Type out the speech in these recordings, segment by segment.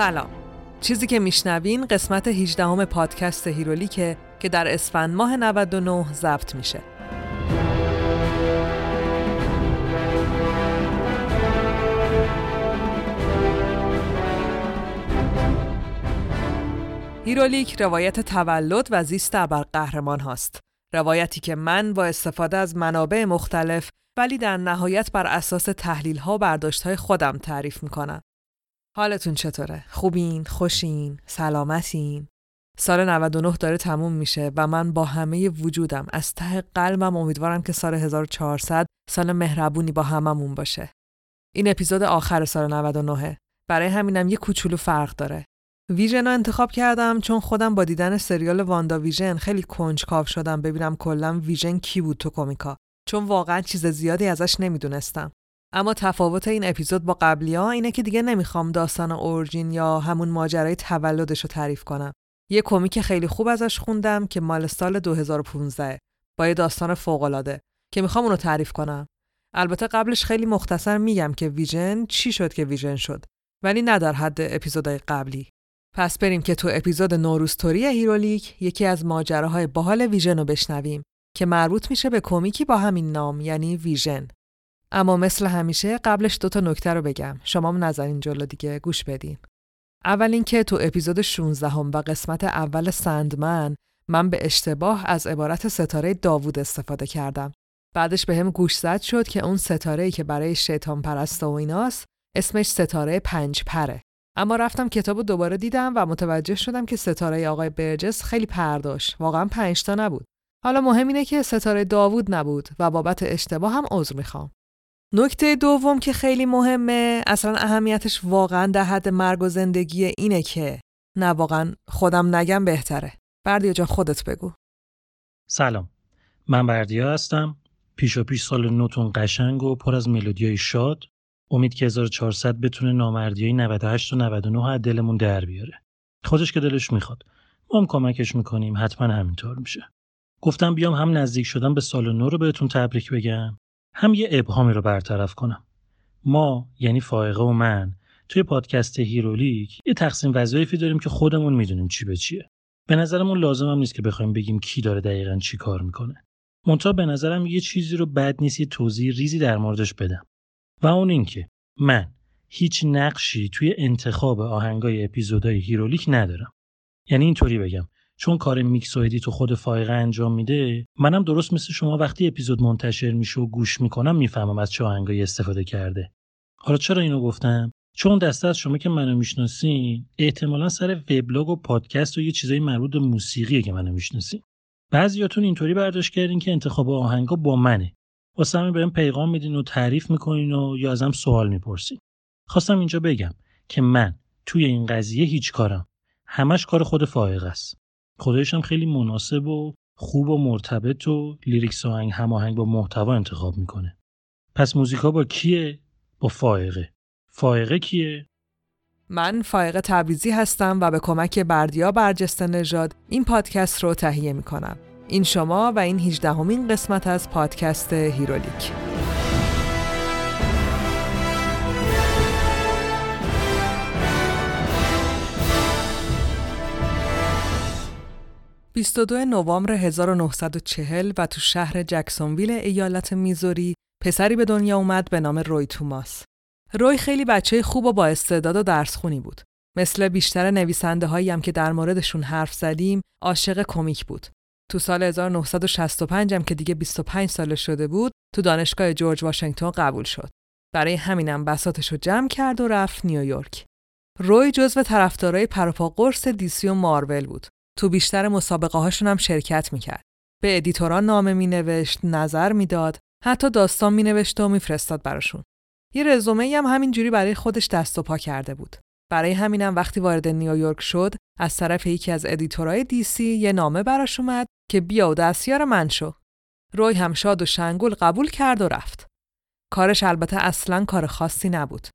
سلام چیزی که میشنوین قسمت 18 هم پادکست هیرولیکه که در اسفند ماه 99 ضبط میشه هیرولیک روایت تولد و زیست ابر قهرمان هاست. روایتی که من با استفاده از منابع مختلف ولی در نهایت بر اساس تحلیل ها برداشت های خودم تعریف می‌کنم. حالتون چطوره؟ خوبین؟ خوشین؟ سلامتین؟ سال 99 داره تموم میشه و من با همه وجودم از ته قلبم امیدوارم که سال 1400 سال مهربونی با هممون باشه. این اپیزود آخر سال 99 برای همینم یه کوچولو فرق داره. ویژن رو انتخاب کردم چون خودم با دیدن سریال واندا ویژن خیلی کنجکاو شدم ببینم کلا ویژن کی بود تو کمیکا چون واقعا چیز زیادی ازش نمی‌دونستم. اما تفاوت این اپیزود با قبلی ها اینه که دیگه نمی‌خوام داستان origin یا همون ماجرای تولدش رو تعریف کنم. یه کمیک خیلی خوب ازش خوندم که مال سال 2015 با یه داستان فوق‌العاده که می‌خوام اونو تعریف کنم. البته قبلش خیلی مختصر میگم که ویژن چی شد که ویژن شد ولی نه در حد اپیزودهای قبلی. پس بریم که تو اپیزود نوروستوری هیرولیک یکی از ماجراهای باحال ویژن رو بشنویم که مربوط میشه به کمیکی با همین نام یعنی ویژن. اما مثل همیشه قبلش دوتا نکته رو بگم. شما هم نظرین جلو دیگه گوش بدین. اول اینکه تو اپیزود 16 هم و قسمت اول سندمن من به اشتباه از عبارت ستاره داوود استفاده کردم. بعدش به هم گوش زد شد که اون ستاره که برای شیطان پرست و ایناست اسمش ستاره پنج پره. اما رفتم کتاب دوباره دیدم و متوجه شدم که ستاره آقای برجس خیلی پرداش. واقعا پنج تا نبود. حالا مهم اینه که ستاره داوود نبود و بابت اشتباه هم عذر می‌خوام. نکته دوم که خیلی مهمه اصلا اهمیتش واقعا در حد مرگ و زندگی اینه که نه واقعا خودم نگم بهتره. بردیا جان خودت بگو. سلام. من بردیا هستم. پیش و پیش سال نوتون قشنگ و پر از ملودیای شاد. امید که 1400 بتونه نامردیای 98 و 99 از دلمون در بیاره. خودش که دلش می‌خواد. ما هم کمکش می‌کنیم. حتما همینطور میشه. گفتم بیام هم نزدیک شدم به سال نو رو بهتون تبریک بگم. هم یه ابهامی رو برطرف کنم. ما یعنی فائقه و من توی پادکست هیرولیک یه تقسیم وظایفی داریم که خودمون می‌دونیم چی به چیه. به نظرمون لازم هم نیست که بخوایم بگیم کی داره دقیقا چی کار می‌کنه. منتها به نظرم یه چیزی رو بد نیست یه توضیح ریزی در موردش بدم. و اون اینکه من هیچ نقشی توی انتخاب آهنگای اپیزودهای هیرولیک ندارم. یعنی اینطوری بگم. چون کار میکس و تو خود فایقه انجام میده منم درست مثل شما وقتی اپیزود منتشر میشه و گوش می‌کنم می‌فهمم از چه آهنگایی استفاده کرده. حالا چرا اینو گفتم؟ چون دسته از شما که منو می‌شناسین احتمالا سر وبلاگ و پادکست و یه چیزای مربوط به موسیقیه که منو می‌شناسین. بعضیاتون اینطوری برداشت کردین که انتخاب آهنگا با منه. واسه همین بهم پیغام میدین و تعریف می‌کنین و یا ازم سوال می‌پرسین. خواستم اینجا بگم که من توی این قضیه هیچ کارم. همش کار خود فائق است. خودش هم خیلی مناسب و خوب و مرتبط و لیریکس آهنگ هماهنگ با محتوا انتخاب می‌کنه. پس موزیکا با کیه؟ با فائقه. فائقه کیه؟ من فائقه تبریزی هستم و به کمک بردیا برجسته نژاد این پادکست رو تهیه می‌کنم. این شما و این 18 همین قسمت از پادکست هیرولیک. 22 نوامبر 1940 و تو شهر جکسونویل ایالت میزوری پسری به دنیا اومد به نام روی توماس. روی خیلی بچه خوب و با استعداد و درسخونی بود. مثل بیشتر نویسنده هایی هم که در موردشون حرف زدیم عاشق کمیک بود. تو سال 1965 هم که دیگه 25 ساله شده بود تو دانشگاه جورج واشنگتن قبول شد. برای همینم بساطش رو جمع کرد و رفت نیویورک. روی جزو طرفدارای پروپا قرص DC و مارول بود. تو بیشتر مسابقه هاشون هم شرکت می‌کرد. به editor ا نامه مینوشت، نظر می‌داد، حتی داستان مینوشت و میفرستاد براشون. یه رزومه هم همینجوری برای خودش دست و پا کرده بود. برای همینم وقتی وارد نیویورک شد، از طرف یکی از editor ای DC یه نامه براش اومد که بیا و دستیار من شو. روی هم شاد و شنگول قبول کرد و رفت. کارش البته اصلا کار خاصی نبود.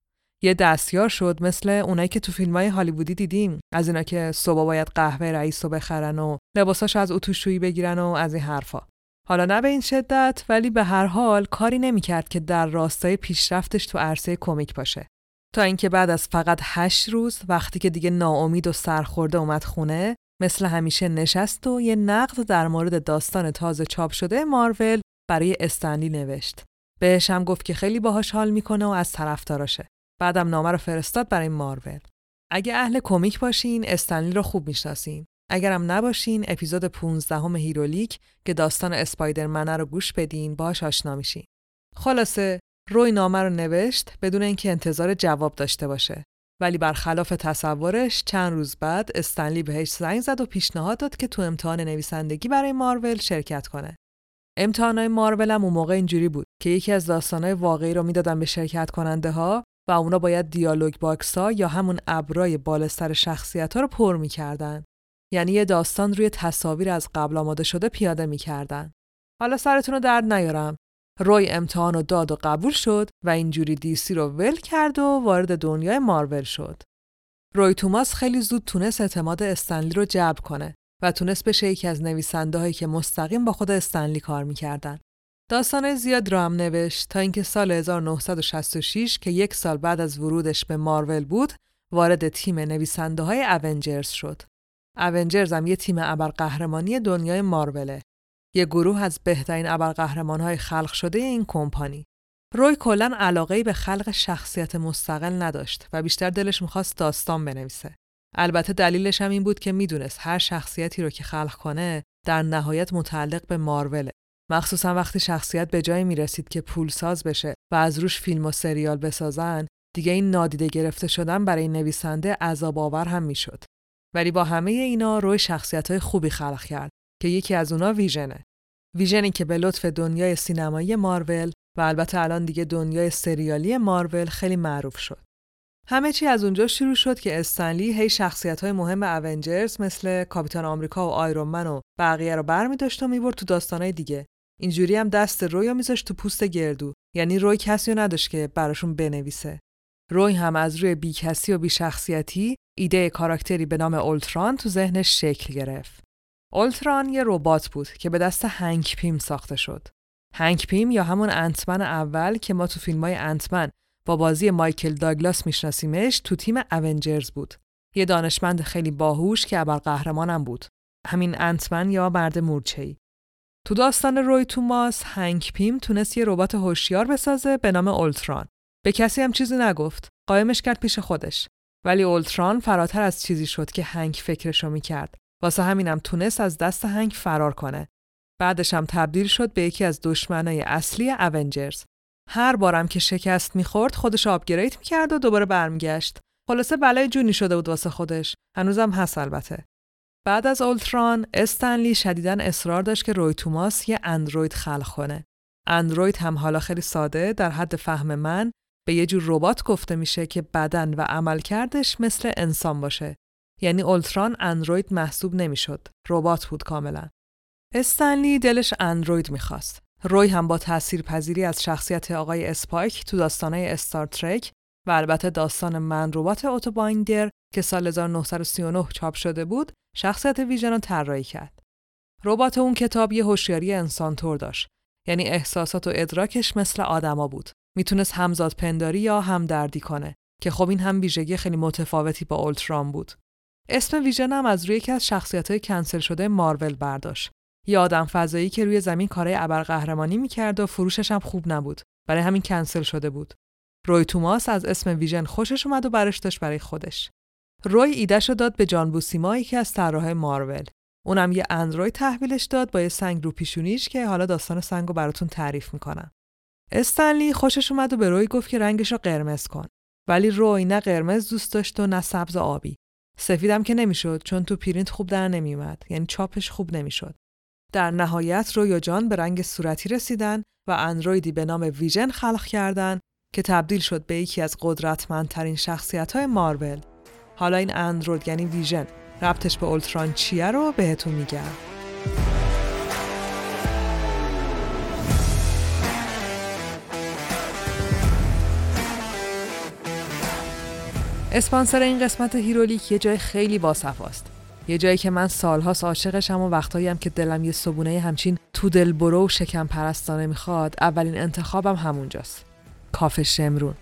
یه دستیار شد مثل اونایی که تو فیلم های هالیوودی دیدیم از اینا که صبح باید قهوه رئیس رو بخرن و لباساش از اتوشویی بگیرن و از این حرفا حالا نه به این شدت ولی به هر حال کاری نمی‌کرد که در راستای پیشرفتش تو عرصه کمیک باشه تا اینکه بعد از فقط هشت روز وقتی که دیگه ناامید و سرخورده اومد خونه مثل همیشه نشست و یه نقد در مورد داستان تازه چاپ شده مارول برای استنلی نوشت. بهش هم گفت که خیلی باهاش حال می‌کنه و از طرفداراشه. بعدم نامه رو فرستاد برای مارول. اگه اهل کمیک باشین استنلی رو خوب می‌شناسین. اگرم نباشین اپیزود 15 همه هیرولیک که داستان اسپایدرمن رو گوش بدین باهاش آشنا میشین. خلاصه روی نامه رو نوشت بدون اینکه انتظار جواب داشته باشه. ولی برخلاف تصورش چند روز بعد استن لی بهش زنگ زد و پیشنهاد داد که تو امتحان نویسندگی برای مارول شرکت کنه. امتحانای مارول هم اون موقع اینجوری بود که یکی از داستانهای واقعی رو می‌دادن به شرکت کننده ها و اونا باید dialogue box ها یا همون ابرای بالا سر شخصیت ها رو پر می‌کردن. یعنی یه داستان روی تصاویر از قبل آماده شده پیاده می‌کردن. حالا سرتون رو درد نیارم. روی امتحان و داد و قبول شد و اینجوری DC رو ول کرد و وارد دنیای مارول شد. روی توماس خیلی زود تونست اعتماد استنلی رو جلب کنه و تونست بشه یکی از نویسنده هایی که مستقیم با خود استنلی کار می‌کردن. داستان زیاد رام نوشت تا اینکه سال 1966 که یک سال بعد از ورودش به مارول بود وارد تیم نویسنده های اونجرز شد. اونجرز هم یه تیم ابرقهرمانی دنیای ماروله یه گروه از بهترین ابرقهرمان‌های خلق شده این کمپانی. روی کلا علاقه به خلق شخصیت مستقل نداشت و بیشتر دلش می‌خواست داستان بنویسه. البته دلیلش هم این بود که می‌دونست هر شخصیتی رو که خلق کنه در نهایت متعلق به ماروله. مخصوصا وقتی شخصیت به جایی می‌رسید که پولساز بشه و از روش فیلم و سریال بسازن دیگه این نادیده گرفته شدن برای نویسنده عذاب آور هم می‌شد. ولی با همه اینا روی شخصیت های خوبی خلق کرد که یکی از اونا ویژنه. ویژنی که به لطف دنیای سینمایی مارول و البته الان دیگه دنیای سریالی مارول خیلی معروف شد. همه چی از اونجا شروع شد که استنلی هی شخصیت های مهم اونجرز مثل کاپیتان آمریکا و آیرون من و بقیه رو برمی داشت و می‌برد تو داستانهای دیگه. اینجوری هم دست روی میذاشت تو پوست گردو. یعنی روی کسی رو نداشت که براشون بنویسه. روی هم از روی بی کسی و بی شخصیتی ایده کاراکتری به نام اولتران تو ذهنش شکل گرفت. اولتران یه ربات بود که به دست هنگ پیم ساخته شد. هنگ پیم یا همون انتمن اول که ما تو فیلم های انتمن با بازی مایکل داگلاس میشناسیمش تو تیم اونجرز بود. یه دانشمند خیلی باهوش که قهرمانم بود. همین انتمن یا مرد مورچه‌ای. تو داستان روی توماس هنگ پیم تونست یه ربات هوشیار بسازه به نام اولتران. به کسی هم چیزی نگفت. قایمش کرد پیش خودش. ولی اولتران فراتر از چیزی شد که هنگ فکرشو می‌کرد واسه همینم تونست از دست هنگ فرار کنه. بعدش هم تبدیل شد به یکی از دشمنای اصلی اونجرز. هر بارم که شکست می‌خورد خودش آپگرید می‌کرد و دوباره برمیگشت. خلاصه بلای جونی شده بود واسه خودش. هنوزم هست البته. بعد از اولتران استنلی شدیدا اصرار داشت که روی توماس یه اندروید خلق کنه. اندروید هم حالا خیلی ساده در حد فهم من به یه جور ربات گفته میشه که بدن و عملکردش مثل انسان باشه یعنی اولتران اندروید محسوب نمی‌شد. ربات بود کاملا. استنلی دلش اندروید می‌خواست. روی هم با تأثیر پذیری از شخصیت آقای اسپایک تو داستانه استار ترک و البته داستان من ربات اوتوبایندر که سال 1939 چاپ شده بود شخصیت ویژن رو طراحی کرد. ربات اون کتاب یه هوشیاری انسان طور داشت یعنی احساسات و ادراکش مثل آدما بود. می‌تونست همزاد پنداری یا همدردی کنه که خب این هم ویژگی خیلی متفاوتی با اولتران بود. اسم ویژن هم از روی یکی از شخصیت های کنسل شده مارول برداشت. یه آدم فضایی که روی زمین کارهای ابرقهرمانی می‌کرد و فروشش هم خوب نبود. برای همین کنسل شده بود. روی توماس از اسم ویژن خوشش اومد و برش داشت برای خودش. روی ایدهشو داد به جان بوسیما که از طراحهای مارول. اونم یه اندروید تحویلش داد با یه سنگ رو پیشونیش که حالا داستان سنگ رو براتون تعریف می‌کنم. استنلی خوشش اومد و به روی گفت که رنگش رو قرمز کن. ولی روی نه قرمز دوست داشت و نه سبز آبی. سفیدم که نمی‌شد چون تو پرینت خوب در نمیومد یعنی چاپش خوب نمی‌شد در نهایت روی و جان به رنگ صورتی رسیدن و اندرویدی به نام ویژن خلق کردند که تبدیل شد به یکی از قدرتمندترین شخصیت های مارول. حالا این اندروید یعنی ویژن. ربطش به اولتران چیه رو بهتون میگم. اسپانسر این قسمت هیرولیک یه جای خیلی باصفاست یه جایی که من سالهاست عاشقشم و وقتایی هم که دلم یه صبونه همچین تو دل برو و شکم پرستانه می‌خواد اولین انتخابم همونجاست. کافه شمرون.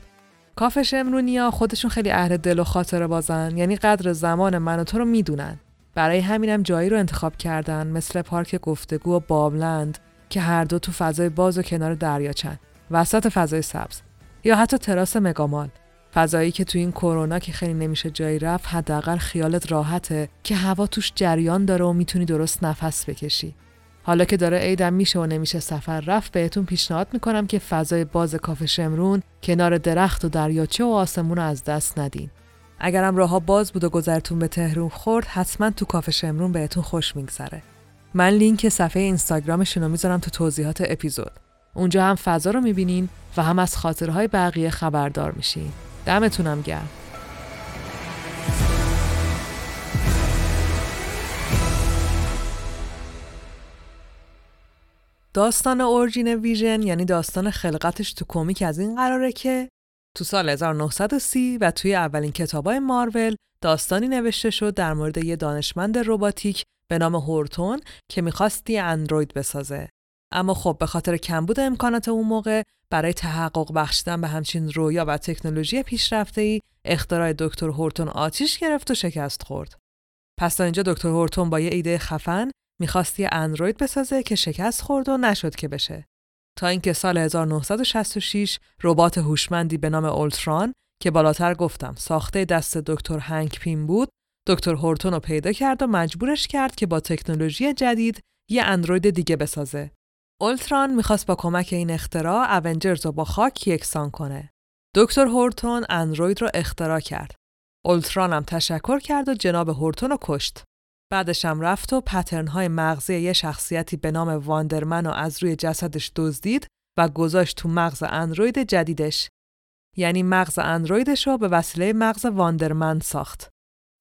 کافه شمرونیا خودشون خیلی اهل دل و خاطره بازن یعنی قدر زمان من و تو رو می‌دونن. برای همینم جایی رو انتخاب کردن مثل پارک گفتگو و بام لند که هر دو تو فضای باز و کنار دریاچن. وسط فضای سبز. یا حتی تراس مگامال. فضایی که تو این کرونا که خیلی نمیشه جایی رفت حداقل خیالت راحته که هوا توش جریان داره و می‌تونی درست نفس بکشی. حالا که داره عیدم میشه و نمیشه سفر رفت بهتون پیشنهاد می‌کنم که فضای باز کاف شمرون کنار درخت و دریاچه و آسمون رو از دست ندین. اگرم راهها باز بود و گذرتون به تهرون خورد حتما تو کاف شمرون بهتون خوش میگذره. من لینک صفحه اینستاگرامشون رو می‌ذارم تو توضیحات اپیزود. اونجا هم فضا رو می‌بینین و هم از خاطرهای بقیه خبردار میشین. دمتونم گرم. داستان اورجین ویژن یعنی داستان خلقتش تو کمیک از این قراره که تو سال 1930 و توی اولین کتابای مارول داستانی نوشته شد در مورد یه دانشمند رباتیک به نام هورتون که می‌خواست یه اندروید بسازه. اما خب به خاطر کمبود امکانات اون موقع برای تحقق بخشیدن به همچین رویا و تکنولوژی پیشرفته‌ای اختراع دکتر هورتون آتیش گرفت و شکست خورد. پس تا اینجا دکتر هورتون با یه ایده خفن می‌خواست یه اندروید بسازه که شکست خورد و نشد که بشه. تا اینکه سال 1966 ربات هوشمندی به نام اولتران که بالاتر گفتم ساخته دست دکتر هنگ پین بود دکتر هورتون رو پیدا کرد و مجبورش کرد که با تکنولوژی جدید یه اندروید دیگه بسازه. اولتران می‌خواست با کمک این اختراع اونجرز رو با خاک یکسان کنه. دکتر هورتون اندروید رو اختراع کرد. اولتران هم تشکر کرد و جناب هورتون رو کشت. بعدش هم رفت و پترن های مغزی یه شخصیتی به نام واندرمن رو از روی جسدش دزدید و گذاشت تو مغز اندروید جدیدش. یعنی مغز اندرویدش رو به وسیله مغز واندرمن ساخت.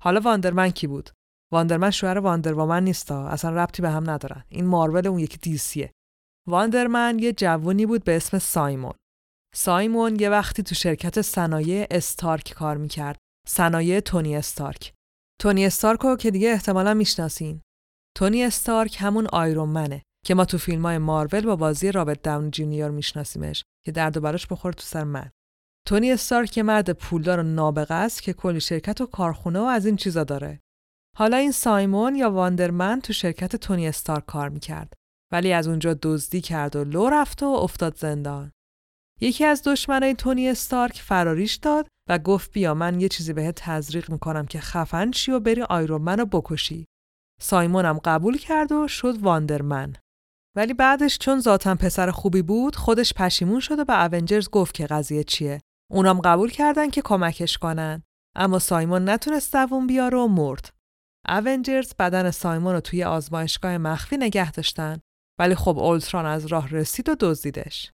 حالا واندرمن کی بود؟ واندرمن شوهر واندرومن نیستا اصلا ربطی به هم ندارن این مارول اون یکی DC ه واندرمن یه جوونی بود به اسم سایمون سایمون یه وقتی تو شرکت صنایع استارک کار می‌کرد صنایع تونی استارک تونی استارک که دیگه احتمالا می‌شناسین. تونی استارک همون آیرون که ما تو فیلم های مارول با بازی رابرت داون جونیور میشناسیمش که درد و بلاش بخور تو سر من. تونی استارک یه مرد پولدار و نابغه است که کلی شرکت و کارخونه و از این چیزا داره. حالا این سایمون یا واندرمن تو شرکت تونی استارک کار می‌کرد ولی از اونجا دزدی کرد و لو رفت و افتاد زندان. یکی از دشمنای تونی استارک فراریش داد و گفت بیا من یه چیزی بهت تزریق می‌کنم که خفن شی و بری آیرون رو بکشی. سایمونم قبول کرد و شد واندرمن. ولی بعدش چون ذاتم پسر خوبی بود خودش پشیمون شد و به اونجرز گفت که قضیه چیه. اونام قبول کردن که کمکش کنن. اما سایمون نتونست دووم بیاره و مرد. اونجرز بدن سایمون رو توی آزمایشگاه مخفی نگه داشتن. ولی خب اولتران از راه رسید و دزدیدش.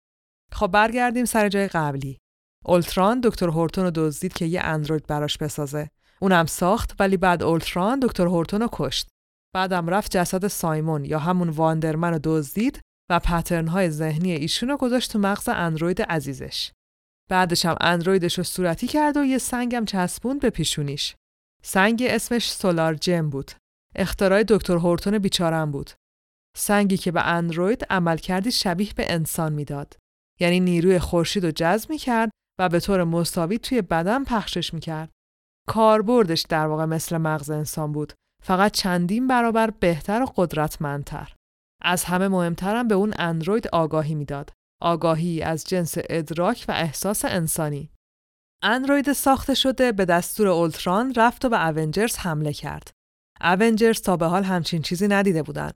خب برگردیم سر جای قبلی. اولتران دکتر هورتون رو دزدید که یه اندروید براش بسازه. اونم ساخت ولی بعد اولتران دکتر هورتون رو کشت. بعدم رفت جسد سایمون یا همون واندرمن رو دزدید و پترن های ذهنی ایشون رو گذاشت تو مغز اندروید عزیزش. بعدش هم اندرویدش رو صورتی کرد و یه سنگم چسبوند به پیشونیش. سنگ اسمش سولار جم بود. اختراع دکتر هورتون بیچارم بود. سنگی که به اندروید عمل کردی شبیه به انسان می‌داد. یعنی نیروی خورشید رو جذب می کرد و به طور مساوی توی بدن پخشش می کرد. کاربردش در واقع مثل مغز انسان بود فقط چندین برابر بهتر و قدرتمندتر. از همه مهمترم به اون اندروید آگاهی می‌داد. آگاهی از جنس ادراک و احساس انسانی. اندروید ساخته شده به دستور اولتران رفت و به اونجرز حمله کرد. اونجرز تا به حال همچین چیزی ندیده بودن.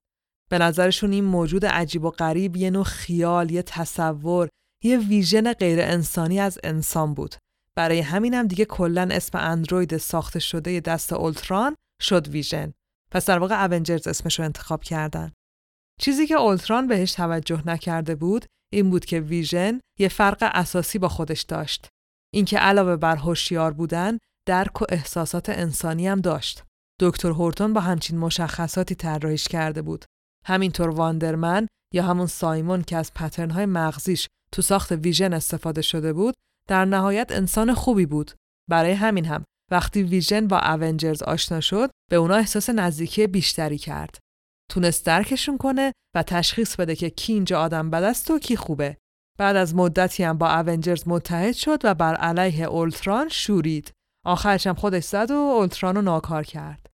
به نظرشون این موجود عجیب و غریب یه نوع خیال، یه تصور، یه ویژن غیر انسانی از انسان بود. برای همینم دیگه کلا اسم اندروید ساخته شده دست اولتران شد ویژن. پس در واقع اونجرز اسمش رو انتخاب کردن. چیزی که اولتران بهش توجه نکرده بود این بود که ویژن یه فرق اساسی با خودش داشت. اینکه علاوه بر هوشیار بودن، درک و احساسات انسانی هم داشت. دکتر هورتون با همچین مشخصاتی طراحیش کرده بود. همینطور واندرمن یا همون سایمون که از پترنهای مغزیش تو ساخت ویژن استفاده شده بود در نهایت انسان خوبی بود برای همین هم وقتی ویژن با اونجرز آشنا شد به اونا احساس نزدیکی بیشتری کرد تونست درکشون کنه و تشخیص بده که کی اینجا آدم بد است و کی خوبه بعد از مدتی هم با اونجرز متحد شد و بر علیه اولتران شورید. آخرش هم خودش زد و اولتران رو ناکار کرد.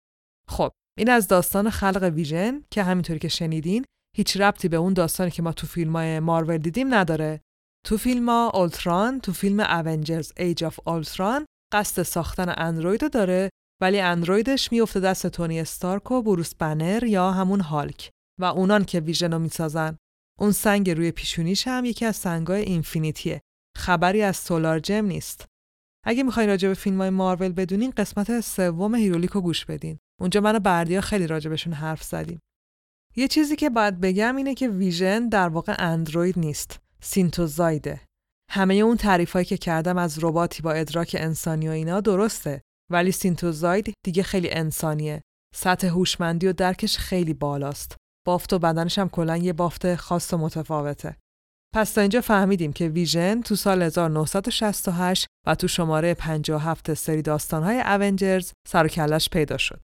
خب این از داستان خلق ویژن که همینطوری که شنیدین هیچ ربطی به اون داستانی که ما تو فیلم های مارول دیدیم نداره. تو فیلم اولتران تو فیلم Avengers Age of Ultron قصد ساختن اندروید رو داره ولی اندرویدش میفته دست تونی استارک و بروس بنر یا همون هالک و اونان که ویژن رو می‌سازن. اون سنگ روی پیشونیش هم یکی از سنگای infinity ه. خبری از solar gem نیست. اگه می‌خواین راجع به فیلم های مارول بدونین قسمت سوم Herolic رو گوش بدین. اونجا من و بردیا خیلی راجبشون حرف زدیم. یه چیزی که باید بگم اینه که ویژن در واقع اندروید نیست. synthezoid ه. همه اون تعریفایی که کردم از رباتی با ادراک انسانی و اینا درسته ولی synthezoid دیگه خیلی انسانیه. سطح هوشمندی و درکش خیلی بالاست. بافت و بدنش هم کلا یه بافت خاص و متفاوته. پس تا اینجا فهمیدیم که ویژن تو سال 1968 و تو شماره 57 سری داستانهای اونجرز سر و کلش پیدا شد.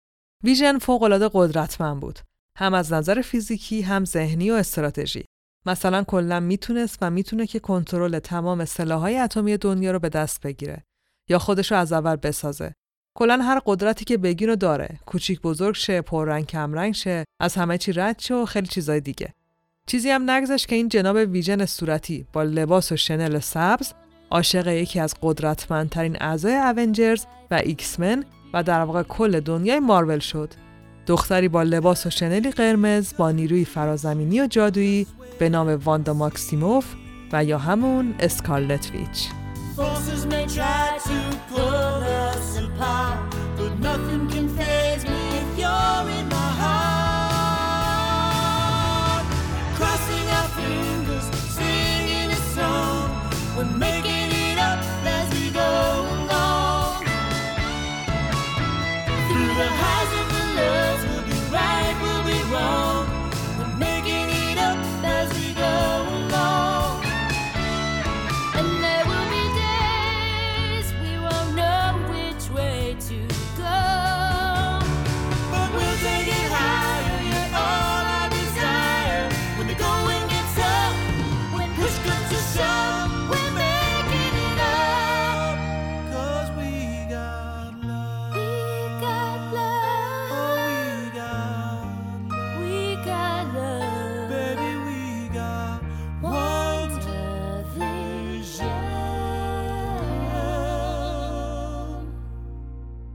ویژن فوق‌العاده قدرتمند بود. هم از نظر فیزیکی هم ذهنی و استراتژی. مثلا کلا می‌تونست و می‌تونه که کنترل تمام سلاح‌های اتمی دنیا رو به دست بگیره یا خودش رو از اول بسازه. کلا هر قدرتی که بگین رو داره. کوچیک بزرگ شه، پررنگ کمرنگ شه، از همه چی رد شه و خیلی چیزای دیگه. چیزی هم نگذشت که این جناب ویژن صورتی با لباس و شنل سبز عاشق یکی از قدرتمندترین اعضای اونجرز و ایکسمن و در واقع کل دنیای مارول شد. دختری با لباس و شنلی قرمز با نیروی فرازمینی و جادویی به نام واندا ماکسیموف و یا همون اسکارلت ویچ.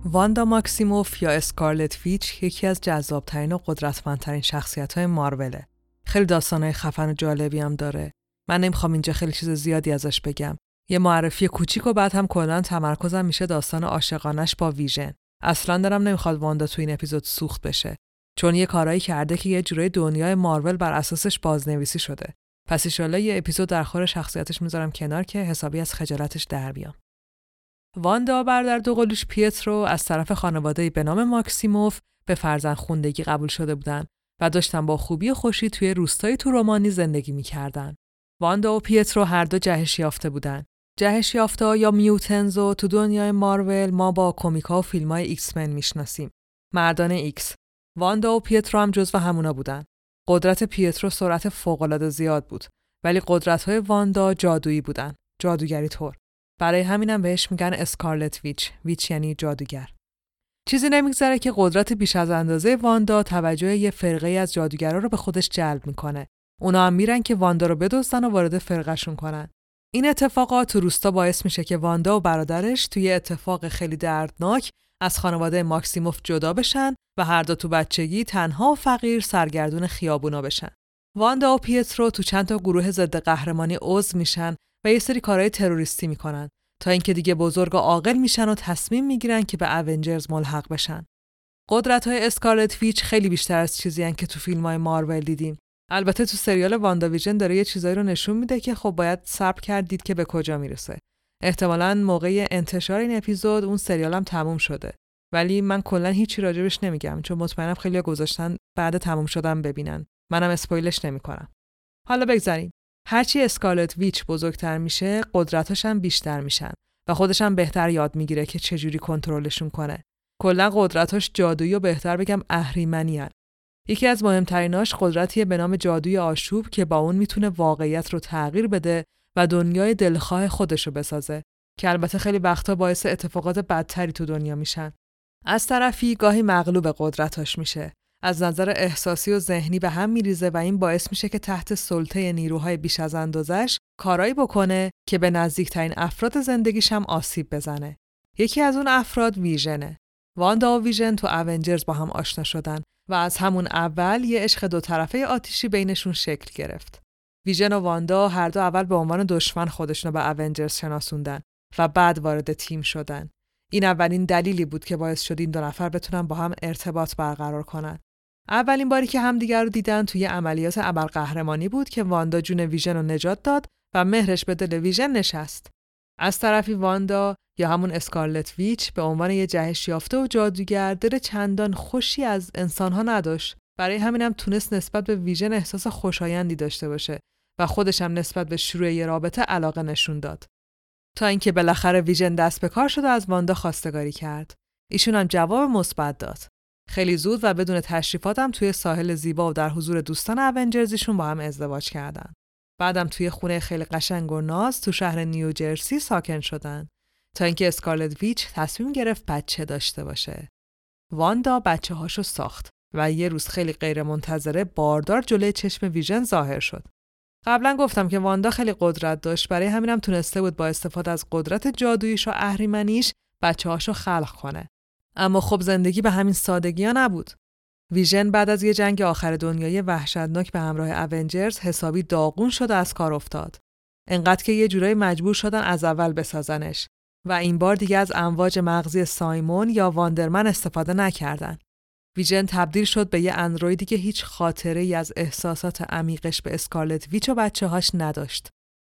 واندا ماکسیموف یا اسکارلت فیچ یکی از جذابترین و قدرتمندترین شخصیت های ماروله. خیلی داستانهای خفن و جالبی هم داره. من نمی‌خوام اینجا خیلی چیز زیادی ازش بگم. یه معرفی کوچیک و بعد هم کلا تمرکزم میشه داستان عاشقانش با ویژن. اصلا دارم نمی‌خواد واندا تو این اپیزود سوخت بشه. چون یه کارایی کرده که یه جورای دنیای مارول بر اساسش بازنویسی شده. پس ایشالا یه اپیزود در خور شخصیتش می‌ذارم کنار که حسابی از خجالتش در بیام. واندا برادر دوقلوش پیترو از طرف خانواده به نام ماکسیموف به فرزند خوندگی قبول شده بودند و داشتن با خوبی و خوشی توی روستایی تو رومانی زندگی می‌کردن. واندا و پیترو هر دو جهش یافته بودن. جهش یافته یا mutants رو تو دنیای مارول ما با کمیکا و فیلم های X-Men می‌شناسیم. مردان ایکس. واندا و پیترو هم جزو همونا بودن. قدرت پیترو سرعت فوق‌العاده زیاد بود ولی قدرت های واندا جادویی بودن. جادوگری طور. برای همینم بهش میگن اسکارلت ویچ. ویچ یعنی جادوگر. چیزی نمیگذره که قدرت بیش از اندازه واندا توجه یه فرقه از جادوگرا رو به خودش جلب می‌کنه. اونا هم میرن که واندا رو بدزدن و وارد فرقهشون کنن. این اتفاقات تو روستا باعث میشه که واندا و برادرش توی اتفاق خیلی دردناک از خانواده ماکسیموف جدا بشن و هر دو تو بچگی تنها و فقیر سرگردون خیابونا بشن. واندا و پیترو تو چند تا گروه ضد قهرمانی عضو میشن و یه سری کارهای تروریستی می‌کنن تا اینکه دیگه بزرگ و عاقل میشن و تصمیم می‌گیرن که به اونجرز ملحق بشن. قدرت های اسکارلت فیچ خیلی بیشتر از چیزی که تو فیلم های مارول دیدیم. البته تو سریال ویژن داره یه چیزایی رو نشون میده که خب باید صبر کردید که به کجا می‌رسه. احتمالا موقع انتشار این اپیزود اون سریالم تموم شده. ولی من کلا هیچی راجبش نمیگم چون مطمئنم خیلی گذاشتن بعد تموم شدن ببینن. منم اسپویلش نمی‌کنم. حالا بگذاریم. هرچی اسکالت ویچ بزرگتر میشه قدرتاش هم بیشتر میشن و خودش هم بهتر یاد می‌گیره که چجوری کنترلشون کنه کلا قدرتاش جادویی و بهتر بگم اهریمنی یکی از مهمتریناش قدرتیه به نام جادوی آشوب که با اون می‌تونه واقعیت رو تغییر بده و دنیای دلخواه خودشو بسازه که البته خیلی وقتا باعث اتفاقات بدتری تو دنیا میشن. از طرفی گاهی مغلوب قدرتاش میشه. از نظر احساسی و ذهنی به هم میریزه و این باعث میشه که تحت سلطه نیروهای بیش از اندازش کارایی بکنه که به نزدیکترین افراد زندگیش هم آسیب بزنه. یکی از اون افراد ویژنه. واندا و ویژن تو اونجرز با هم آشنا شدن و از همون اول یه عشق دو طرفه آتیشی بینشون شکل گرفت. ویژن و واندا هر دو اول به عنوان دشمن خودشون به اونجرز شناسوندن و بعد وارد تیم شدن. این اولین دلیلی بود که باعث شد این دو نفر بتونن با هم ارتباط برقرار کنن. اولین باری که همدیگر رو دیدن توی عملیات ابرقهرمانی بود که واندا جون ویژن رو نجات داد و مهرش به دل ویژن نشست. از طرفی واندا یا همون اسکارلت ویچ به عنوان یه جهش یافته و جادوگر دل چندان خوشی از انسانها نداشت. برای همینم تونست نسبت به ویژن احساس خوشایندی داشته باشه و خودش هم نسبت به شروع یه رابطه علاقه نشون داد. تا اینکه بالاخره ویژن دست به کار شد و از واندا خواستگاری کرد. ایشون هم جواب مثبت داد. خیلی زود و بدون تشریفاتم توی ساحل زیبا و در حضور دوستان اونجرزیشون با هم ازدواج کردن. بعدم توی خونه خیلی قشنگ و ناز تو شهر نیوجرسی ساکن شدن تا اینکه اسکارلت ویچ تصمیم گرفت بچه داشته باشه. واندا بچه هاشو ساخت و یه روز خیلی غیر منتظره باردار جلوی چشم ویژن ظاهر شد. قبلا گفتم که واندا خیلی قدرت داشت برای همینم تونسته بود با استفاده از قدرت جادوییش و اهریمنیش بچه خلق کنه. اما خب زندگی به همین سادگی ها نبود. ویژن بعد از یه جنگ آخر دنیای وحشتناک به همراه اونجرز حسابی داغون شد و از کار افتاد. انقدر که یه جورایی مجبور شدن از اول بسازنش و این بار دیگه از امواج مغزی سایمون یا واندرمن استفاده نکردن. ویژن تبدیل شد به یه اندرویدی که هیچ خاطره ای از احساسات عمیقش به اسکارلت ویچ و بچه هاش نداشت.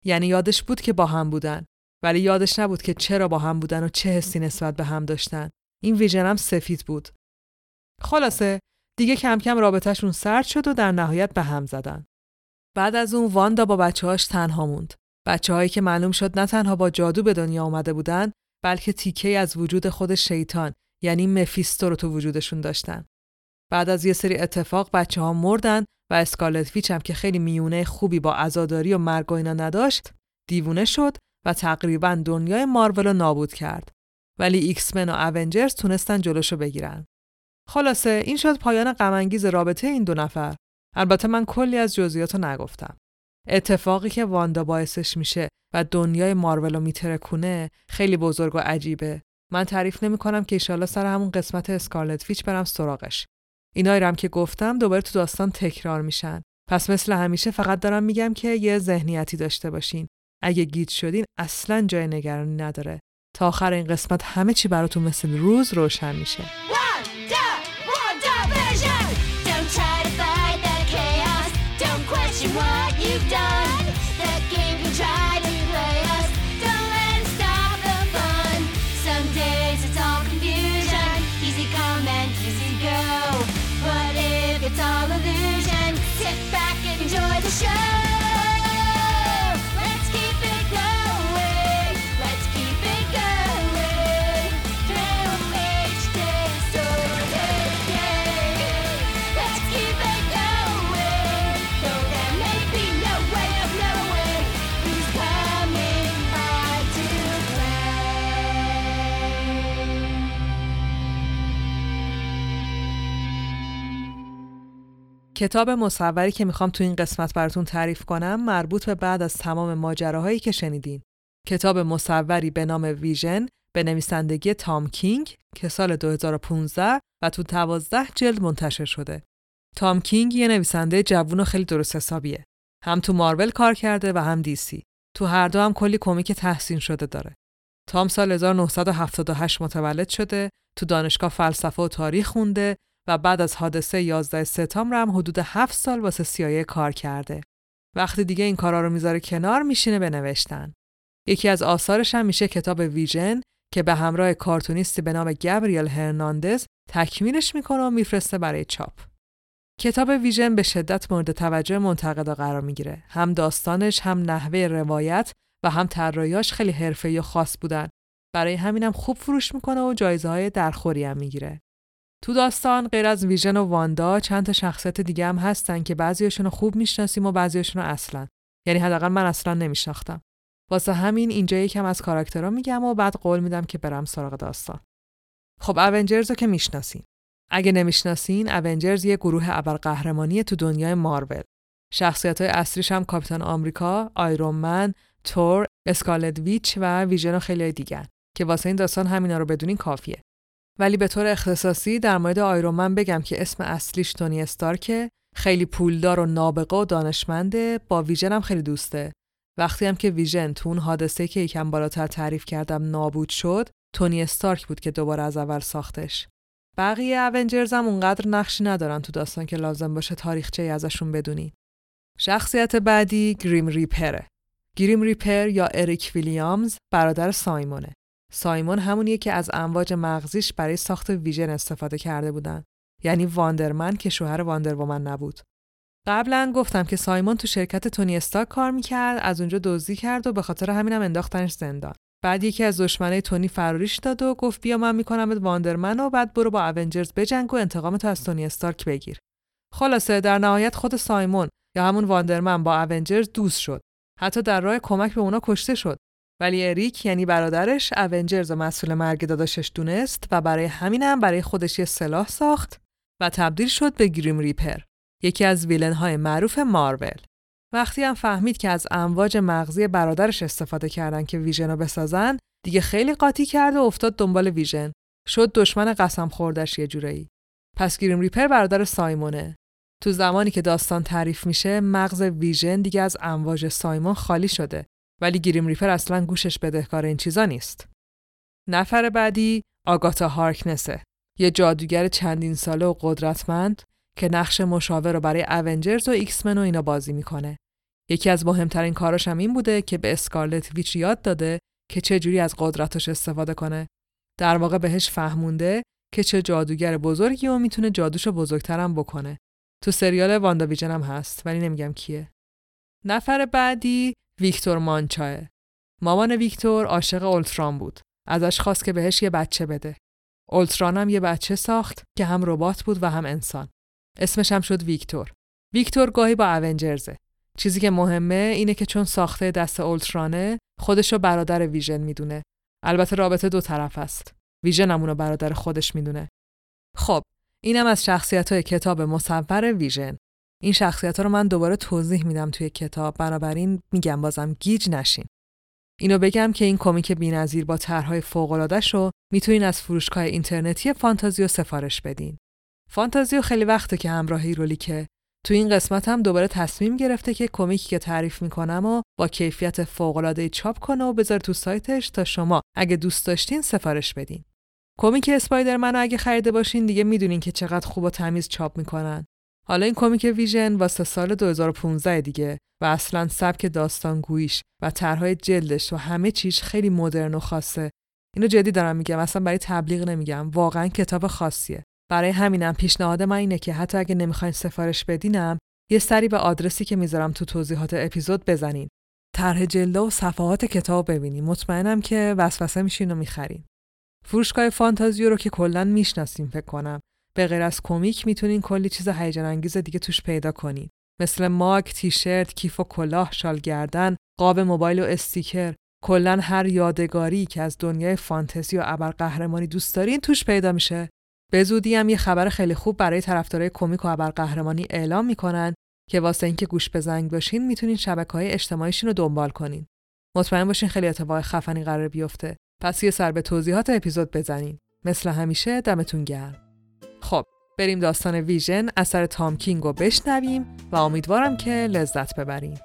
یعنی یادش بود که با هم بودن ولی یادش نبود که چرا با هم بودن و چه حسی نسبت به هم داشتن. این ویژن هم سفید بود. خلاصه دیگه کم کم رابطهشون سرد شد و در نهایت به هم زدن. بعد از اون واندا با بچه هاش تنها موند. بچه هایی که معلوم شد نه تنها با جادو به دنیا آمده بودن بلکه تیکه از وجود خود شیطان یعنی مفیستو رو تو وجودشون داشتن. بعد از یه سری اتفاق بچه ها مردن و Scarlet Witch هم که خیلی میونه خوبی با عزاداری و مرگ و اینا نداشت دیوونه شد و تقریبا دنیای مارول رو نابود کرد. ولی X-Men و Avengers تونستن جلوشو بگیرن. خلاصه این شد پایان غم‌انگیز رابطه این دو نفر. البته من کلی از جزئیات نگفتم. اتفاقی که واندا باعثش میشه و دنیای مارول رو میترکونه خیلی بزرگ و عجیبه. من تعریف نمی کنم که ایشالا سر همون قسمت Scarlet Witch برم سراغش. اینایی هم که گفتم دوباره تو داستان تکرار میشن. پس مثل همیشه فقط دارم میگم که یه ذهنیتی داشته باشین. اگه گیت شدین اصلا جای نگرانی نداره. تا آخر این قسمت همه چی براتون مثل روز روشن میشه. کتاب مصوری که می‌خوام تو این قسمت براتون تعریف کنم مربوط به بعد از تمام ماجراهایی که شنیدین. کتاب مصوری به نام ویژن به نویسندگی تام کینگ که سال 2015 و تو 12 جلد منتشر شده. تام کینگ یه نویسنده جوون و خیلی درست حسابیه. هم تو مارول کار کرده و هم دیسی. تو هر دو هم کلی کمیک تحسین شده داره. تام سال 1978 متولد شده، تو دانشگاه فلسفه و تاریخ خونده و بعد از حادثه 11 سپتامبر هم حدود 7 سال واسه سیایه کار کرده. وقتی دیگه این کارا رو می‌ذاره کنار میشینه به نوشتن. یکی از آثارش هم میشه کتاب ویژن که به همراه کارتونیستی به نام گابریل هرناندز تکمیلش می‌کنه و میفرسته برای چاپ. کتاب ویژن به شدت مورد توجه منتقدا قرار می‌گیره. هم داستانش، هم نحوه روایت و هم طراحیاش خیلی حرفه‌ای و خاص بودن. برای همینم خوب فروش می‌کنه و جایزه های درخوری هم می‌گیره. تو داستان غیر از ویژن و واندا چند تا شخصیت دیگه هم هستن که بعضیاشون رو خوب می‌شناسیم و بعضیاشون رو اصلا یعنی حداقل من اصلا نمیشناختم واسه همین اینجا یکم از کاراکترها میگم و بعد قول میدم که برم سراغ داستان. خب اونجرز رو که می‌شناسین. اگه نمی‌شناسین اونجرز یه گروه ابرقهرمانی تو دنیای مارول. شخصیت های اصلیش هم کاپیتان آمریکا، آیرون من، تور، اسکالت ویچ و ویژن و خیلی دیگر که واسه این داستان همینا رو بدونین کافیه. ولی به طور اختصاصی در مورد آیرومن بگم که اسم اصلیش تونی استارکه. خیلی پولدار و نابغه و دانشمنده با ویژن هم خیلی دوسته. وقتی هم که ویژن تو اون حادثه که یکم بالاتر تعریف کردم نابود شد تونی استارک بود که دوباره از اول ساختش. بقیه اونجرز هم اونقدر نقشی ندارن تو داستان که لازم باشه تاریخچه ازشون بدونی. شخصیت بعدی Grim Reaper ه. Grim Reaper یا اریک ویلیامز برادر سایمونه. سایمون همونیه که از امواج مغزیش برای ساخت ویژن استفاده کرده بودن. یعنی Wonder Man که شوهر Wonder Woman نبود. قبلا گفتم که سایمون تو شرکت تونی استارک کار می‌کرد از اونجا دزدی کرد و به خاطر همینم انداختنش زندان. بعد یکی از دشمنای تونی فراریش داد و گفت بیا من می‌کنمت Wonder Man و بعد برو با Avengers بجنگ و انتقامتو از تونی استارک بگیر. خلاصه در نهایت خود سایمون یا همون واندرمن با اونجرز دوست شد. حتی در راه کمک به اونا کشته شد ولی اریک یعنی برادرش اونجرز مسئول مرگ داداشش دونست و برای همینم برای خودش یه سلاح ساخت و تبدیل شد به گریم ریپر یکی از ویلن های معروف مارول. وقتی هم فهمید که از امواج مغزی برادرش استفاده کردن که ویژن رو بسازن دیگه خیلی قاطی کرد و افتاد دنبال ویژن. شد دشمن قسم خوردش یه جورایی. پس Grim Reaper برادر سایمونه. تو زمانی که داستان تعریف میشه مغز ویژن دیگه از امواج سایمون خالی شده. ولی Grim Reaper اصلا گوشش بدهکار این چیزا نیست. نفر بعدی آگاتا هارکنسه. یه جادوگر چندین ساله و قدرتمند که نقش مشاور رو برای Avengers و X-Men و اینا بازی می‌کنه. یکی از مهمترین کاراش هم این بوده که به Scarlet Witch یاد داده که چه جوری از قدرتش استفاده کنه. در واقع بهش فهمونده که چه جادوگر بزرگی و می‌تونه جادوشو بزرگترم بکنه. تو سریال واندا هم هست ولی نمیگم کیه. نفر بعدی ویکتور مانچاه. مامان ویکتور عاشق اولتران بود. ازش خواست که بهش یه بچه بده. اولتران هم یه بچه ساخت که هم ربات بود و هم انسان. اسمش هم شد ویکتور. ویکتور گاهی با اونجرزه. چیزی که مهمه اینه که چون ساخته دست اولترونه خودش رو برادر ویژن می‌دونه. البته رابطه دو طرفه است. ویژن هم اونو برادر خودش می‌دونه. خب اینم از شخصیت های کتاب مصور ویژن. این شخصیت ها رو من دوباره توضیح میدم توی کتاب بنابراین میگم بازم گیج نشین. اینو بگم که این کمیک بی‌نظیر با طرحهای فوق‌العاده‌ش رو می‌تونین از فروشگاه اینترنتی فانتازیو سفارش بدین. فانتازیو خیلی وقته که همراه ایرولیکه. تو این قسمت هم دوباره تصمیم گرفته که کمیکی که تعریف می‌کنم و با کیفیت فوق‌العاده چاپ کنه و بذاره تو سایتش تا شما اگه دوست داشتین سفارش بدین. کمیک اسپایدرمن رو اگه خریده باشین دیگه می‌دونین که چقدر خوب و تمیز چاپ می‌کنن. حالا این کمیک ویژن واسه سال 2015 دیگه و اصلا سبک داستانگوییش و طرحهای جلدش و همه چیش خیلی مدرن و خاصه. اینو جدی دارم میگم اصلا برای تبلیغ نمیگم واقعا کتاب خاصیه. برای همینم پیشنهاد من اینه که حتی اگه نمی‌خواین سفارش بدینم یه سری به آدرسی که می‌ذارم تو توضیحات اپیزود بزنین. طرح جلده و صفحات کتاب ببینین. مطمئنم که وسوسه میشین و می‌خرین. فروشگاه فانتازیو رو که کلا می‌شناسیم فکر کنم. به غیر از کمیک می‌تونین کلی چیز هیجان انگیز دیگه توش پیدا کنین. مثل ماک، تیشرت، کیف و کلاه، شال گردن، قاب موبایل و استیکر. کلا هر یادگاری که از دنیای فانتزی و ابرقهرمانی دوست دارین توش پیدا میشه. به زودی هم یه خبر خیلی خوب برای طرفدارای کمیک و ابرقهرمانی اعلام می‌کنن که واسه اینکه گوش به زنگ باشین می‌تونین شبکه های اجتماعیشون رو دنبال کنین. مطمئن باشین خیلی اتفاق خفنی قرار بیفته. پس یه سر به توضیحات اپیزود بزنین. مثل همیشه دمتون گرم. خب بریم داستان ویژن اثر تام کینگ رو بشنویم و امیدوارم که لذت ببریم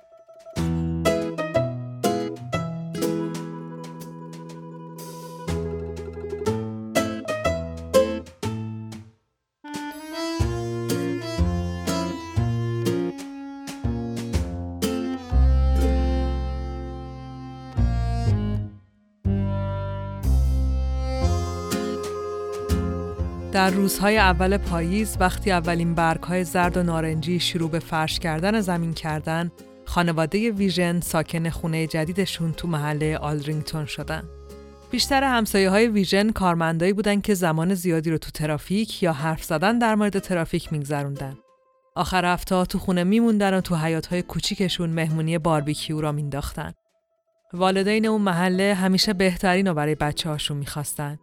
در روزهای اول پاییز وقتی اولین برگهای زرد و نارنجی شروع به فرش کردن زمین کردن، خانواده ویژن ساکن خونه جدیدشون تو محله آرلینگتون شدن. بیشتر همسایه های ویژن کارمندایی بودن که زمان زیادی رو تو ترافیک یا حرف زدن در مورد ترافیک میگذروندن. آخر هفته تو خونه میموندن و تو حیاط های کوچیکشون مهمونی باربیکیو را مینداختن. والدین اون محله همیشه بهترین رو برای بچه هاشون می‌خواستن.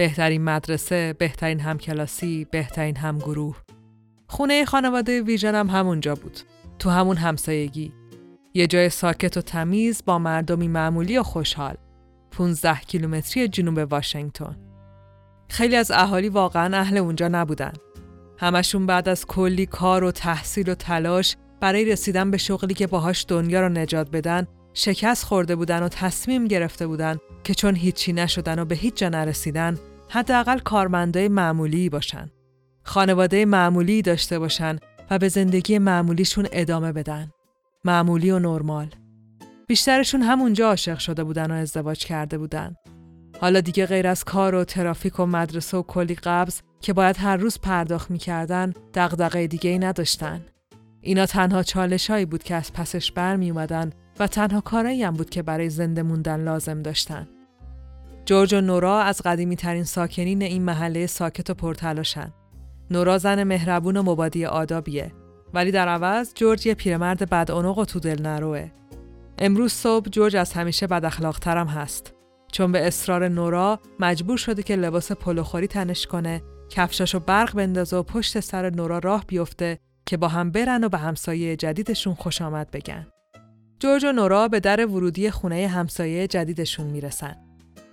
بهترین مدرسه، بهترین همکلاسی، بهترین همگروه. خونه خانواده ویژن هم همونجا بود. تو همون همسایگی. یه جای ساکت و تمیز با مردمی معمولی و خوشحال. 15 کیلومتری جنوب واشنگتن. خیلی از اهالی واقعا اهل اونجا نبودن. همشون بعد از کلی کار و تحصیل و تلاش برای رسیدن به شغلی که باهاش دنیا رو نجات بدن شکست خورده بودن و تصمیم گرفته بودن که چون هیچی نشدن و به هیچ جا نرسیدن حداقل کارمندای معمولی باشن. خانواده معمولی داشته باشن و به زندگی معمولیشون ادامه بدن. معمولی و نرمال. بیشترشون همونجا عاشق شده بودن و ازدواج کرده بودن. حالا دیگه غیر از کار و ترافیک و مدرسه و کلی قبض که باید هر روز پرداخت می‌کردن دغدغه دیگه ای نداشتن. اینا تنها چالش هایی بود که از پسش بر می اومدن و تنها کارایی هم بود که برای زنده موندن لازم داشتن. جورج و نورا از قدیمی ترین ساکنین این محله ساکت و پرتلاشن. نورا زن مهربون و مبادی آدابیه ولی در عوض جورج یه پیرمرد بدعنق و تو دل نروه. امروز صبح جورج از همیشه بد اخلاقترم هست. چون به اصرار نورا مجبور شده که لباس پلوخوری تنش کنه، کفشاشو برق بندازه و پشت سر نورا راه بیفته که با هم برن و به همسایه جدیدشون خوش آمد بگن. جورج و نورا به در ورودی خونه همسایه جدیدشون می‌رسن.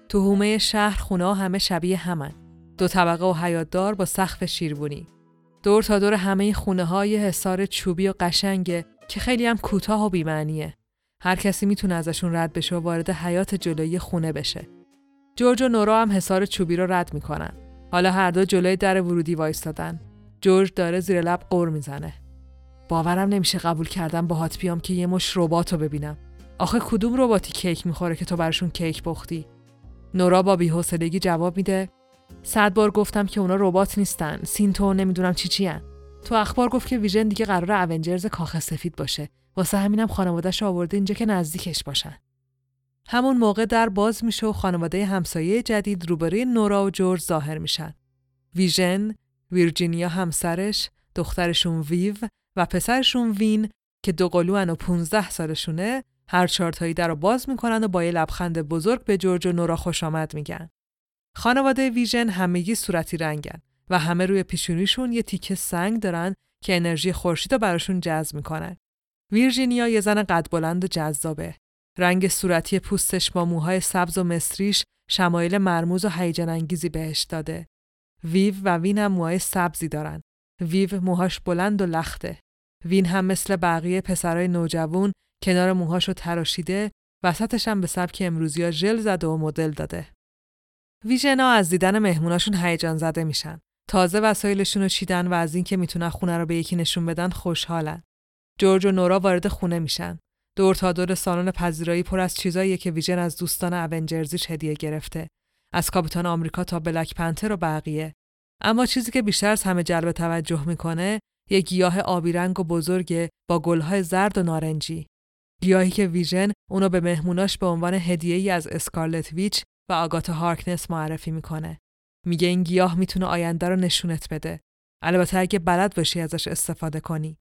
تو هومه شهر خونه همه شبیه همن. دو طبقه و حیاتدار با سقف شیربونی. دور تا دور همه خونه های حصار چوبی و قشنگه که خیلی هم کوتاه و بیمعنیه. هر کسی می‌تونه ازشون رد بشه و وارد حیات جلوی خونه بشه. جورج و نورا هم حصار چوبی رو رد می‌کنن. حالا هر دو جلوی در ورودی وایستادن. جورج داره زیر لب قور می‌زنه. باورم نمیشه قبول کردم باهات بیام که یه مش ربات رو ببینم. آخه کدوم رباتی کیک می‌خوره که تو براشون کیک پختی؟ نورا با بی‌حوصلگی جواب میده. صد بار گفتم که اونا ربات نیستن. سینتو نمی‌دونم چی چی هن. تو اخبار گفت که ویژن دیگه قرار اونجرز کاخ سفید باشه. واسه همینم خانوادهش آورده اینجا که نزدیکش باشن. همون موقع در باز میشه و خانواده همسایه جدید روبروی نورا و جورج ظاهر میشن. ویژن ویرجینیا همسرش دخترشون ویو و پسرشون وین که دو قلوان و 15 سالشونه هر چارتایی در رو باز می‌کنن و با یه لبخند بزرگ به جورج و نورا خوش آمد میگن. خانواده ویژن همگی صورتی رنگن و همه روی پیشونیشون یه تیکه سنگ دارن که انرژی خورشید رو براشون جذب می‌کنه. ویرجینیا یه زن قد بلند و جذابه. رنگ صورتی پوستش با موهای سبز و مصریش شمایل مرموز و هیجان انگیزی بهش داده. ویو و وین هم موهای سبزی دارن. ویو موهاش بلند و لخته. وین هم مثل بقیه پسرای نوجوان کنار موهاشو تراشیده وسطش هم به سبک امروزی ژل زده و مدل داده. ویژنا از دیدن مهموناشون هیجان زده میشن. تازه وسایلشون رو چیدن و از اینکه می‌تونن خونه رو به یکی نشون بدن خوشحالن. جورج و نورا وارد خونه میشن. دور تا دور سالن پذیرایی پر از چیزاییه که ویژن از دوستان اونجرزیش هدیه گرفته. از کاپیتان آمریکا تا بلک پنتر و بقیه. اما چیزی که بیشتر از همه جلب توجه می‌کنه یک گیاه آبی رنگ و بزرگ با گلهای زرد و نارنجی. گیاهی که ویژن اونو به مهموناش به عنوان هدیه ای از اسکارلت ویچ و آگاتا هارکنس معرفی می‌کنه. میگه این گیاه می‌تونه آینده رو نشونت بده. البته اگه بلد باشی ازش استفاده کنی.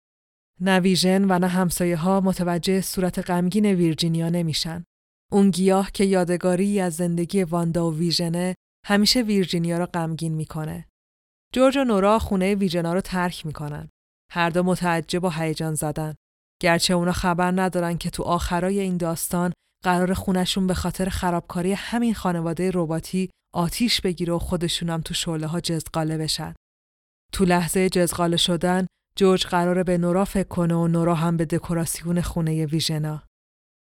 نه ویژن و نه همسایه ها متوجه صورت غمگین ویرجینیا نمیشن. اون گیاه که یادگاری از زندگی واندا و ویژنه همیشه ویرجینیا رو غمگین می‌کنه. جورج و نورا خونه ویژنا رو ترک می‌کنن. هر دو متعجب و هیجان زدن. گرچه اونا خبر ندارن که تو آخرای این داستان قرار خونشون به خاطر خرابکاری همین خانواده رباتی آتیش بگیره و خودشونم تو شعله ها جزقاله بشن. تو لحظه جزقاله شدن جورج قراره به نورا فکر کنه و نورا هم به دکوراسیون خونه ویژنا.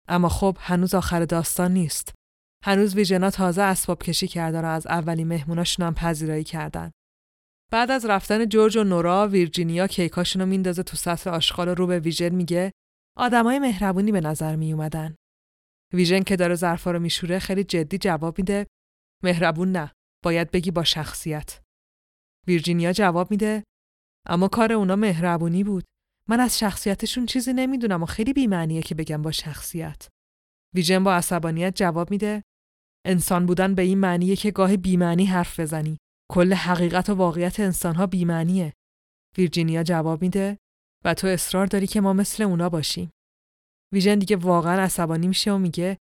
اما خب هنوز آخر داستان نیست. هنوز ویژنا تازه اسباب کشی کردن و از اولی مهموناشون هم پذیرایی کردن. بعد از رفتن جورج و نورا ویرجینیا کیکاشونو میندازه تو سطح آشغال رو به ویژن میگه آدمای مهربونی به نظر می اومدن. ویژن که داره ظرفا رو میشوره خیلی جدی جواب میده مهربون نه باید بگی با شخصیت. ویرجینیا جواب میده اما کار اونا مهربونی بود. من از شخصیتشون چیزی نمی‌دونم و خیلی بیمعنیه که بگم با شخصیت. ویژن با عصبانیت جواب میده انسان بودن به این معنیه که گاهی بیمعنی حرف بزنی. کل حقیقت و واقعیت انسانها بیمعنیه. ویرجینیا جواب میده و تو اصرار داری که ما مثل اونا باشیم. ویژن دیگه واقعا عصبانی میشه و میگه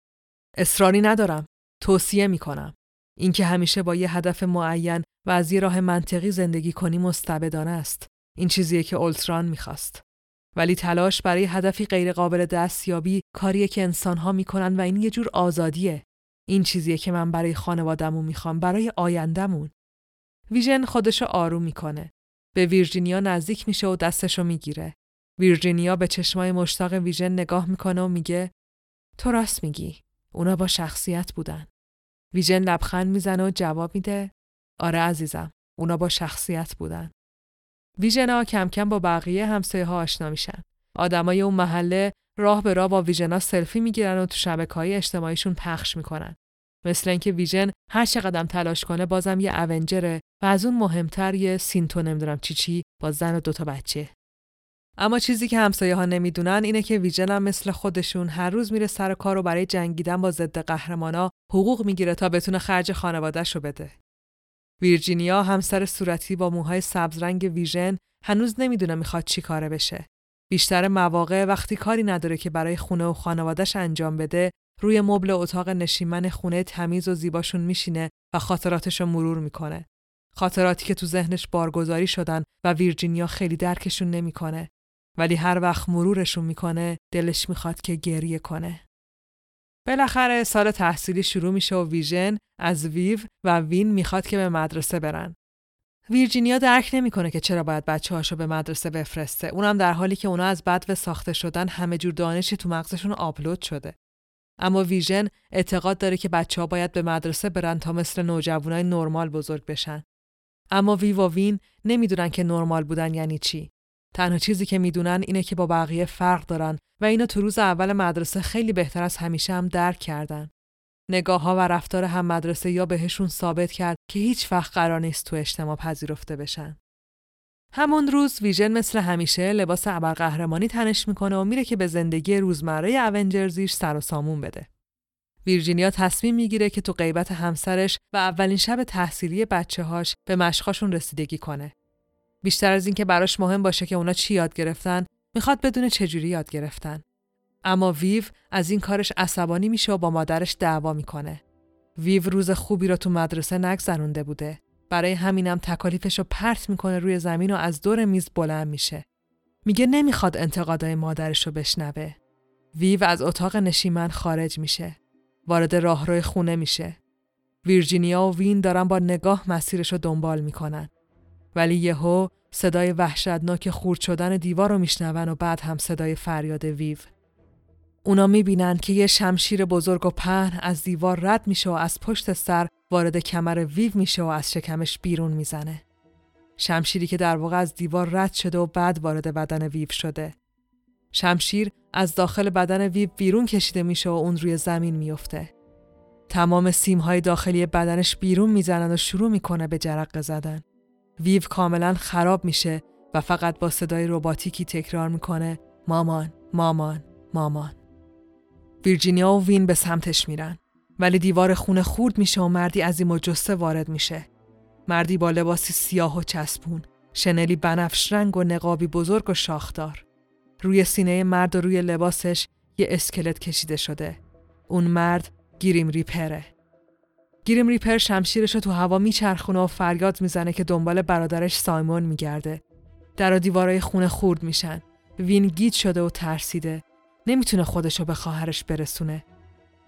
اصراری ندارم. توصیه می کنم. اینکه همیشه با یه هدف معین و از یه راه منطقی زندگی کنی مستبدانه است. این چیزیه که اولتران می‌خواست. ولی تلاش برای هدفی غیرقابل دستیابی کاریه که انسانها می‌کنن و این یه جور آزادیه. این چیزیه که من برای خانوادمون می‌خوام برای آیندهمون. ویژن خودشو آروم می‌کنه. به ویرجینیا نزدیک میشه و دستشو می‌گیره. ویرجینیا به چشمای مشتاق ویژن نگاه می‌کنه و میگه تو راست میگی. اونا با شخصیت بودن. ویژن لبخند می‌زنه و جواب میده آره عزیزم. اونا با شخصیت بودن. ویژنا کم کم با بقیه همسایه ها آشنا میشن. آدمای اون محله راه به راه با ویژنا سلفی می‌گیرن و تو شبکه های اجتماعیشون پخش می‌کنن. مثل اینکه ویژن هر چقدر تلاش کنه بازم یه Avenger ه و از اون مهمتر یه synthe نمی‌دونم چی چی با زن و دوتا بچه. اما چیزی که همسایه ها نمی‌دونن اینه که ویژن هم مثل خودشون هر روز میره سر کار و برای جنگیدن با ضد قهرمانا حقوق می‌گیره تا بتونه خرج خانوادهش رو بده. ویرجینیا همسر صورتی با موهای سبز رنگ ویژن هنوز نمی‌دونه می‌خواد چی کاره بشه. بیشتر مواقع وقتی کاری نداره که برای خونه و خانوادش انجام بده روی مبل اتاق نشیمن خونه تمیز و زیباشون میشینه و خاطراتش رو مرور می‌کنه. خاطراتی که تو ذهنش بارگذاری شدن و ویرجینیا خیلی درکشون نمی‌کنه. ولی هر وقت مرورشون می‌کنه دلش می‌خواد که گریه کنه. بالاخره سال تحصیلی شروع میشه و ویژن از ویو و وین می‌خواد که به مدرسه برن. ویرجینیا درک نمی‌کنه که چرا باید بچه هاشو به مدرسه بفرسته. اونم در حالی که اونا از بد ساخته شدن همه جور دانشی تو مغزشون آپلود شده. اما ویژن اعتقاد داره که بچه ها باید به مدرسه برن تا مثل نوجوانای نرمال بزرگ بشن. اما وی و وین نمی‌دونن که نرمال بودن یعنی چی. تنها چیزی که می‌دونن اینه که با بقیه فرق دارن و اینو تو روز اول مدرسه خیلی بهتر از همیشه هم درک کردن. نگاه ها و رفتار هم مدرسه یا بهشون ثابت کرد که هیچ وقت قرار نیست تو اجتماع پذیرفته بشن. همون روز ویژن مثل همیشه لباس ابرقهرمانی تنش می‌کنه و میره که به زندگی روزمره اونجرزیش سر و سامون بده. ویرجینیا تصمیم می‌گیره که تو غیبت همسرش و اولین شب تحصیلی بچه هاش به مشقاشون رسیدگی کنه. بیشتر از اینکه براش مهم باشه که اونا چی یاد گرفتن، می‌خواد بدون چجوری یاد گرفتن. اما ویو از این کارش عصبانی میشه و با مادرش دعوا می‌کنه. ویو روز خوبی رو تو مدرسه نگذرونده بوده. برای همینم تکالیفش رو پرت می‌کنه روی زمین و از دور میز بلند میشه. میگه نمی‌خواد انتقادای مادرش رو بشنوه. ویو از اتاق نشیمن خارج میشه. وارد راهروی خونه میشه. ویرجینیا و وین دارن با نگاه مسیرش رو دنبال می‌کنن. ولی یهو صدای وحشتناک خورد شدن دیوار رو میشنون و بعد هم صدای فریاد ویو. اونا می‌بینن که یه شمشیر بزرگ و پهن از دیوار رد میشه و از پشت سر وارد کمر ویو میشه و از شکمش بیرون می‌زنه. شمشیری که در واقع از دیوار رد شده و بعد وارد بدن ویو شده. شمشیر از داخل بدن ویو بیرون کشیده میشه و اون روی زمین میفته. تمام سیمهای داخلی بدنش بیرون می‌زنن و شروع می‌کنه به جرقه زدن. ویو کاملا خراب میشه و فقط با صدای رباتیکی تکرار می‌کنه مامان مامان مامان ویرجینیا و وین به سمتش میرن ولی دیوار خونه خورد میشه و مردی از این جسته وارد میشه مردی با لباسی سیاه و چسبون شنلی بنفش رنگ و نقابی بزرگ و شاخدار روی سینه مرد و روی لباسش یه اسکلت کشیده شده اون مرد Grim Reaper ه Grim Reaper شمشیرش رو تو هوا میچرخونه و فریاد می‌زنه که دنبال برادرش سایمون میگرده. در و دیوارای خونه خرد میشن. وین گیج شده و ترسیده. نمی‌تونه خودشو به خواهرش برسونه.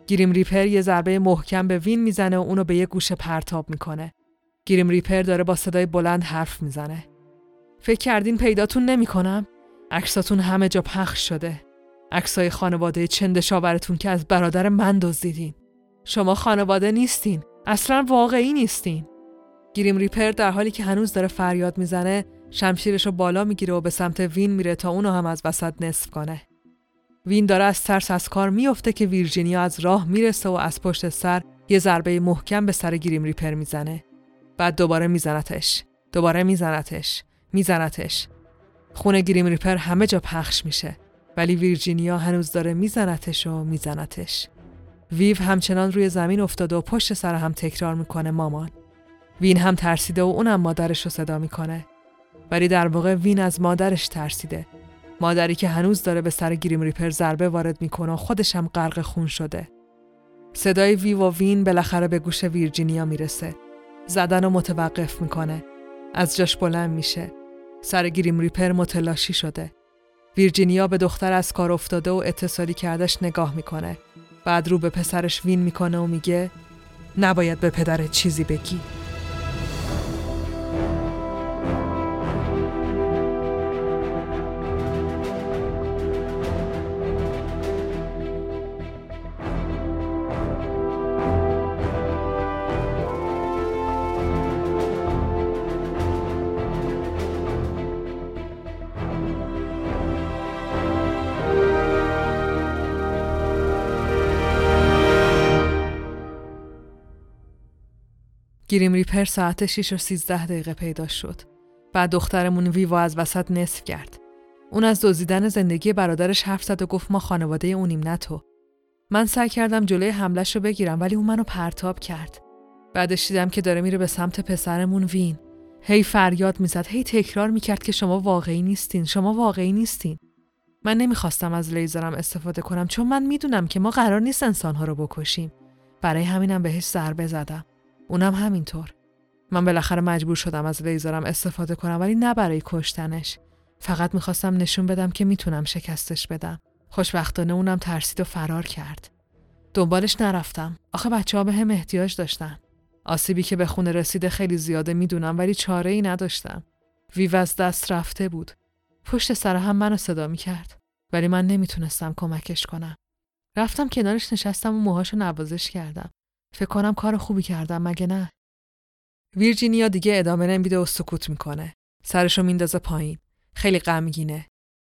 Grim Reaper یه ضربه محکم به وین می‌زنه و اونو به یه گوشه پرتاب می‌کنه. Grim Reaper داره با صدای بلند حرف می‌زنه. فکر کردین پیداتون نمی‌کنم؟ عکساتون همه جا پخش شده. عکسای خانواده چندشاورتون که از برادر من دزدیدین. شما خانواده نیستین. اصلا واقعی نیستین. گیریم ریپر در حالی که هنوز داره فریاد می‌زنه شمشیرش رو بالا می‌گیره و به سمت وین میره تا اونو هم از وسط نصف کنه. وین داره از ترس از کار میفته که ویرجینیا از راه می‌رسه و از پشت سر یه ضربه محکم به سر گیریم ریپر می‌زنه. بعد دوباره میزنتش. دوباره میزنتش. میزنتش. خونه گیریم ریپر همه جا پخش میشه. ولی ویرجینیا هنوز داره میزنتش و میزنتش. ویو همچنان روی زمین افتاده و پشت سر هم تکرار می‌کنه مامان. وین هم ترسیده و اونم مادرش رو صدا می‌کنه. ولی در واقع وین از مادرش ترسیده. مادری که هنوز داره به سر گریم ریپر ضربه وارد می‌کنه و خودش هم غرق خون شده. صدای وی و وین بالاخره به گوش ویرجینیا می‌رسه. زدن و متوقف می‌کنه. از جاش بلند میشه. سر گریم ریپر متلاشی شده. ویرجینیا به دختر از کار افتاده و اتصالی کردش نگاه می‌کنه. بعد رو به پسرش وین می‌کنه و میگه نباید به پدرت چیزی بگی. گریم ریپر ساعت 6 و 13 دقیقه پیدا شد. بعد دخترمون ویوا از وسط نصف کرد. اون از دزدیدن زندگی برادرش حرف زد و گفت ما خانواده اونیم نه تو. من سعی کردم جلوی حملش رو بگیرم ولی اون منو پرتاب کرد. بعدش دیدم که داره میره به سمت پسرمون وین. هی فریاد می‌زد هی تکرار می‌کرد که شما واقعی نیستین شما واقعی نیستین من نمی‌خواستم از لیزرم استفاده کنم چون من می‌دونم که ما قرار نیست انسانها رو بکشیم برای همینم بهش ضربه زدم اونم همینطور. من بالاخره مجبور شدم از لیزرم استفاده کنم ولی نه برای کشتنش. فقط می‌خواستم نشون بدم که می‌تونم شکستش بدم. خوشبختانه اونم ترسید و فرار کرد. دنبالش نرفتم. آخه بچه ها به هم احتیاج داشتن. آسیبی که به خونه رسیده خیلی زیاده می‌دونم ولی چاره ای نداشتم. ویو از دست رفته بود. پشت سر هم منو صدا می‌کرد. ولی من نمی‌تونستم کمکش کنم. رفتم کنارش نشستم و موهاشو نوازش کردم. فکر کنم کار خوبی کردم مگه نه؟ ویرجینیا دیگه ادامه نمیده و سکوت می‌کنه. سرشو میندازه پایین. خیلی غمگینه.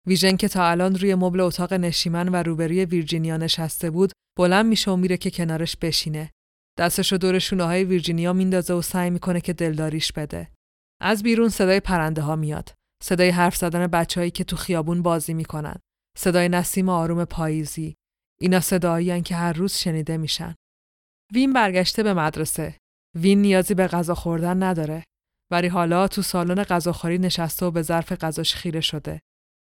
ویژن که تا الان روی مبل اتاق نشیمن و روبروی ویرجینیا نشسته بود بلند میشه و میره که کنارش بشینه. دستشو دور شونه های ویرجینیا میندازه و سعی می‌کنه که دلداریش بده. از بیرون صدای پرنده ها میاد. صدای حرف زدن بچههایی که تو خیابون بازی می‌کنن. صدای نسیم آروم پاییزی. اینا صدایی که هر روز شنیده میشن. وین برگشته به مدرسه. وین نیازی به غذا خوردن نداره. ولی حالا تو سالن غذاخوری نشسته و به ظرف غذاش خیره شده.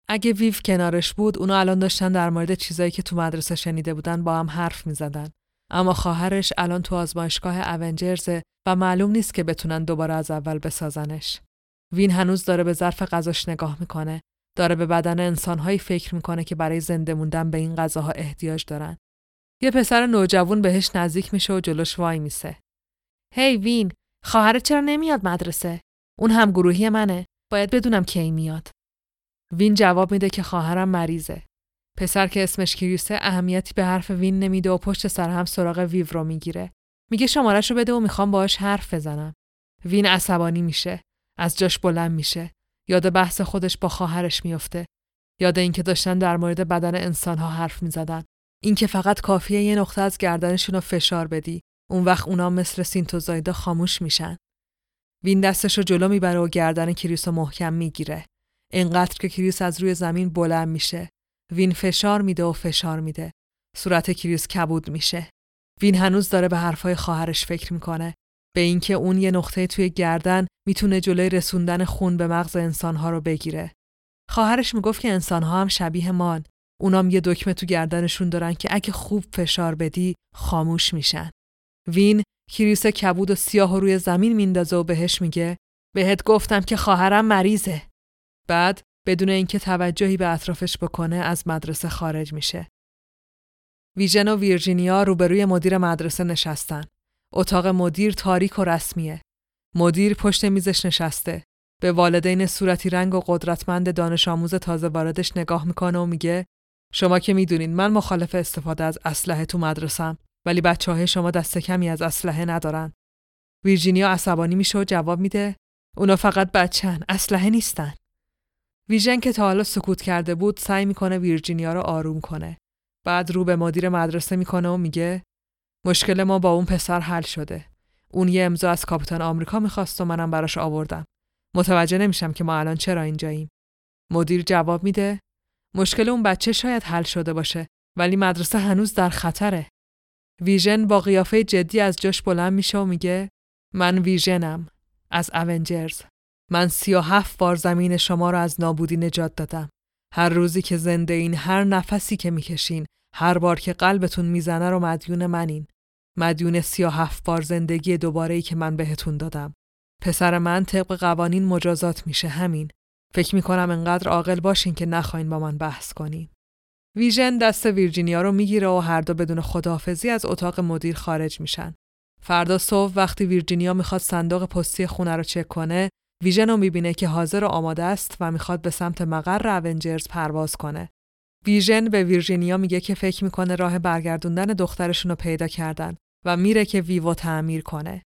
اگه ویو کنارش بود، اونا الان داشتن در مورد چیزایی که تو مدرسه شنیده بودن با هم حرف می زدن. اما خواهرش الان تو آزمایشگاه اونجرز و معلوم نیست که بتونن دوباره از اول بسازنش. وین هنوز داره به ظرف غذاش نگاه می‌کنه. داره به بدن انسانهایی فکر می‌کنه که برای زنده موندن به این غذاها احتیاج دارن. یه پسر نوجوان بهش نزدیک میشه و جلوش وای میسه. هی hey, وین، خواهرت چرا نمیاد مدرسه؟ اون هم گروهی منه. باید بدونم کی میاد. وین جواب میده که خواهرم مریضه. پسر که اسمش کریوسه اهمیتی به حرف وین نمیده و پشت سر هم سراغ ویو رو می‌گیره. میگه شمارش بده و می‌خوام باهاش حرف بزنم. وین عصبانی میشه. از جاش بلند میشه. یاد بحث خودش با خواهرش میفته. یاد اینکه داشتن در مورد بدن انسانها حرف می‌زدن. اینکه فقط کافیه یه نقطه از گردنشون رو فشار بدی. اون وقت اونا مثل synthezoid ا خاموش میشن. وین دستش رو جلو می‌بره و گردن کریس رو محکم می‌گیره. اینقدر که کریس از روی زمین بلند میشه. وین فشار میده و فشار میده. صورت کریس کبود میشه. وین هنوز داره به حرفای خواهرش فکر می‌کنه. به اینکه اون یه نقطه توی گردن می‌تونه جلوی رسوندن خون به مغز انسانها رو بگیره. خواهرش می‌گفت که انسانها هم شبیه مان اونام یه دکمه تو گردنشون دارن که اگه خوب فشار بدی خاموش میشن. وین کریس کبود و سیاه روی زمین میندازه و بهش میگه بهت گفتم که خواهرم مریضه. بعد بدون اینکه توجهی به اطرافش بکنه از مدرسه خارج میشه. ویژن و ویرجینیا روبروی مدیر مدرسه نشستن. اتاق مدیر تاریک و رسمیه. مدیر پشت میزش نشسته. به والدین صورتی رنگ و قدرتمند دانش آموز تازه واردش نگاه می‌کنه و میگه شما که می‌دونین من مخالف استفاده از اسلحه تو مدرسم ولی بچه های شما دست کمی از اسلحه ندارن. ویرجینیا عصبانی میشه و جواب میده اونا فقط بچن اسلحه نیستن. ویژن که تا حالا سکوت کرده بود سعی می‌کنه ویرجینیا رو آروم کنه. بعد رو به مدیر مدرسه می‌کنه و میگه مشکل ما با اون پسر حل شده. اون یه امضا از کاپیتان آمریکا می‌خواست و منم براش آوردم. متوجه نمیشم که ما الان چرا اینجاییم. مدیر جواب میده مشکل اون بچه شاید حل شده باشه ولی مدرسه هنوز در خطره. ویژن با قیافه جدی از جاش بلند میشه و میگه من ویژنم از اونجرز. من سی و هفت بار زمین شما رو از نابودی نجات دادم. هر روزی که زنده این هر نفسی که می‌کشین هر بار که قلبتون می‌زنه رو مدیون منین. مدیون سی هفت بار زندگی دوباره ای که من بهتون دادم. پسر من طبق قوانین مجازات میشه همین. فکر می‌کنم انقدر عاقل باشین که نخواین با من بحث کنین. ویژن دست ویرجینیا رو می‌گیره و هر دو بدون خداحافظی از اتاق مدیر خارج میشن. فردا صبح وقتی ویرجینیا می‌خواد صندوق پستی خونه رو چک کنه، ویژن رو می‌بینه که حاضر و آماده است و می‌خواد به سمت مقر اونجرز پرواز کنه. ویژن به ویرجینیا میگه که فکر می‌کنه راه برگردوندن دخترشون رو پیدا کردن و میره که ویوو تعمیر کنه.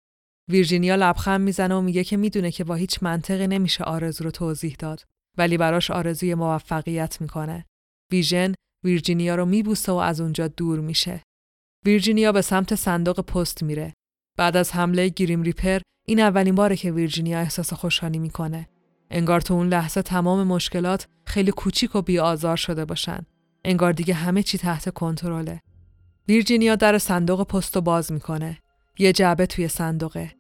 ویرجینیا لبخند می‌زنه و میگه که می‌دونه که با هیچ منطقی نمیشه آرزو رو توضیح داد ولی براش آرزوی موفقیت می‌کنه. ویژن ویرجینیا رو میبوسه و از اونجا دور میشه. ویرجینیا به سمت صندوق پست میره. بعد از حمله گریم ریپر این اولین باره که ویرجینیا احساس خوشحالی می‌کنه. انگار تو اون لحظه تمام مشکلات خیلی کوچیک و بیآزار شده باشن. انگار دیگه همه چی تحت کنترله. ویرجینیا در صندوق پست رو باز می‌کنه. یه جعبه توی صندوقه.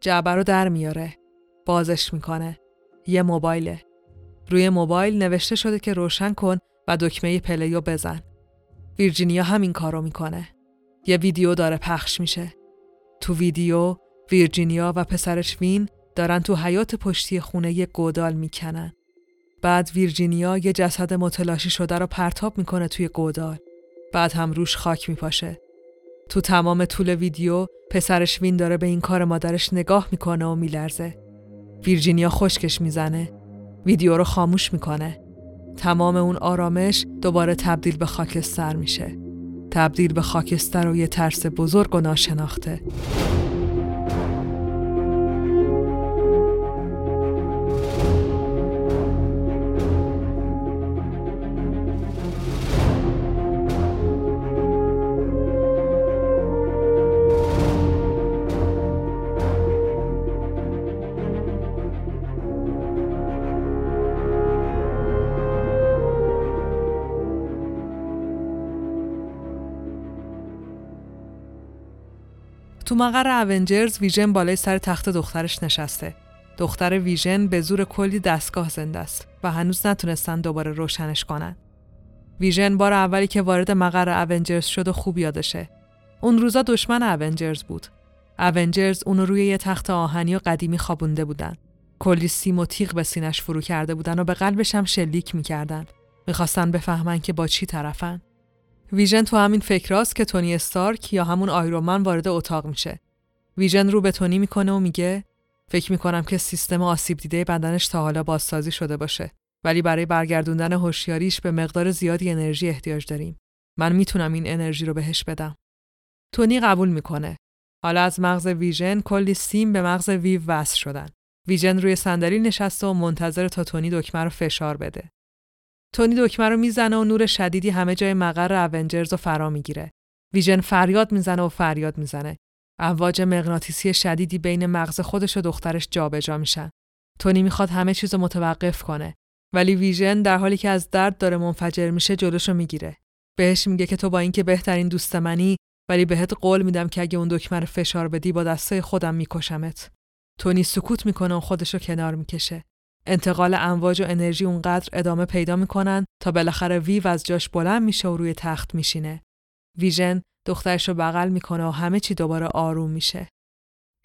جعبه رو در میاره. بازش می‌کنه. یه موبایله. روی موبایل نوشته شده که روشن کن و دکمه play رو بزن. ویرجینیا همین کارو می‌کنه. یه ویدیو داره پخش میشه. تو ویدیو ویرجینیا و پسرش وین دارن تو حیاط پشتی خونه یه گودال می‌کنن. بعد ویرجینیا یه جسد متلاشی شده رو پرتاب می‌کنه توی گودال. بعد هم روش خاک میپاشه. تو تمام طول ویدیو پسرش وین داره به این کار مادرش نگاه می‌کنه و میلرزه. ویرجینیا خشکش می‌زنه. ویدیو رو خاموش می‌کنه. تمام اون آرامش دوباره تبدیل به خاکستر میشه. تبدیل به خاکستر و یه ترس بزرگ و ناشناخته. مقر اونجرز ویژن بالای سر تخت دخترش نشسته. دختر ویژن به زور کلی دستگاه زنده است و هنوز نتونستن دوباره روشنش کنن. ویژن بار اولی که وارد مقر اونجرز شد و خوب یادشه. اون روزا دشمن اونجرز بود. اونجرز اونو روی یه تخت آهنی و قدیمی خوابونده بودن. کلی سیم و تیغ به سینش فرو کرده بودن و به قلبش هم شلیک می‌کردن. می‌خواستن بفهمن که با چی طرفن. ویژن تو همین فکراست که تونی استارک یا همون Iron Man وارد اتاق میشه. ویژن رو به تونی می‌کنه و میگه فکر می‌کنم که سیستم آسیب دیده بدنش تا حالا بازسازی شده باشه ولی برای برگردوندن هوشیاریش به مقدار زیادی انرژی احتیاج داریم. من می‌تونم این انرژی رو بهش بدم. تونی قبول می‌کنه. حالا از مغز ویژن کلی سیم به مغز ویو وصل شدن. ویژن روی صندلی نشسته و منتظر تا تونی دکمه رو فشار بده. تونی دکمه رو می‌زنه و نور شدیدی همه جای مقر اونجرز رو فرا می‌گیره. ویژن فریاد می‌زنه و فریاد می‌زنه. امواج مغناطیسی شدیدی بین مغز خودش و دخترش جابجا میشن. تونی می‌خواد همه چیز رو متوقف کنه. ولی ویژن در حالی که از درد داره منفجر میشه جلوشو می‌گیره. بهش میگه که تو با اینکه بهترین دوست منی ولی بهت قول میدم که اگه اون دکمه رو فشار بدی با دسته خودم میکشمت. تونی سکوت می‌کنه و خودشو کنار می‌کشه. انتقال امواج و انرژی اونقدر ادامه پیدا می‌کنن تا بالاخره ویو از جاش بلند میشه و روی تخت میشینه. ویژن دخترش رو بغل می‌کنه و همه چی دوباره آروم میشه.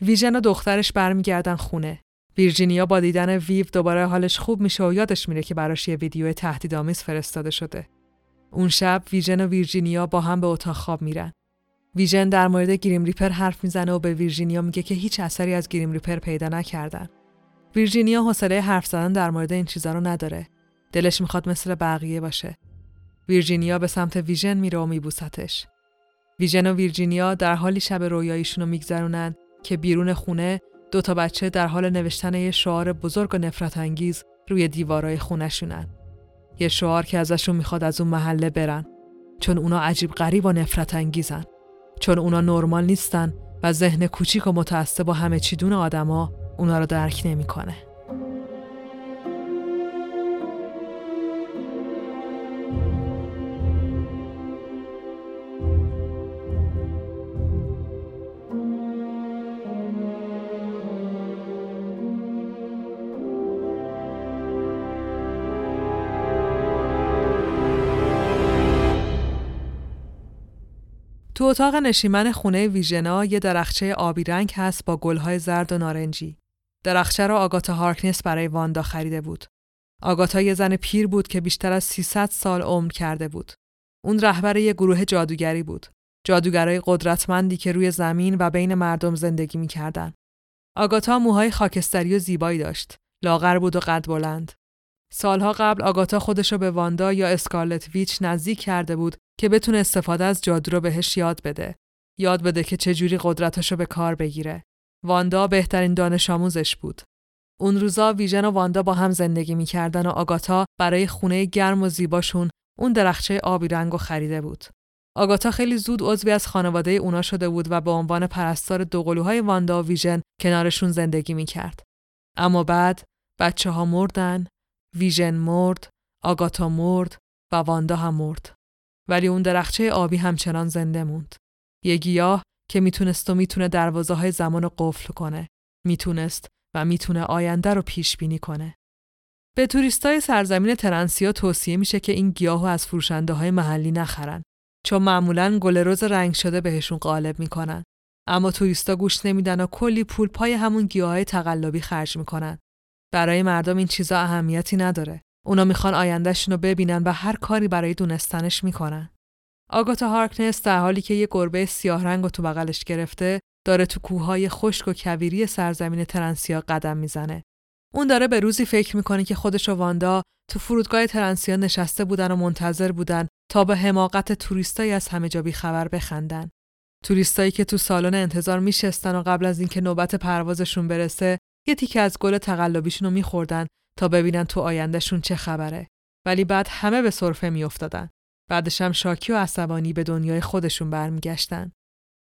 ویژن و دخترش برمیگردن خونه. ویرجینیا با دیدن ویو دوباره حالش خوب میشه و یادش میره که براش یه ویدیو تهدیدآمیز فرستاده شده. اون شب ویژن و ویرجینیا با هم به اتاق خواب میرن. ویژن در مورد گریم ریپر حرف می‌زنه و به ویرجینیا میگه که هیچ اثری از گریم ریپر پیدا نکردن. ویرجینیا حوصله حرف زدن در مورد این چیزا رو نداره. دلش می‌خواد مثل بقیه باشه. ویرجینیا به سمت ویژن میره و میبوستش. ویژن و ویرجینیا در حالی شب رویاییشون رو میگذرونن که بیرون خونه دو تا بچه در حال نوشتن یه شعار بزرگ و نفرت انگیز روی دیوارای خونشونن. یه شعار که ازشون می‌خواد از اون محله برن چون اونا عجیب غریب و نفرت انگیزن. چون اونا نرمال نیستن و ذهن کوچیک و متعصب و همه چی دون آدما اونا رو درک نمی‌کنه. تو اتاق نشیمن خونه ویژنا یه درخچه آبی رنگ هست با گلهای زرد و نارنجی. درخچه را آگاتا هارکنس برای واندا خریده بود. آگاتا یه زن پیر بود که بیشتر از 300 سال عمر کرده بود. اون رهبر یه گروه جادوگری بود. جادوگرای قدرتمندی که روی زمین و بین مردم زندگی می‌کردن. آگاتا موهای خاکستری و زیبایی داشت. لاغر بود و قد بلند. سالها قبل آگاتا خودشو به واندا یا اسکارلت ویچ نزدیک کرده بود که بتونه استفاده از جادو رو بهش یاد بده. یاد بده که چجوری قدرتشو به کار بگیره. واندا بهترین دانش آموزش بود. اون روزا ویژن و واندا با هم زندگی می‌کردن و آگاتا برای خونه گرم و زیباشون اون درخچه آبی رنگ خریده بود. آگاتا خیلی زود عضوی از خانواده اونا شده بود و به عنوان پرستار دوقلوهای واندا و ویژن کنارشون زندگی می‌کرد. اما بعد بچه ها مردن، ویژن مرد، آگاتا مرد و واندا هم مرد. ولی اون درخچه آبی همچنان زنده موند. یه گیاه که می‌تونست و می‌تونه دروازه های زمان رو قفل کنه. می‌تونست و می‌تونه آینده رو پیش بینی کنه. به توریستای سرزمین ترنسیا توصیه میشه که این گیاهو از فروشنده های محلی نخرن چون معمولا گل رز رنگ شده بهشون غالب می‌کنن. اما توریستا گوش نمیدن و کلی پول پای همون گیاهای تقلبی خرج می‌کنن. برای مردم این چیزا اهمیتی نداره. اونا می‌خوان آیندهشون رو ببینن و هر کاری برای دونستنش می‌کنن. آگاتا هارکنس در حالی که یه گربه سیاه رنگ و تو بغلش گرفته داره تو کوههای خشک و کویری سرزمین ترنسیا قدم می‌زنه. اون داره به روزی فکر می‌کنه که خودش و واندا تو فرودگاه ترنسیا نشسته بودن و منتظر بودن تا به حماقت توریستایی از همه جا خبر بخندن. توریستایی که تو سالن انتظار میشستن و قبل از اینکه نوبت پروازشون برسه یه تیکه از گل تقلبیشون رو میخوردن تا ببینن تو آیندهشون چه خبره. ولی بعد همه به سرفه میافتادن. بعدش هم شاکی و عصبانی به دنیای خودشون برمیگشتن.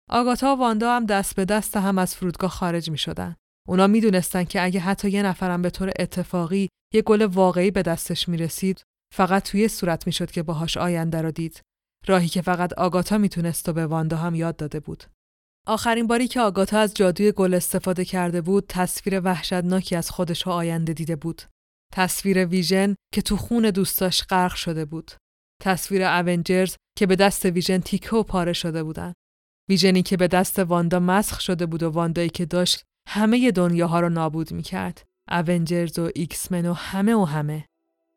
آگاتا و واندا هم دست به دست هم از فرودگاه خارج می شدن. اونا می دونستن که اگه حتی یه نفرم به طور اتفاقی یه گل واقعی به دستش می رسید فقط توی صورت می شد که باهاش آینده رو دید. راهی که فقط آگاتا می‌تونست و به واندا هم یاد داده بود. آخرین باری که آگاتا از جادوی گل استفاده کرده بود تصویر وحشتناکی از خودش و آینده دیده بود. تصویر ویژن که تو خون دوستاش غرق شده بود. تصویر Avengers که به دست ویژن تیکه و پاره شده بودن. ویژنی که به دست واندا مسخ شده بود و واندایی که داشت همه دنیاها رو نابود می‌کرد. Avengers و X-Men و همه و همه.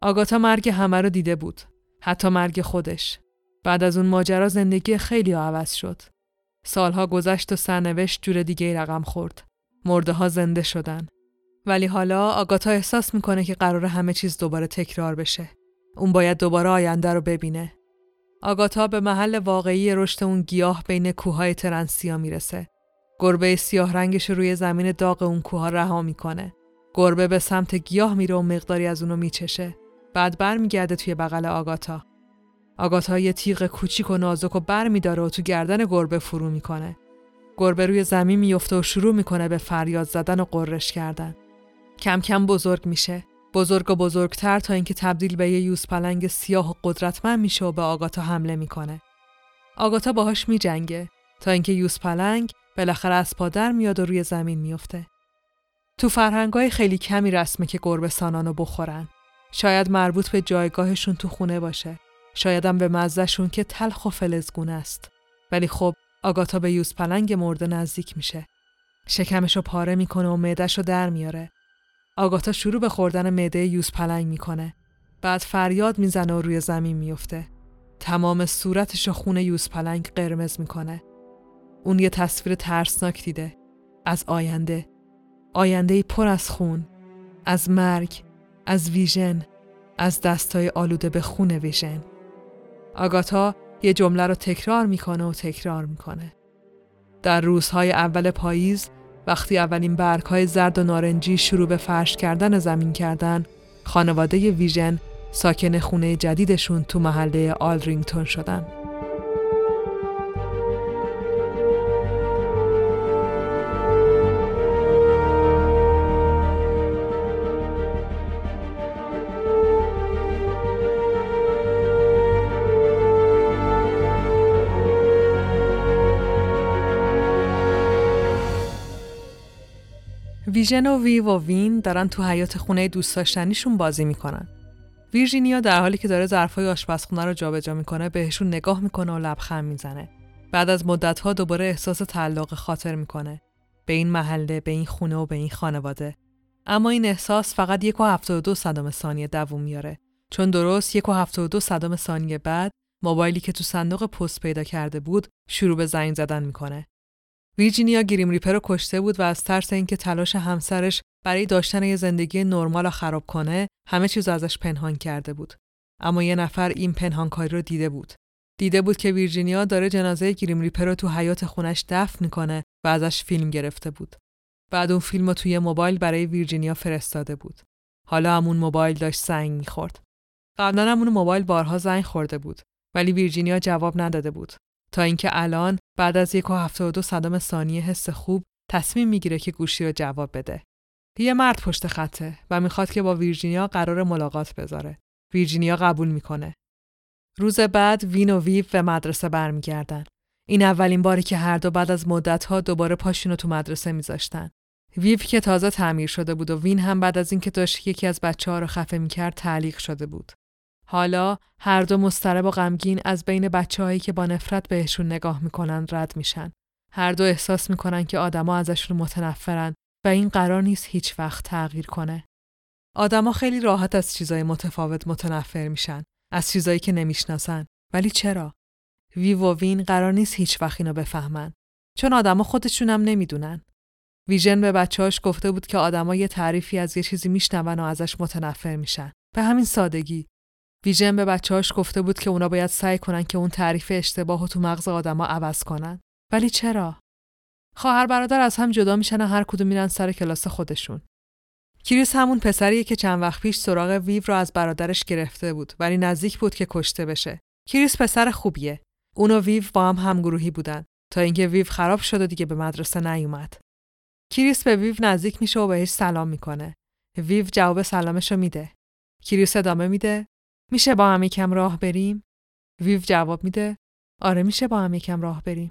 آگاتا مرگ همه رو دیده بود. حتی مرگ خودش. بعد از اون ماجرا زندگی خیلی عوض شد. سالها گذشت و سرنوشت جور دیگه رقم خورد. مرده ها زنده شدن. ولی حالا آگاتا احساس می‌کنه که قرار همه چیز دوباره تکرار بشه. اون باید دوباره آینده رو ببینه. آگاتا به محل واقعی رشد اون گیاه بین کوههای ترنسیا می‌رسه. گربه سیاه رنگش روی زمین داغ اون کوه رها می‌کنه. گربه به سمت گیاه میره و مقداری از اونو میچشه. بعد برمیگرده توی بغل آگاتا. آگاتا یه تیغ کوچیک و نازک و بر میداره و تو گردن گربه فرو می‌کنه. گربه روی زمین میفته و شروع می‌کنه به فریاد زدن و قررش کردن. کم کم بزرگ میشه. بزرگ و بزرگتر تا اینکه تبدیل به یه یوز پلنگ سیاه و قدرتمند میشه و به آگاتا حمله می‌کنه. آگاتا باهاش میجنگه تا اینکه یوز پلنگ بالاخره از پادر میاد و روی زمین میفته. تو فرهنگای خیلی کمی رسمه که گربه سانانو بخورن. شاید مربوط به جایگاهشون تو خونه باشه. شایدم به مزهشون که تلخ و فلزگونه است. ولی خب آگاتا به یوز پلنگ مرده نزدیک میشه. شکمشو پاره می‌کنه و معدهشو در میاره. آگاتا شروع به خوردن معده یوز پلنگ می‌کنه. بعد فریاد می‌زنه و روی زمین میفته. تمام صورتش خون یوز پلنگ قرمز می‌کنه. اون یه تصویر ترسناک دیده. از آینده. آینده پر از خون. از مرگ. از ویژن. از دستای آلوده به خون ویژن. آگاتا یه جمله رو تکرار می‌کنه و تکرار می‌کنه. در روزهای اول پاییز وقتی اولین برگهای زرد و نارنجی شروع به فرش کردن زمین کردن، خانواده ویژن ساکن خونه جدیدشون تو محله آرلینگتون شدن. ویژن و وی و وین دارن تو حیات خونه دوست داشتنیشون بازی می‌کنن. ویرجینیا در حالی که داره ظرفای آشپزخونه رو جابجا می‌کنه بهشون نگاه می‌کنه و لبخند می‌زنه. بعد از مدتها دوباره احساس تعلق خاطر می‌کنه به این محله، به این خونه و به این خانواده. اما این احساس فقط یک و هفته دو صدام ثانیه دووم میاره چون درست یک و هفته دو صدام ثانیه بعد موبایلی که تو صندوق پست پیدا کرده بود شروع به زنگ زدن می‌کنه. ویرجینیا گریم ریپر رو کشته بود و از ترس اینکه تلاش همسرش برای داشتن یه زندگی نرمال و خراب کنه همه چیز ازش پنهان کرده بود. اما یه نفر این پنهانکاری رو دیده بود. دیده بود که ویرجینیا داره جنازه گریم ریپر رو تو حیات خونش دفن می‌کنه و ازش فیلم گرفته بود. بعد اون فیلم رو توی موبایل برای ویرجینیا فرستاده بود. حالا همون موبایل داشت زنگ می‌خورد. قبلا همون موبایل بارها زنگ خورده بود ولی ویرجینیا جواب نداده بود تا اینکه الان بعد از یک و هفته و دو ثانیه حس خوب تصمیم می‌گیره که گوشی رو جواب بده. یه مرد پشت خطه و می‌خواد که با ویرجینیا قرار ملاقات بذاره. ویرجینیا قبول می‌کنه. روز بعد وین و ویو به مدرسه برمیگردن. این اولین باری که هر دو بعد از مدتها دوباره پاشونو تو مدرسه میذاشتن. ویو که تازه تعمیر شده بود و وین هم بعد از اینکه داشت یکی از بچه ها رو خفه می‌کرد تعلیق شده بود. حالا هر دو مسترب و غمگین از بین بچههایی که با نفرت بهشون نگاه می‌کنن رد میشن. هر دو احساس می‌کنن که آدما ازشون متنفرن و این قرار نیست هیچ وقت تغییر کنه. آدما خیلی راحت از چیزای متفاوت متنفر میشن، از چیزایی که نمی‌شناسن. ولی چرا؟ وی و وین قرار نیست هیچ وقت اینو بفهمن. چون آدما خودشون هم نمی‌دونن. ویژن به بچه‌هاش گفته بود که آدما یه تعریفی از یه چیزی میشنون و ازش متنفر میشن. به همین سادگی ویژن به بچه‌هاش گفته بود که اونا باید سعی کنن که اون تعریف اشتباهو تو مغز آدما عوض کنن. ولی چرا؟ خواهر برادر از هم جدا میشن و هر کدوم میرن سر کلاس خودشون. کریس همون پسریه که چند وقت پیش سراغ ویو رو از برادرش گرفته بود ولی نزدیک بود که کشته بشه. کریس پسر خوبیه. اون و ویو با هم همگروهی بودن تا اینکه ویو خراب شد و دیگه به مدرسه نیومد. کریس به ویو نزدیک میشه و بهش سلام می‌کنه. ویو جواب سلامش رو میده. کریس ادامه میده میشه با هم یکم راه بریم؟ ویو جواب میده آره میشه با هم یکم راه بریم.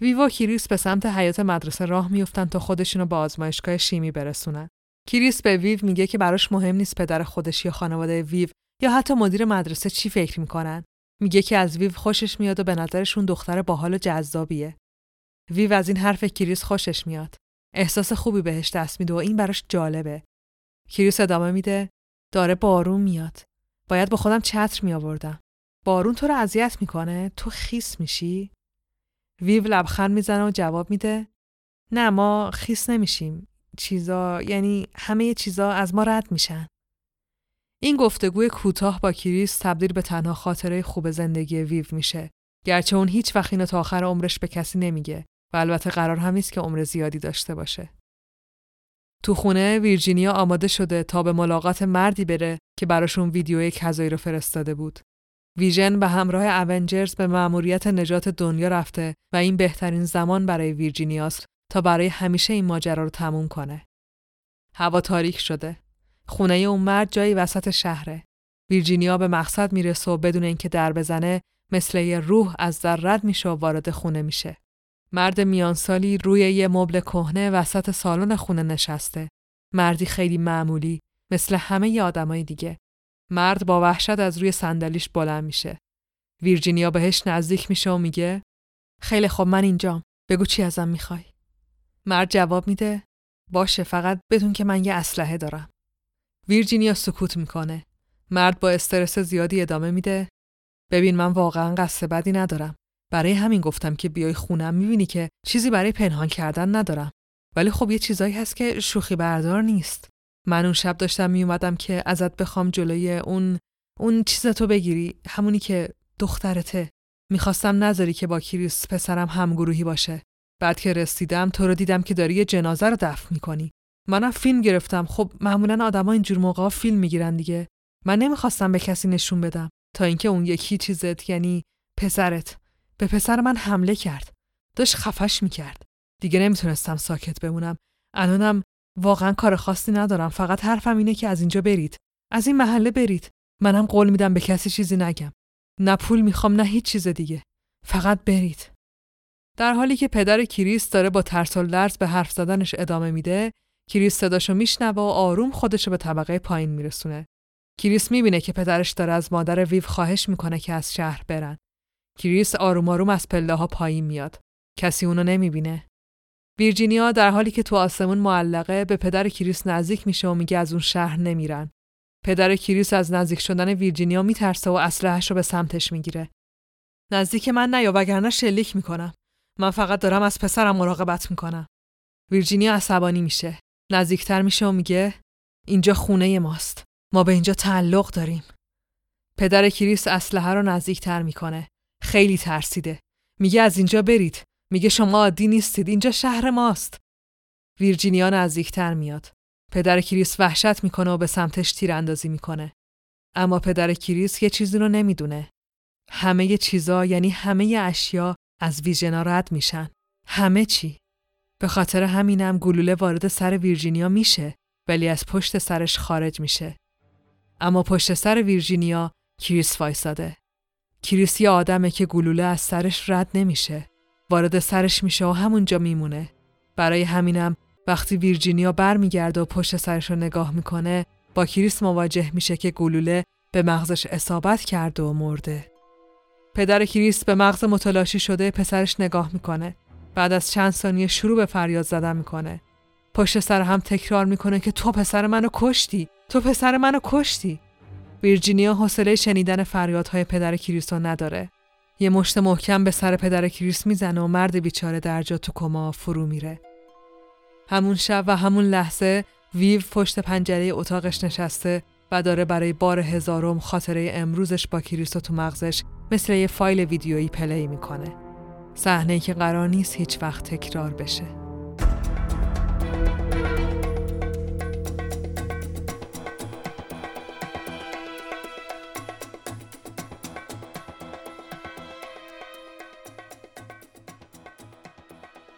ویو و کریس به سمت حیاط مدرسه راه میفتن تا خودشونو به آزمایشگاه شیمی برسونن. کریس به ویو میگه که براش مهم نیست پدر خودش یا خانواده ویو یا حتی مدیر مدرسه چی فکر می‌کنن. میگه که از ویو خوشش میاد و به نظرش اون دختر باحال و جذابیه. ویو از این حرف کریس خوشش میاد. احساس خوبی بهش دست میده و این براش جالبه. کریس ادامه میده داره بارون میاد. باید با خودم چتر می آوردم. بارون تو رو اذیت می‌کنه؟ تو خیس میشی؟ ویو لبخند می‌زنه و جواب میده نه ما خیس نمیشیم. چیزا یعنی همه چیزا از ما رد میشن. این گفتگوی کوتاه با کریس تبدیل به تنها خاطره خوب زندگی ویو میشه. گرچه اون هیچ وقت اینو تا آخر عمرش به کسی نمیگه و البته قرار هم نیست که عمر زیادی داشته باشه. تو خونه ویرجینیا آماده شده تا به ملاقات مردی بره که براشون ویدیوی کذایی رو فرستاده بود. ویژن به همراه اونجرز به مأموریت نجات دنیا رفته و این بهترین زمان برای ویرجینیاست تا برای همیشه این ماجرا رو تموم کنه. هوا تاریک شده. خونه اون مرد جایی وسط شهره. ویرجینیا به مقصد می‌رسه و بدون اینکه در بزنه مثل یه روح از در رد میشه و وارد خونه میشه. مرد میانسالی روی یه مبل کهنه وسط سالن خونه نشسته. مردی خیلی معمولی مثل همه ی آدمای دیگه. مرد با وحشت از روی صندلیش بلند میشه. ویرجینیا بهش نزدیک میشه و میگه خیلی خوب من اینجام. بگو چی ازم می‌خوای؟ مرد جواب میده باشه فقط بدون که من یه اسلحه دارم. ویرجینیا سکوت می‌کنه. مرد با استرس زیادی ادامه میده ببین من واقعا قصد بدی ندارم. برای همین گفتم که بیای خونم می‌بینی که چیزی برای پنهان کردن ندارم. ولی خب یه چیزایی هست که شوخی بردار نیست. من اون شب داشتم میومدم که ازت بخوام جلوی اون اون چیزتو بگیری همونی که دخترته. می‌خواستم نذاری که با کریس پسرم همگروهی باشه. بعد که رسیدم تو رو دیدم که داری یه جنازه رو دفن می‌کنی. منم فیلم گرفتم. خب معمولا آدما اینجور موقع فیلم می‌گیرن دیگه. من نمی‌خواستم به کسی نشون بدم تا اینکه اون یکی چیزت یعنی پسرت به پسر من حمله کرد. داشت خفش می‌کرد. دیگه نمی‌تونستم ساکت بمونم. الانم واقعا کار خاصی ندارم. فقط حرفم اینه که از اینجا برید. از این محله برید. منم قول میدم به کسی چیزی نگم. نه پول می‌خوام نه هیچ چیز دیگه. فقط برید. در حالی که پدر کریس داره با ترس و لرز به حرف زدنش ادامه میده، کریس صداشو میشنوه و آروم خودشو به طبقه پایین میرسونه. کریس می‌بینه که پدرش داره از مادر ویو خواهش می‌کنه که از شهر برن. کریس آروم آروم از پله ها پایین میاد. کسی اونو نمی‌بینه. ویرجینیا در حالی که تو آسمون معلقه به پدر کریس نزدیک میشه و میگه از اون شهر نمیرن. پدر کریس از نزدیک شدن ویرجینیا میترسه و اسلحه‌اش رو به سمتش می‌گیره. نزدیک من نیا وگرنه شلیک می‌کنم. من فقط دارم از پسرم مراقبت می‌کنم. ویرجینیا عصبانی میشه. نزدیکتر میشه و میگه اینجا خونه ماست. ما به اینجا تعلق داریم. پدر کریس اسلحه رو نزدیکتر می‌کنه. خیلی ترسیده. میگه از اینجا برید. میگه شما عادی نیستید. اینجا شهر ماست. ویرجینیا نزدیکتر میاد. پدر کریس وحشت می‌کنه و به سمتش تیراندازی می‌کنه. اما پدر کریس یه چیزی رو نمی‌دونه. همه چیزا یعنی همه اشیا از ویژنا رد میشن. همه چی. به خاطر همینم گلوله وارد سر ویرجینیا میشه ولی از پشت سرش خارج میشه. اما پشت سر ویرجینیا کریس وایساده. کریس یه آدمه که گلوله از سرش رد نمیشه. وارد سرش میشه و همونجا میمونه. برای همینم وقتی ویرجینیا برمیگرده و پشت سرش رو نگاه می‌کنه با کریس مواجه میشه که گلوله به مغزش اصابت کرده و مرده. پدر کریس به مغز متلاشی شده پسرش نگاه می‌کنه. بعد از چند ثانیه شروع به فریاد زدن می‌کنه. پشت سر هم تکرار می‌کنه که تو پسر منو کشتی. تو پسر منو کشتی. ویرجینیا حوصله شنیدن فریادهای پدر کریس نداره. یه مشت محکم به سر پدر کریس می‌زنه و مرد بیچاره در جا تو کما فرو میره. همون شب و همون لحظه ویو پشت پنجره اتاقش نشسته و داره برای بار هزارم خاطره امروزش با کریستو تو مغزش مثل یه فایل ویدیویی پلی می‌کنه. صحنه که قرار نیست هیچ وقت تکرار بشه.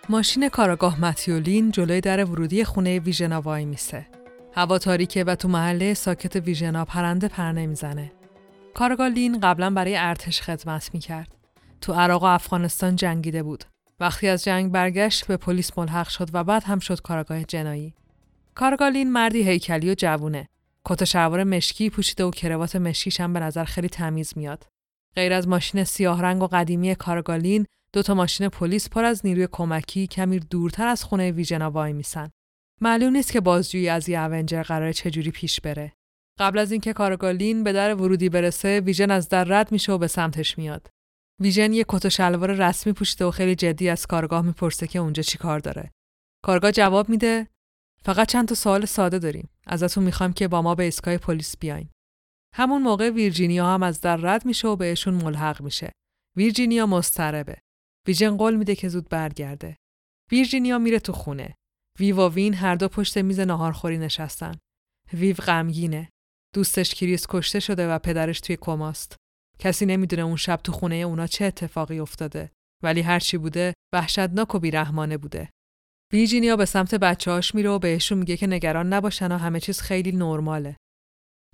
ماشین کاراگاه متیولین جلوی در ورودی خونه ویژنا وای میسه. هوا تاریکه و تو محله ساکت ویژنا پرنده پر نمی‌زنه. کارگاه لین قبلا برای ارتش خدمت می‌کرد. تو عراق و افغانستان جنگیده بود. وقتی از جنگ برگشت به پلیس ملحق شد و بعد هم شد کارگاه جنایی. کارگاه لین مردی هیکلی و جوونه. کت شلوار مشکی پوشیده و کروات مشکیش هم به نظر خیلی تمیز میاد. غیر از ماشین سیاه رنگ و قدیمی کارگالین دو تا ماشین پلیس پر از نیروی کمکی کمی دورتر از خونه ویژنا وای میسن. معلوم نیست که بازجویی از یه اونجر قراره چجوری پیش بره. قبل از اینکه کارگالین به در ورودی برسه، ویژن از در رد میشه و به سمتش میاد. ویژن یه کت و شلوار رسمی پوشیده و خیلی جدی از کارگاه می‌پرسه که اونجا چی کار داره. کارگاه جواب میده فقط چند تا سوال ساده داریم. ازتون می‌خوام که با ما به اسکای پلیس بیاین. همون موقع ویرجینیا هم از در رد میشه و بهشون ملحق میشه. ویرجینیا مضطربه. ویژن قول میده که زود برگرده. ویرجینیا میره تو خونه. ویو و وین هر دو پشت میز ناهارخوری نشستن. ویو غمگینه. دوستش کریس کشته شده و پدرش توی کماست. کسی نمی‌دونه اون شب تو خونه اونا چه اتفاقی افتاده. ولی هرچی بوده وحشتناک و بیرحمانه بوده. ویرجینیا به سمت بچه‌هاش میره و بهشون میگه که نگران نباشن و همه چیز خیلی نرماله.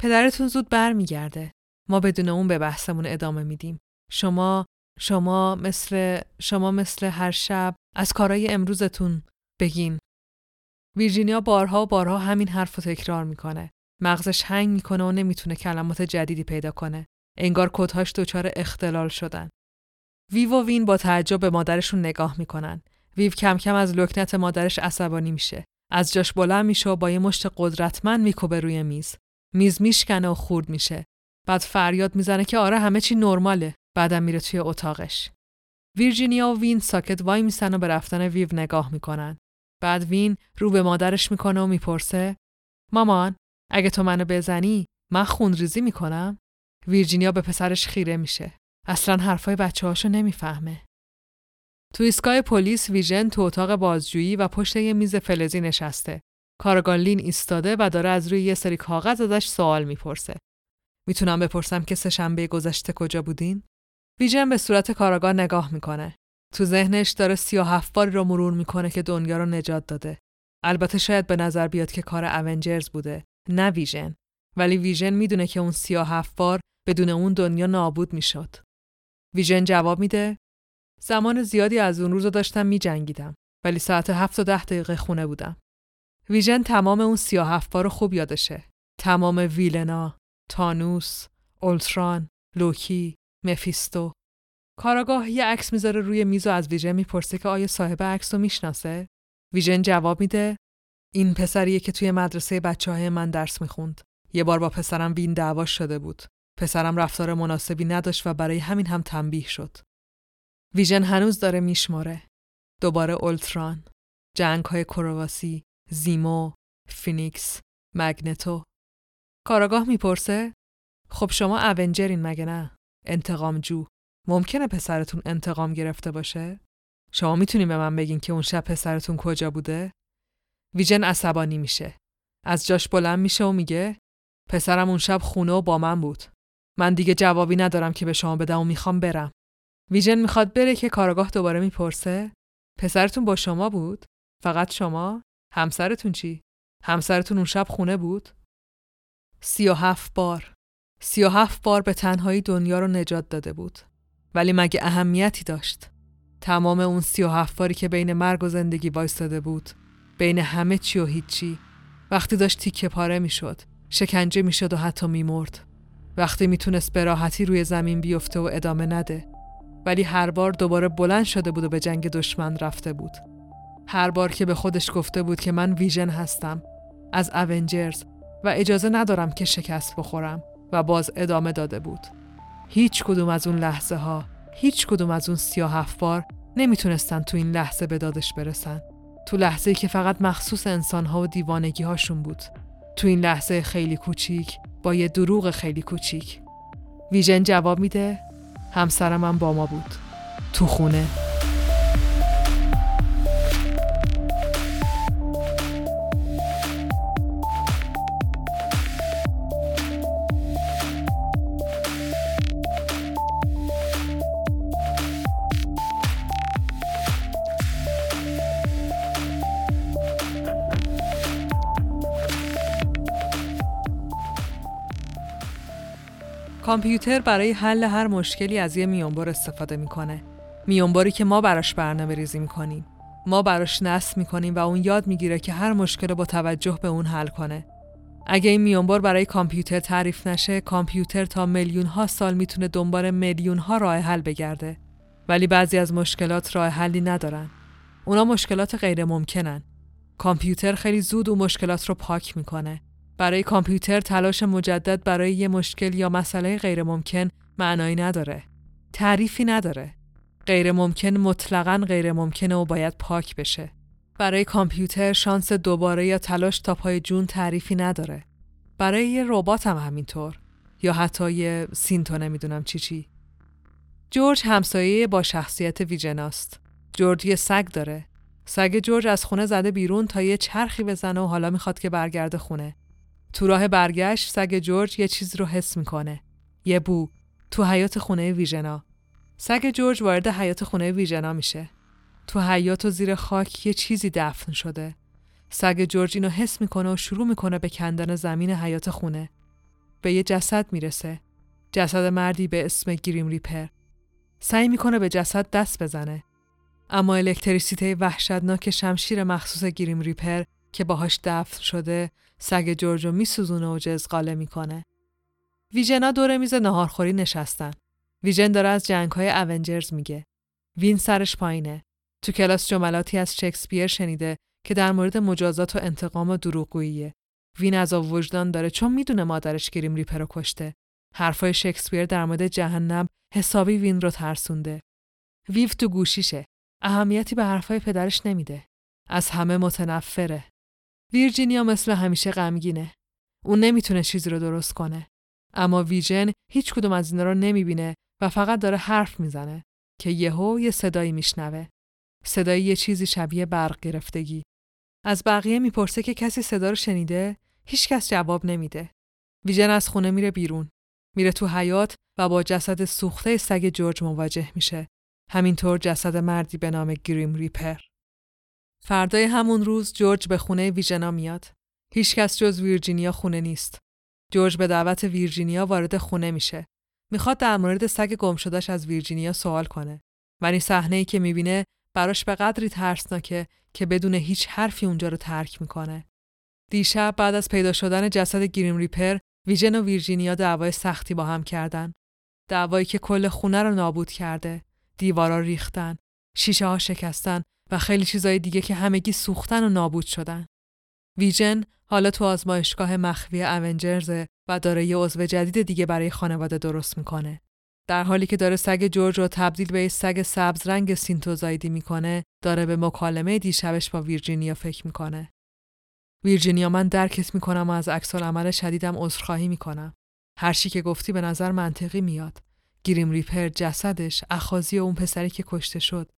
پدرتون زود برمیگرده. ما بدون اون به بحثمون ادامه میدیم. شما شما مثل شما مثل هر شب از کارای امروزتون بگین. ویرجینیا بارها و بارها همین حرف رو تکرار می‌کنه. مغزش هنگ می‌کنه و نمی‌تونه کلمات جدیدی پیدا کنه. انگار کدهاش دچار اختلال شدن. ویو و وین با تعجب به مادرشون نگاه می‌کنن. ویو کم کم از لکنت مادرش عصبانی میشه. از جاش بلند میشه و با یه مشت قدرتمند میکوبه روی میز. میز میشکنه و خورد میشه. بعد فریاد می‌زنه که آره همه چی نرماله. بعدم میره توی اتاقش. ویرجینیا و وین ساکت وای میسن و به رفتن ویو نگاه می‌کنن. بعد وین رو به مادرش می‌کنه و می‌پرسه مامان اگه تو منو بزنی من خونریزی می‌کنم؟ ویرجینیا به پسرش خیره میشه. اصلا حرفای بچه هاشو نمی‌فهمه. تو ایستگاه پلیس ویژن تو اتاق بازجویی و پشت یه میز فلزی نشسته. کاراگاه لین ایستاده و داره از روی یه سری کاغذ ازش سوال می‌پرسه. می‌تونم بپرسم که سه شنبه گذشته کجا بودین؟ ویژن به صورت کاراگاه نگاه می‌کنه. تو ذهنش داره سی و هفت باری رو مرور می‌کنه که دنیا رو نجات داده. البته شاید به نظر بیاد که کار Avengers بوده، نه ویژن. ولی ویژن می‌دونه که اون سی و هفت بار بدون اون دنیا نابود می‌شد. ویژن جواب میده زمان زیادی از اون روز داشتم میجنگیدم ولی ساعت هفت و ده دقیقه خونه بودم. ویژن تمام اون سی و هفت بار خوب یادشه. تمام villain ا، تانوس، اولتران، لوکی، مفیستو کاراگاه یه عکس می‌ذاره روی میز و از ویژن می‌پرسه که آیا صاحب عکس رو می‌شناسه؟ ویژن جواب میده این پسریه که توی مدرسه بچه های من درس می‌خوند. یه بار با پسرم وین دعواش شده بود. پسرم رفتار مناسبی نداشت و برای همین هم تنبیه شد. ویژن هنوز داره میشماره. دوباره اولتران، جنگ های کرواسی، زیمو، فینیکس، مگنتو. کاراگاه می‌پرسه خب شما Avenger ین مگه نه؟ انتقام جو. ممکنه پسرتون انتقام گرفته باشه؟ شما می‌تونین به من بگین که اون شب پسرتون کجا بوده؟ ویژن عصبانی میشه. از جاش بلند میشه و میگه پسرم اون شب خونه و با من بود. من دیگه جوابی ندارم که به شما بدم و می‌خوام برم. ویژن می‌خواد بره که کارگاه دوباره می‌پرسه پسرتون با شما بود؟ فقط شما؟ همسرتون چی؟ همسرتون اون شب خونه بود؟ سی و هفت بار سی و هفت بار به تنهایی دنیا رو نجات داده بود. ولی مگه اهمیتی داشت؟ تمام اون سی و هفت باری که بین مرگ و زندگی وایستاده بود. بین همه چی و هیچی. وقتی داشت تیکه پاره می‌شد. شکنجه می‌شد و حتی میمرد. وقتی می‌تونست به راحتی روی زمین بیفته و ادامه نده. ولی هر بار دوباره بلند شده بود و به جنگ دشمن رفته بود. هر بار که به خودش گفته بود که من ویژن هستم از اونجرز و اجازه ندارم که شکست بخورم و باز ادامه داده بود. هیچ کدوم از اون لحظه ها، هیچ کدوم از اون سیاه هفت نمی‌تونستن تو این لحظه به دادش برسن. تو لحظه که فقط مخصوص انسانها و دیوانگی هاشون بود. تو این لحظه خیلی کوچیک با یه دروغ خیلی کوچیک. ویژن جواب میده همسرم هم با ما بود. تو خونه. کامپیوتر برای حل هر مشکلی از یه میانبر استفاده می‌کنه. میانبری که ما براش برنامه ریزی می‌کنیم. ما براش نصب می‌کنیم و اون یاد می‌گیره که هر مشکل با توجه به اون حل کنه. اگه این میانبر برای کامپیوتر تعریف نشه، کامپیوتر تا میلیون ها سال می‌تونه دنبال میلیون ها راه حل بگرده. ولی بعضی از مشکلات راه حلی ندارن. اونا مشکلات غیر ممکنن. کامپیوتر خیلی زود اون مشکلات رو پاک می‌کنه. برای کامپیوتر تلاش مجدد برای یه مشکل یا مسئله غیر ممکن معنایی نداره. تعریفی نداره. غیر ممکن مطلقا غیر ممکنه و باید پاک بشه. برای کامپیوتر شانس دوباره یا تلاش تا پای جون تعریفی نداره. برای یه ربات هم همینطور. یا حتی یه سینتو نمی‌دونم چی چی. جورج همسایه با شخصیت ویژناست. جورج یه سگ داره. سگ جورج از خونه زده بیرون تا یه چرخی بزنه و حالا می‌خواد که برگرده خونه. تو راه برگشت سگ جورج یه چیز رو حس می‌کنه. یه بو تو حیات خونه ویژنا. سگ جورج وارد حیات خونه ویژنا میشه. تو حیات و زیر خاک یه چیزی دفن شده. سگ جورج اینو حس می‌کنه و شروع می‌کنه به کندن زمین حیات خونه. به یه جسد می‌رسه. جسد مردی به اسم گریم ریپر. سعی می‌کنه به جسد دست بزنه. اما الکتریسیته وحشتناک شمشیر مخصوص گریم ریپر که باهاش دفن شده سگ جورجو میسوزونه و جزقاله می‌کنه. ویژنا دور میز نهارخوری نشستن. ویژن داره از جنگ های اونجرز میگه. وین سرش پایینه. تو کلاس جملاتی از شکسپیر شنیده که در مورد مجازات و انتقام و دروغگوییه. وین از وجدان داره چون می‌دونه مادرش گریم ریپر رو کشته. حرفای شکسپیر در مورد جهنم حسابی وین رو ترسونده. ویو تو گوشیشه. اهمیتی به حرفای پدرش نمیده. از همه متنفره. ویرجینیا مثل همیشه غمگینه. اون نمی‌تونه چیزی رو درست کنه. اما ویژن هیچ کدوم از اینا رو نمی‌بینه و فقط داره حرف می‌زنه که یهو یه صدایی میشنوه. صدایی یه چیزی شبیه برق گرفتگی. از بقیه می‌پرسه که کسی صدا رو شنیده؟ هیچکس جواب نمیده. ویژن از خونه میره بیرون. میره تو حیات و با جسد سوخته سگ جورج مواجه میشه. همینطور جسد مردی به نام گریم ریپر. فردای همون روز جورج به خونه ویژنا میاد. هیچکس جز ویرجینیا خونه نیست. جورج به دعوت ویرجینیا وارد خونه میشه. می‌خواد در مورد سگ گم شدهش از ویرجینیا سوال کنه. ولی صحنه ای که می‌بینه براش به قدری ترسناکه که بدون هیچ حرفی اونجا رو ترک می‌کنه. دیشب بعد از پیدا شدن جسد گریم ریپر، ویژن و ویرجینیا دعوای سختی با هم کردن. دعوایی که کل خونه رو نابود کرده. دیوارا ریختن، شیشه ها شکستن و خیلی چیزای دیگه که همگی سوختن و نابود شدن. ویژن حالا تو آزمایشگاه مخفی Avengers و داره یه عضو جدید دیگه برای خانواده درست می‌کنه. در حالی که داره سگ جورج رو تبدیل به سگ سبز رنگ synthezoid ی می‌کنه، داره به مکالمه دیشبش با ویرجینیا فکر می‌کنه. ویرجینیا من درکت می‌کنم و از عکس عمل شدیدم عذرخواهی می‌کنم. هر چی که گفتی به نظر منطقی میاد. گریم ریپر جسدش اخازی اون پسری که کشته شد.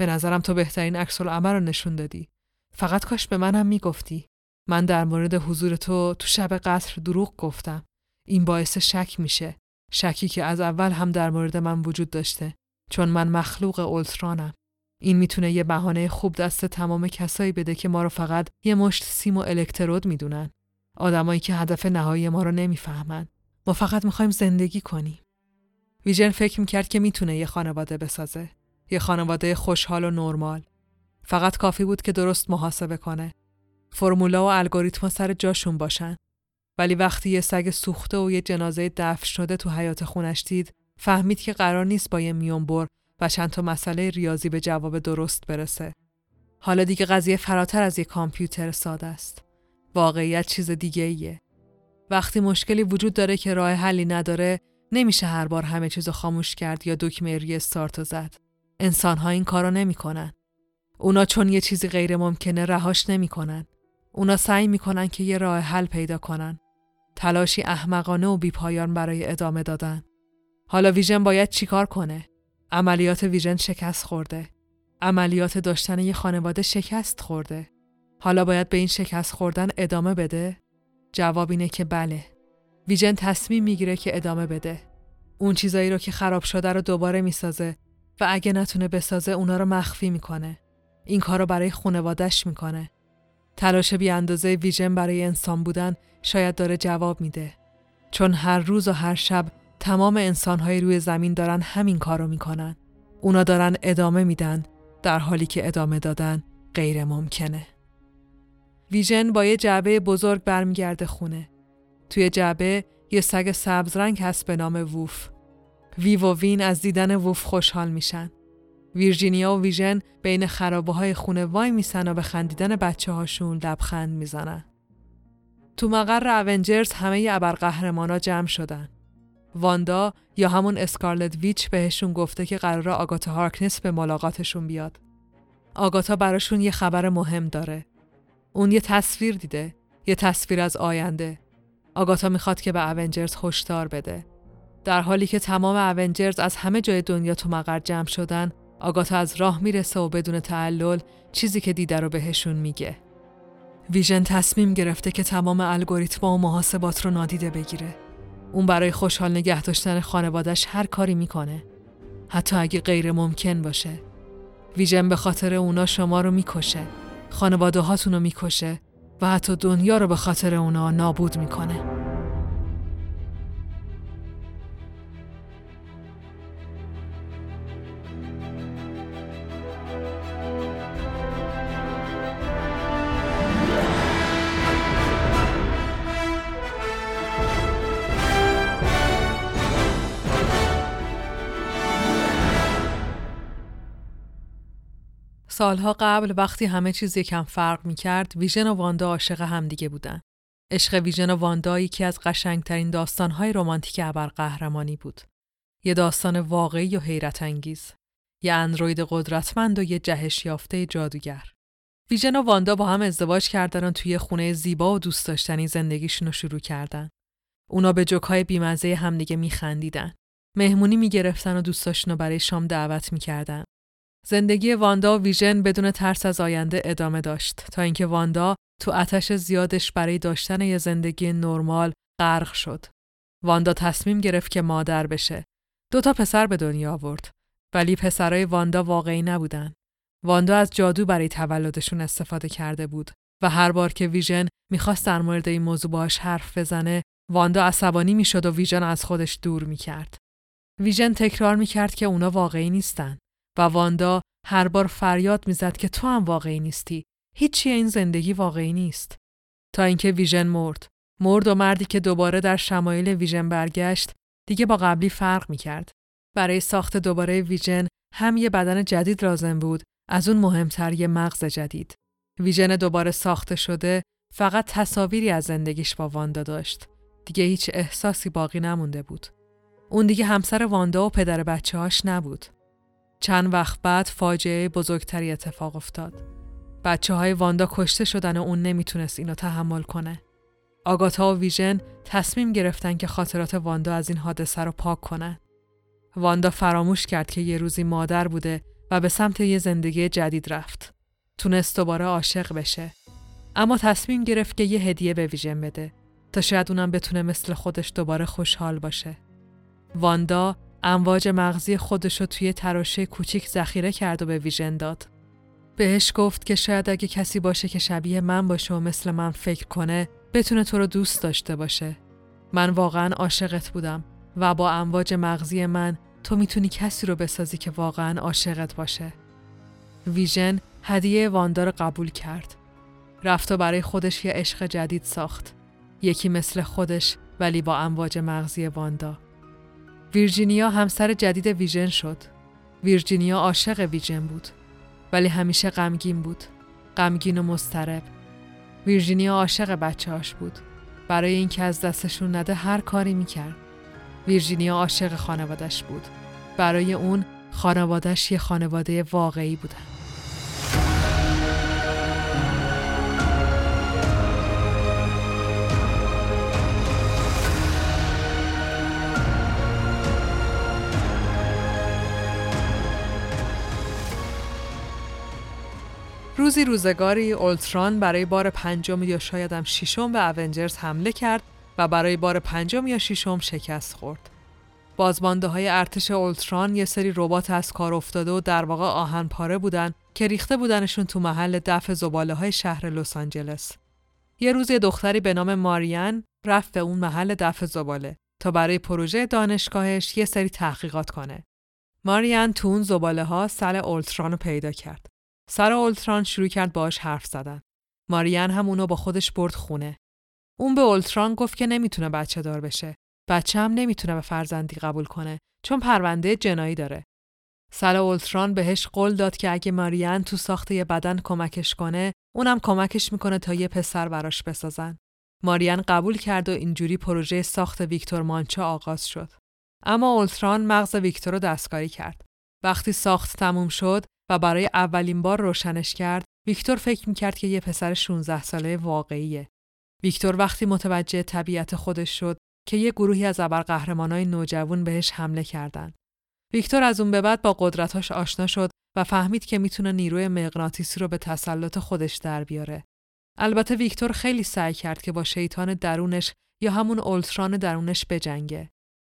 به نظرم تو بهترین عکس عمل رو نشون دادی. فقط کاش به منم می‌گفتی. من در مورد حضور تو تو شب قصر دروغ گفتم. این باعث شک میشه. شکی که از اول هم در مورد من وجود داشته. چون من مخلوق اولترانم. این می‌تونه یه بهانه خوب دست تمام کسایی بده که ما رو فقط یه مشت سیم و الکترود می‌دونن. آدمایی که هدف نهایی ما رو نمی‌فهمن. ما فقط می‌خوایم زندگی کنیم. ویژن فکر می‌کرد که می‌تونه یه خانواده بسازه. یه خانواده خوشحال و نرمال. فقط کافی بود که درست محاسبه کنه. فرمولا و الگوریتما سر جاشون باشن. ولی وقتی یه سگ سوخته و یه جنازه دفن شده تو حیات خونش دید، فهمید که قرار نیست با یه میونبر و چند تا مسئله ریاضی به جواب درست برسه. حالا دیگه قضیه فراتر از یه کامپیوتر ساده است. واقعیت چیز دیگه ایه. وقتی مشکلی وجود داره که راه حلی نداره، نمیشه هر بار همه چیزو خاموش کرد یا دکمه ریستارت زد. انسان ها این کارو نمی‌کنن. اونا چون یه چیزی غیر ممکنه رهاش نمی‌کنن. اونا سعی می‌کنن که یه راه حل پیدا کنن. تلاشی احمقانه و بیپایان برای ادامه دادن. حالا ویژن باید چیکار کنه؟ عملیات ویژن شکست خورده. عملیات داشتن یه خانواده شکست خورده. حالا باید به این شکست خوردن ادامه بده؟ جواب اینه که بله. ویژن تصمیم می‌گیره که ادامه بده. اون چیزایی رو که خراب شده رو دوباره می‌سازه و اگه نتونه بسازه اونا رو مخفی می‌کنه. این کار رو برای خانوادش می‌کنه. تلاش بی اندازه ویژن برای انسان بودن شاید داره جواب میده. چون هر روز و هر شب تمام انسانهای روی زمین دارن همین کارو می‌کنن. اونا دارن ادامه میدن در حالی که ادامه دادن غیر ممکنه. ویژن با یه جعبه بزرگ برمیگرده خونه. توی جعبه یه سگ سبز رنگ هست به نام ووف. ویو و وین از دیدن ووف خوشحال میشن. ویرجینیا و ویژن بین خرابه های خونه وای میسن و به خندیدن بچه هاشون لبخند می‌زنن. تو مقر اونجرز همه ابرقهرمانا جمع شدن. واندا یا همون اسکارلت ویچ بهشون گفته که قرار آگاتا هارکنس به ملاقاتشون بیاد. آگاتا براشون یه خبر مهم داره. اون یه تصویر دیده. یه تصویر از آینده. آگاتا می‌خواد که به اونجرز هشدار بده. در حالی که تمام اونجرز از همه جای دنیا تو مقر جمع شدن، آگاتا از راه می‌رسه و بدون تعلل چیزی که دیده رو بهشون میگه. ویژن تصمیم گرفته که تمام الگوریتما و محاسبات رو نادیده بگیره. اون برای خوشحال نگه داشتن خانوادش هر کاری می‌کنه. حتی اگه غیر ممکن باشه. ویژن به خاطر اونا شما رو می‌کشه. خانواده هاتون رو می‌کشه و حتی دنیا رو به خاطر اونا نابود می‌کنه. سالها قبل وقتی همه چیز یکم فرق می کرد ویژن و واندا عاشق همدیگه بودن. عشق ویژن و واندا یکی از قشنگترین داستانهای رمانتیک ابرقهرمانی بود. یه داستان واقعی و حیرت انگیز. یه اندروید قدرتمند و یه جهش یافته جادوگر. ویژن و واندا با هم ازدواج کردن و توی خونه زیبا و دوست داشتنی زندگیشون رو شروع کردن. اونا به جوکای بیمزه همدیگه میخندیدن. مهمونی می‌گرفتن و دوستاشون رو برای شام دعوت می‌کردن. زندگی واندا و ویژن بدون ترس از آینده ادامه داشت تا اینکه واندا تو آتش زیادش برای داشتن یه زندگی نرمال غرق شد. واندا تصمیم گرفت که مادر بشه. دو تا پسر به دنیا آورد. ولی پسرای واندا واقعی نبودن. واندا از جادو برای تولدشون استفاده کرده بود و هر بار که ویژن می‌خواست در مورد این موضوع باش حرف بزنه، واندا عصبانی می‌شد و ویژن از خودش دور می‌کرد. ویژن تکرار می‌کرد که اونا واقعی نیستن. و واندا هر بار فریاد می‌زد که تو هم واقعی نیستی. هیچی این زندگی واقعی نیست. تا اینکه ویژن مرد. مرد و مردی که دوباره در شمایل ویژن برگشت دیگه با قبلی فرق می‌کرد. برای ساخت دوباره ویژن هم یه بدن جدید لازم بود از اون مهمتر یه مغز جدید. ویژن دوباره ساخته شده فقط تصاویری از زندگیش با واندا داشت. دیگه هیچ احساسی باقی نمونده بود. اون دیگه همسر واندا و پدر بچه هاش نبود. چند وقت بعد فاجعه بزرگتری اتفاق افتاد. بچه های واندا کشته شدن و اون نمی‌تونست اینو تحمل کنه. آگاتا و ویژن تصمیم گرفتن که خاطرات واندا از این حادثه رو پاک کنن. واندا فراموش کرد که یه روزی مادر بوده و به سمت یه زندگی جدید رفت. تونست دوباره عاشق بشه. اما تصمیم گرفت که یه هدیه به ویژن بده تا شاید اونم بتونه مثل خودش دوباره خوشحال باشه. واندا امواج مغزی خودش رو توی تراشه کوچیک ذخیره کرد و به ویژن داد. بهش گفت که شاید اگه کسی باشه که شبیه من باشه و مثل من فکر کنه بتونه تو رو دوست داشته باشه. من واقعا عاشقت بودم و با امواج مغزی من تو می‌تونی کسی رو بسازی که واقعا عاشقت باشه. ویژن هدیه واندا رو قبول کرد. رفت و برای خودش یه عشق جدید ساخت. یکی مثل خودش ولی با امواج مغزی واندا. ویرجینیا همسر جدید ویژن شد. ویرجینیا عاشق ویژن بود. ولی همیشه غمگین بود. غمگین و مضطرب. ویرجینیا عاشق بچه هاش بود. برای اینکه از دستشون نده هر کاری می‌کرد. ویرجینیا عاشق خانوادش بود. برای اون خانوادش یه خانواده واقعی بودن. روزی روزگاری اولتران برای بار پنجم یا شایدم ششم به اونجرز حمله کرد و برای بار پنجم یا ششم شکست خورد. بازمانده های ارتش اولتران یه سری ربات از کار افتاده و در واقع آهن پاره بودن که ریخته بودنشون تو محل دفع زباله های شهر لس آنجلس. یه روز یه دختری به نام ماریان رفت به اون محل دفع زباله تا برای پروژه دانشگاهش یه سری تحقیقات کنه. ماریان تو اون زباله ها سل اولتران رو پیدا کرد. سر اولتران شروع کرد باش حرف زدن. ماریان هم اونو با خودش برد خونه. اون به اولتران گفت که نمی‌تونه بچه دار بشه. بچه هم نمی‌تونه به فرزندی قبول کنه چون پرونده جنایی داره. سر اولتران بهش قول داد که اگه ماریان تو ساخت یه بدن کمکش کنه، اونم کمکش می‌کنه تا یه پسر براش بسازن. ماریان قبول کرد و اینجوری پروژه ساخت ویکتور مانچا آغاز شد. اما اولتران مغز ویکتور رو دستکاری کرد. وقتی ساخت تموم شد و برای اولین بار روشنش کرد، ویکتور فکر می‌کرد که یه پسر 16 ساله واقعیه. ویکتور وقتی متوجه طبیعت خودش شد که یه گروهی از ابرقهرمانای نوجوان بهش حمله کردند. ویکتور از اون به بعد با قدرتاش آشنا شد و فهمید که می‌تونه نیروی مغناطیسی رو به تسلط خودش در بیاره. البته ویکتور خیلی سعی کرد که با شیطان درونش یا همون اولتران درونش بجنگه.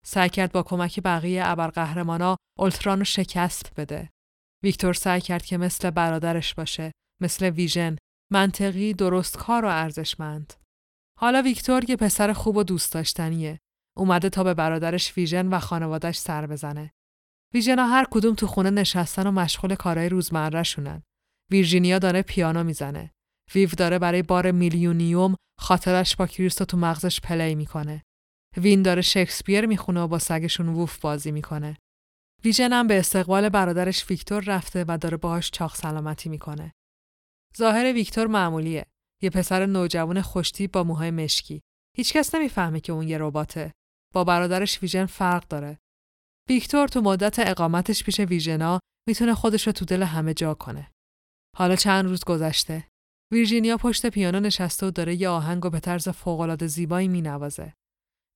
سعی کرد با کمک بقیه ابرقهرمانا اولتران شکست بده. ویکتور سعی کرد که مثل برادرش باشه، مثل ویژن، منطقی، درستکار و ارزشمند. حالا ویکتور یه پسر خوب و دوست داشتنیه. اومده تا به برادرش ویژن و خانوادش سر بزنه. ویژنا هر کدوم تو خونه نشستن و مشغول کارهای روزمره شونن. ویرجینیا داره پیانو می‌زنه. ویو داره برای بار میلیونیوم خاطرش با کریسو تو مغزش play می‌کنه. وین داره شکسپیر می‌خونه و با سگشون ووف بازی می‌کنه. ویژن هم به استقبال برادرش ویکتور رفته و داره باهاش چاق سلامتی می‌کنه. ظاهر ویکتور معمولیه. یه پسر نوجوان خوشتی با موهای مشکی. هیچکس نمی‌فهمه که اون یه رباته. با برادرش ویژن فرق داره. ویکتور تو مدت اقامتش پیش ویژنا می‌تونه خودش رو تو دل همه جا کنه. حالا چند روز گذشته. ویرجینیا پشت پیانو نشسته و داره یه آهنگ و به طرز فوق‌العاده زیبایی مینوازه.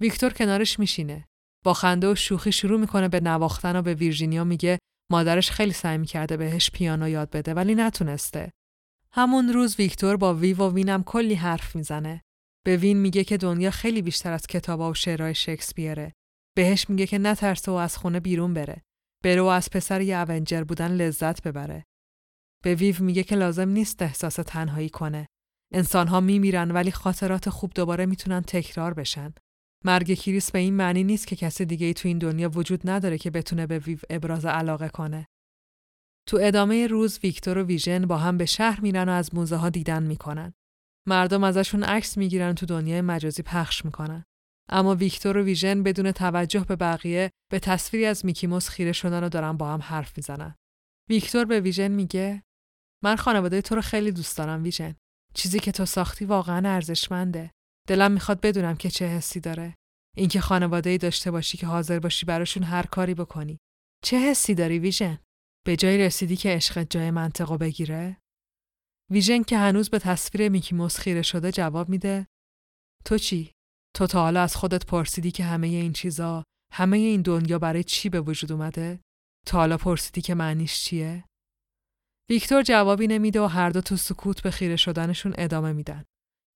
ویکتور کنارش میشینه. با خنده و شوخی شروع می‌کنه به نواختن و به ویرجینیا میگه مادرش خیلی سعی می‌کرده بهش پیانو یاد بده ولی نتونسته. همون روز ویکتور با ویو و وینم کلی حرف می‌زنه. به وین میگه که دنیا خیلی بیشتر از کتابا و شعرهای شکسپیره. بهش میگه که نترسه و از خونه بیرون بره. بره و از پسر یه اونجر بودن لذت ببره. به ویو میگه که لازم نیست احساس تنهایی کنه. انسانها میمیرن ولی خاطرات خوب دوباره می‌تونن تکرار بشن. مرگ کریس به این معنی نیست که کسی دیگه ای تو این دنیا وجود نداره که بتونه به ویو ابراز علاقه کنه. تو ادامه روز ویکتور و ویژن با هم به شهر میرن و از موزه ها دیدن می‌کنن. مردم ازشون عکس می‌گیرن تو دنیای مجازی پخش می‌کنن. اما ویکتور و ویژن بدون توجه به بقیه به تصویری از میکی موس خیره شدن و دارن با هم حرف می‌زنن. ویکتور به ویژن میگه من خانواده تو رو خیلی دوست دارم ویژن. چیزی که تو ساختی واقعا ارزشمنده. دلم می‌خواد بدونم که چه حسی داره. اینکه خانواده ای داشته باشی که حاضر باشی براشون هر کاری بکنی. چه حسی داری ویژن؟ به جای رسیدی که عشقت جای منطقو بگیره؟ ویژن که هنوز به تصویر میکی خیره شده جواب میده تو چی؟ تو تا حالا از خودت پرسیدی که همه این چیزا همه این دنیا برای چی به وجود اومده؟ تا حالا پرسیدی که معنیش چیه؟ ویکتور جوابی نمیده و هر دو تو سکوت به خیره شدنشون ادامه میدن.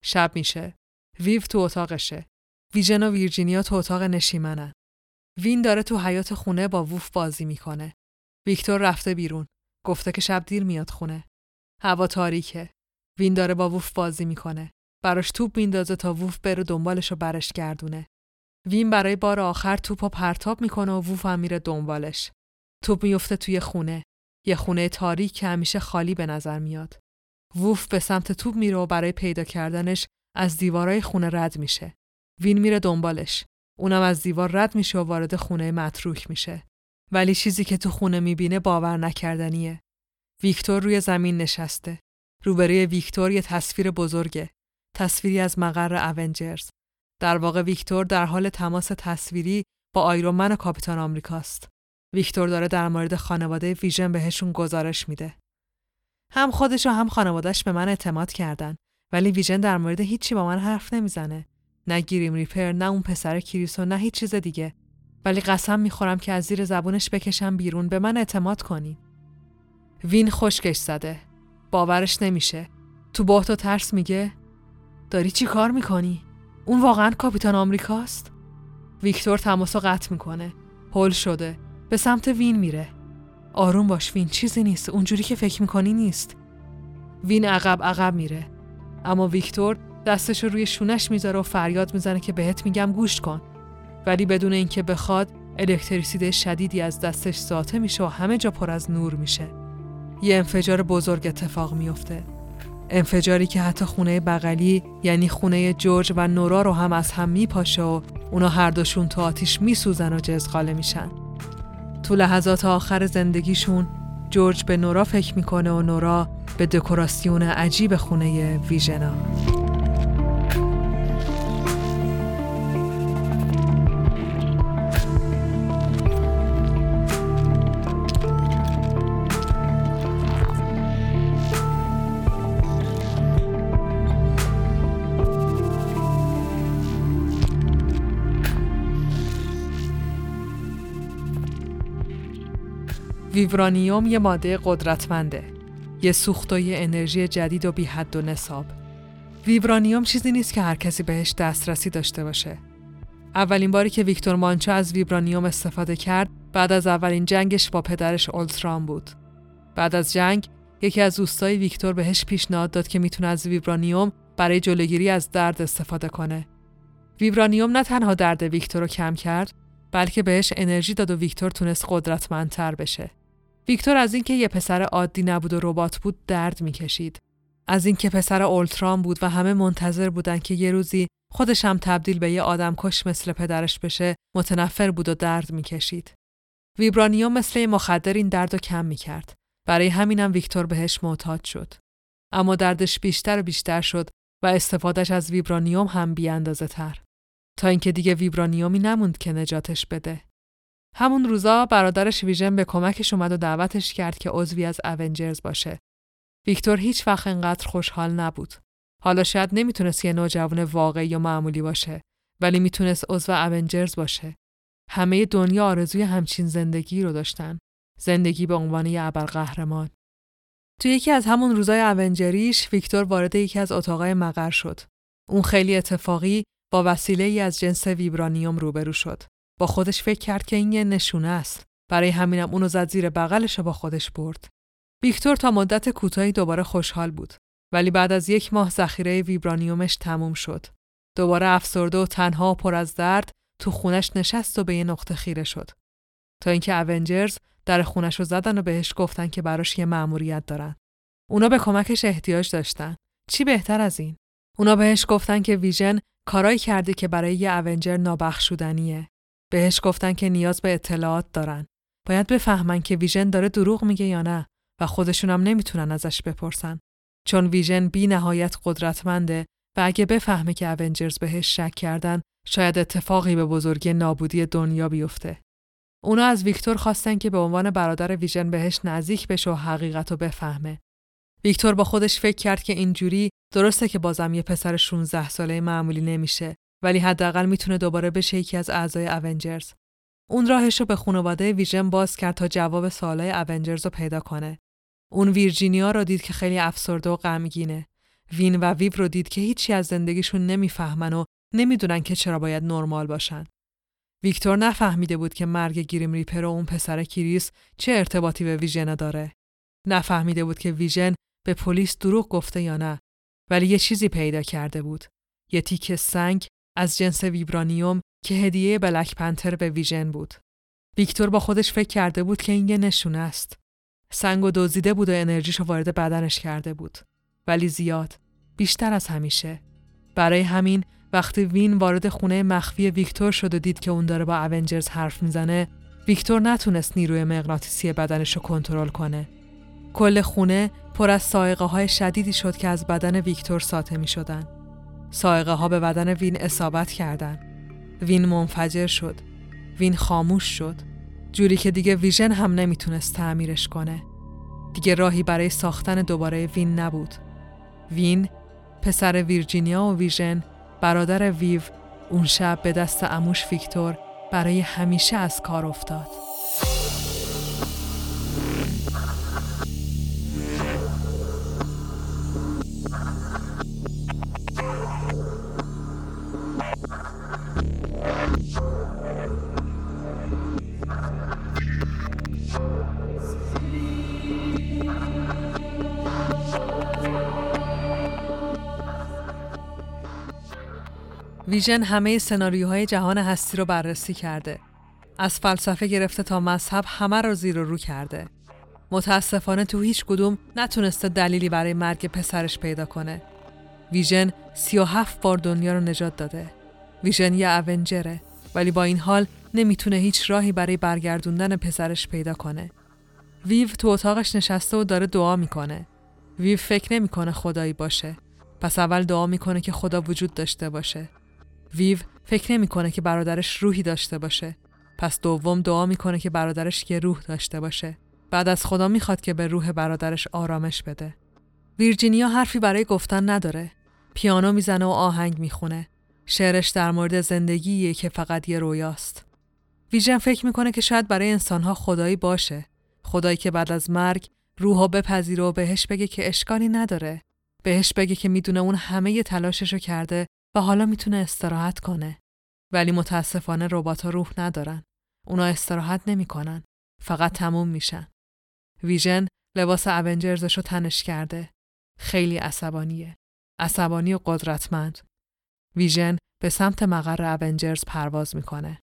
شب میشه. ویو تو اتاقشه. ویژن و ویرجینیا تو اتاق نشیمنن. وین داره تو حیات خونه با ووف بازی می‌کنه. ویکتور رفته بیرون. گفته که شب دیر میاد خونه. هوا تاریکه. وین داره با ووف بازی می‌کنه. براش توپ میندازه تا ووف بره دنبالش و برش گردونه. وین برای بار آخر توپ و پرتاب می‌کنه و ووف هم میره دنبالش. توپ میفته توی خونه. یه خونه تاریک که همیشه خالی به نظر میاد. ووف به سمت توپ میره و برای پیدا کردنش از دیوارای خونه رد میشه. وین میره دنبالش. اونم از دیوار رد میشه و وارد خونه متروک میشه. ولی چیزی که تو خونه می‌بینه باور نکردنیه. ویکتور روی زمین نشسته. روبروی ویکتور یه تصویر بزرگه. تصویری از مقر اونجرز. در واقع ویکتور در حال تماس تصویری با آیرومن و کاپیتان آمریکاست. ویکتور داره در مورد خانواده ویژن بهشون گزارش میده. هم خودش و هم خانوادهش به من اعتماد کردن ولی ویژن در مورد هیچی با من حرف نمی‌زنه. نه گیریم ریپر نه اون پسر کریسو نه هیچ چیز دیگه. ولی قسم می‌خورم که از زیر زبونش بکشم بیرون به من اعتماد کنی. وین خشکش زده. باورش نمیشه. تو بحت و ترس میگه داری چی کار می‌کنی؟ اون واقعا کاپیتان آمریکاست؟ ویکتور تماس قطع می‌کنه. هل شده. به سمت وین میره. آروم باش وین چیزی نیست. اونجوری که فکر می‌کنی نیست. وین عقب عقب میره. اما ویکتور دستش رو روی شونش می‌ذاره و فریاد می‌زنه که بهت میگم گوش کن. ولی بدون اینکه بخواد الکتریسیته شدیدی از دستش ساطع میشه و همه جا پر از نور میشه. یه انفجار بزرگ اتفاق میفته. انفجاری که حتی خونه بغلی یعنی خونه جورج و نورا رو هم از هم میپاشه و اونا هر دوشون تو آتیش میسوزن و جزغاله میشن. تو لحظات آخر زندگیشون جورج به نورا فکر می‌کنه و نورا به دکوراسیون عجیب خونه ویژنا. ویبرانیوم یه ماده قدرتمنده. یه سوخت و یه انرژی جدید و بی حد و نصاب. ویبرانیوم چیزی نیست که هر کسی بهش دسترسی داشته باشه. اولین باری که ویکتور مانچا از ویبرانیوم استفاده کرد بعد از اولین جنگش با پدرش اولتران بود. بعد از جنگ یکی از دوستای ویکتور بهش پیشنهاد داد که می‌تونه از ویبرانیوم برای جلوگیری از درد استفاده کنه. ویبرانیوم نه تنها درد ویکتور رو کم کرد بلکه بهش انرژی داد و ویکتور تونست قدرتمندتر بشه. ویکتور از اینکه یه پسر عادی نبود و ربات بود درد می‌کشید. از اینکه پسر اولتران بود و همه منتظر بودن که یه روزی خودش هم تبدیل به یه آدم کش مثل پدرش بشه متنفر بود و درد می‌کشید. ویبرانیوم مثل یه مخدر این درد رو کم می‌کرد. برای همینم ویکتور بهش معتاد شد. اما دردش بیشتر و بیشتر شد و استفادهش از ویبرانیوم هم بیاندازه تر. تا اینکه دیگه ویبرانیومی نموند که نجاتش بده. همون روزا برادرش ویژن به کمکش اومد و دعوتش کرد که عضوی از اونجرز باشه. ویکتور هیچ وقت انقدر خوشحال نبود. حالا شاید نمی‌تونست یه نوجوان واقعی یا معمولی باشه ولی می‌تونست عضو اونجرز باشه. همه دنیا آرزوی همچین زندگی رو داشتن. زندگی به عنوان یه ابرقهرمان. تو یکی از همون روزای اونجریش ویکتور وارد یکی از اتاقای مقر شد. اون خیلی اتفاقی با وسیله ای از جنس ویبرانیوم روبرو شد. با خودش فکر کرد که این یه نشونه است. برای همینم اونو زد زیر بغلش با خودش برد. ویکتور تا مدت کوتاهی دوباره خوشحال بود. ولی بعد از یک ماه ذخیره ویبرانیومش تموم شد. دوباره افسرده و تنها و پر از درد تو خونش نشست و به یه نقطه خیره شد. تا اینکه اونجرز در خونش رو زدن و بهش گفتن که براش یه مأموریت دارن. اونا به کمکش احتیاج داشتن. چی بهتر از این؟ اونا بهش گفتن که ویژن کارایی کرده که برای یه اونجر نابخشودنیه. بهش گفتن که نیاز به اطلاعات دارن. باید بفهمن که ویژن داره دروغ میگه یا نه و خودشونم نمی‌تونن ازش بپرسن. چون ویژن بی نهایت قدرتمنده و اگه بفهمه که اونجرز بهش شک کردن شاید اتفاقی به بزرگی نابودی دنیا بیفته. اونا از ویکتور خواستن که به عنوان برادر ویژن بهش نزدیک بشه و حقیقت رو بفهمه. ویکتور با خودش فکر کرد که اینجوری درسته که بازم یه پسر 16 ساله معمولی نمیشه ولی حداقل می‌تونه دوباره بشه یکی از اعضای Avengers. اون راهش رو به خانواده ویژن باز کرد تا جواب سوالای Avengers رو پیدا کنه. اون ویرجینیا رو دید که خیلی افسرده و غمگینه. وین و ویو رو دید که هیچی از زندگیشون نمی‌فهمن و نمی‌دونن که چرا باید نرمال باشن. ویکتور نفهمیده بود که مرگ گریم ریپر و اون پسر کریس چه ارتباطی به ویژن داره. نفهمیده بود که ویژن به پلیس دروغ گفته یا نه ولی یه چیزی پیدا کرده بود. یه تیکه سنگ از جنس ویبرانیوم که هدیه بلک پنتر به ویژن بود. ویکتور با خودش فکر کرده بود که این یه نشونه است. سنگ و دزدیده بود و انرژیشو وارد بدنش کرده بود. ولی زیاد. بیشتر از همیشه. برای همین وقتی وین وارد خونه مخفی ویکتور شد و دید که اون داره با اونجرز حرف می‌زنه ویکتور نتونست نیروی مغناطیسی بدنش رو کنترل کنه. کل خونه پر از صاعقه های شدیدی شد که از بدن ویکتور ساطع می شدن. صاعقه ها به بدن وین اصابت کردند. وین منفجر شد. وین خاموش شد. جوری که دیگه ویژن هم نمی‌تونست تعمیرش کنه. دیگه راهی برای ساختن دوباره وین نبود. وین، پسر ویرجینیا و ویژن، برادر ویو، اون شب به دست اموش ویکتور برای همیشه از کار افتاد. ویژن همه سناریوهای جهان هستی رو بررسی کرده. از فلسفه گرفته تا مذهب همه رو زیر و رو کرده. متاسفانه تو هیچ کدوم نتونسته دلیلی برای مرگ پسرش پیدا کنه. ویژن سی و هفت بار دنیا رو نجات داده. ویژن یه اونجره ولی با این حال نمی‌تونه هیچ راهی برای برگردوندن پسرش پیدا کنه. ویو تو اتاقش نشسته و داره دعا می‌کنه. ویو فکر نمی‌کنه خدایی باشه. پس اول دعا می‌کنه که خدا وجود داشته باشه. ویو فکر نمی‌کنه که برادرش روحی داشته باشه. پس دوم دعا می‌کنه که برادرش یه روح داشته باشه. بعد از خدا می‌خواد که به روح برادرش آرامش بده. ویرجینیا حرفی برای گفتن نداره. پیانو می‌زنه و آهنگ می‌خونه. شعرش در مورد زندگیه که فقط یه رویاست. ویژن فکر می‌کنه که شاید برای انسانها خدایی باشه. خدایی که بعد از مرگ روحو بپذیره و بهش بگه که اشکالی نداره. بهش بگه که می‌دونه اون همه تلاششو کرده و حالا می‌تونه استراحت کنه. ولی متاسفانه ربات روح ندارن. اونا استراحت نمی‌کنن. فقط تموم میشن. ویژن لباس اونجرزش رو تنش کرده. خیلی عصبانیه. عصبانی و قدرتمند. ویژن به سمت مقر اونجرز پرواز می‌کنه.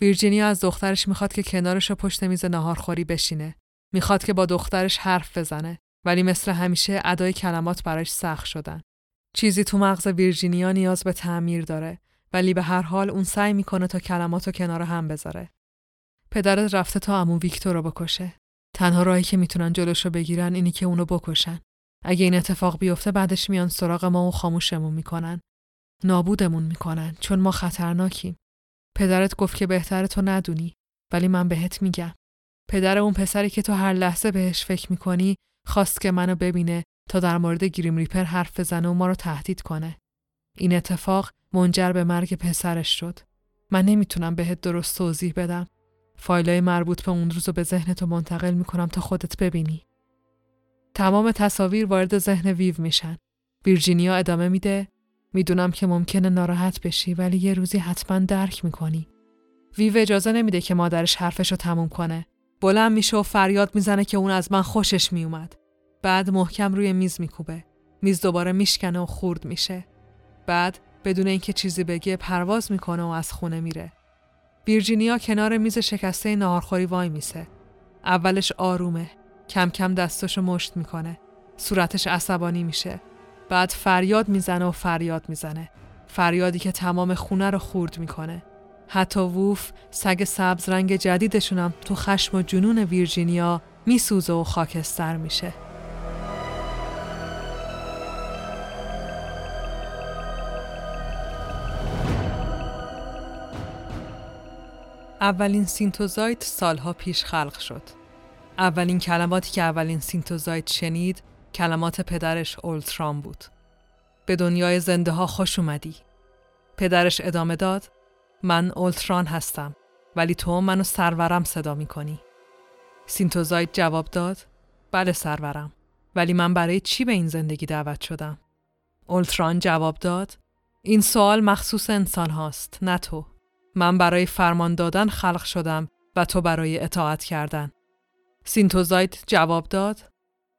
ویرجینیا از دخترش می‌خواد که کنارش پشت میز ناهارخوری بشینه. می‌خواد که با دخترش حرف بزنه ولی مثل همیشه ادای کلمات براش سخت شدن. چیزی تو مغز ویرجینیا نیاز به تعمیر داره ولی به هر حال اون سعی می‌کنه تا کلماتو کنار هم بذاره. پدرت رفته تا امو ویکتور رو بکشه. تنها راهی که می‌تونن جلوش رو بگیرن اینی که اونو بکشن. اگه این اتفاق بیفته بعدش میان سراغ ما و خاموشمون می‌کنن. نابودمون می‌کنن چون ما خطرناکیم. پدرت گفت که بهتر تو ندونی ولی من بهت میگم. پدر اون پسری که تو هر لحظه بهش فکر می‌کنی خواست که منو ببینه تا در مورد گریم ریپر حرف بزنه و ما رو تهدید کنه. این اتفاق منجر به مرگ پسرش شد. من نمی‌تونم بهت درست توضیح بدم. فایلای مربوط به اون روز رو به ذهنتو منتقل می‌کنم تا خودت ببینی. تمام تصاویر وارد ذهن ویو میشن. ویرجینیا ادامه میده می‌دونم که ممکنه ناراحت بشی ولی یه روزی حتما درک می‌کنی. ویو اجازه نمیده که مادرش حرفش رو تموم کنه. بلند میشه و فریاد می‌زنه که اون از من خوشش میومد. بعد محکم روی میز میکوبه. میز دوباره میشکنه و خورد میشه. بعد بدون اینکه چیزی بگه پرواز می‌کنه و از خونه میره. ویرجینیا کنار میز شکسته ناهارخوری وای میسه. اولش آرومه. کم کم دستاشو مشت می‌کنه. صورتش عصبانی میشه. بعد فریاد می‌زنه و فریاد می‌زنه. فریادی که تمام خونه رو خورد می‌کنه. حتی ووف سگ سبز رنگ جدیدشونم تو خشم و جنون ویرجینیا میسوزه و خاکستر میشه. اولین سینتوزایت سالها پیش خلق شد. اولین کلماتی که اولین synthezoid شنید کلمات پدرش اولتران بود. به دنیای زنده ها خوش اومدی. پدرش ادامه داد من اولتران هستم ولی تو منو سرورم صدا می کنی. synthezoid جواب داد بله سرورم ولی من برای چی به این زندگی دعوت شدم؟ اولتران جواب داد این سوال مخصوص انسان هاست نه تو. من برای فرمان دادن خلق شدم و تو برای اطاعت کردن. synthezoid جواب داد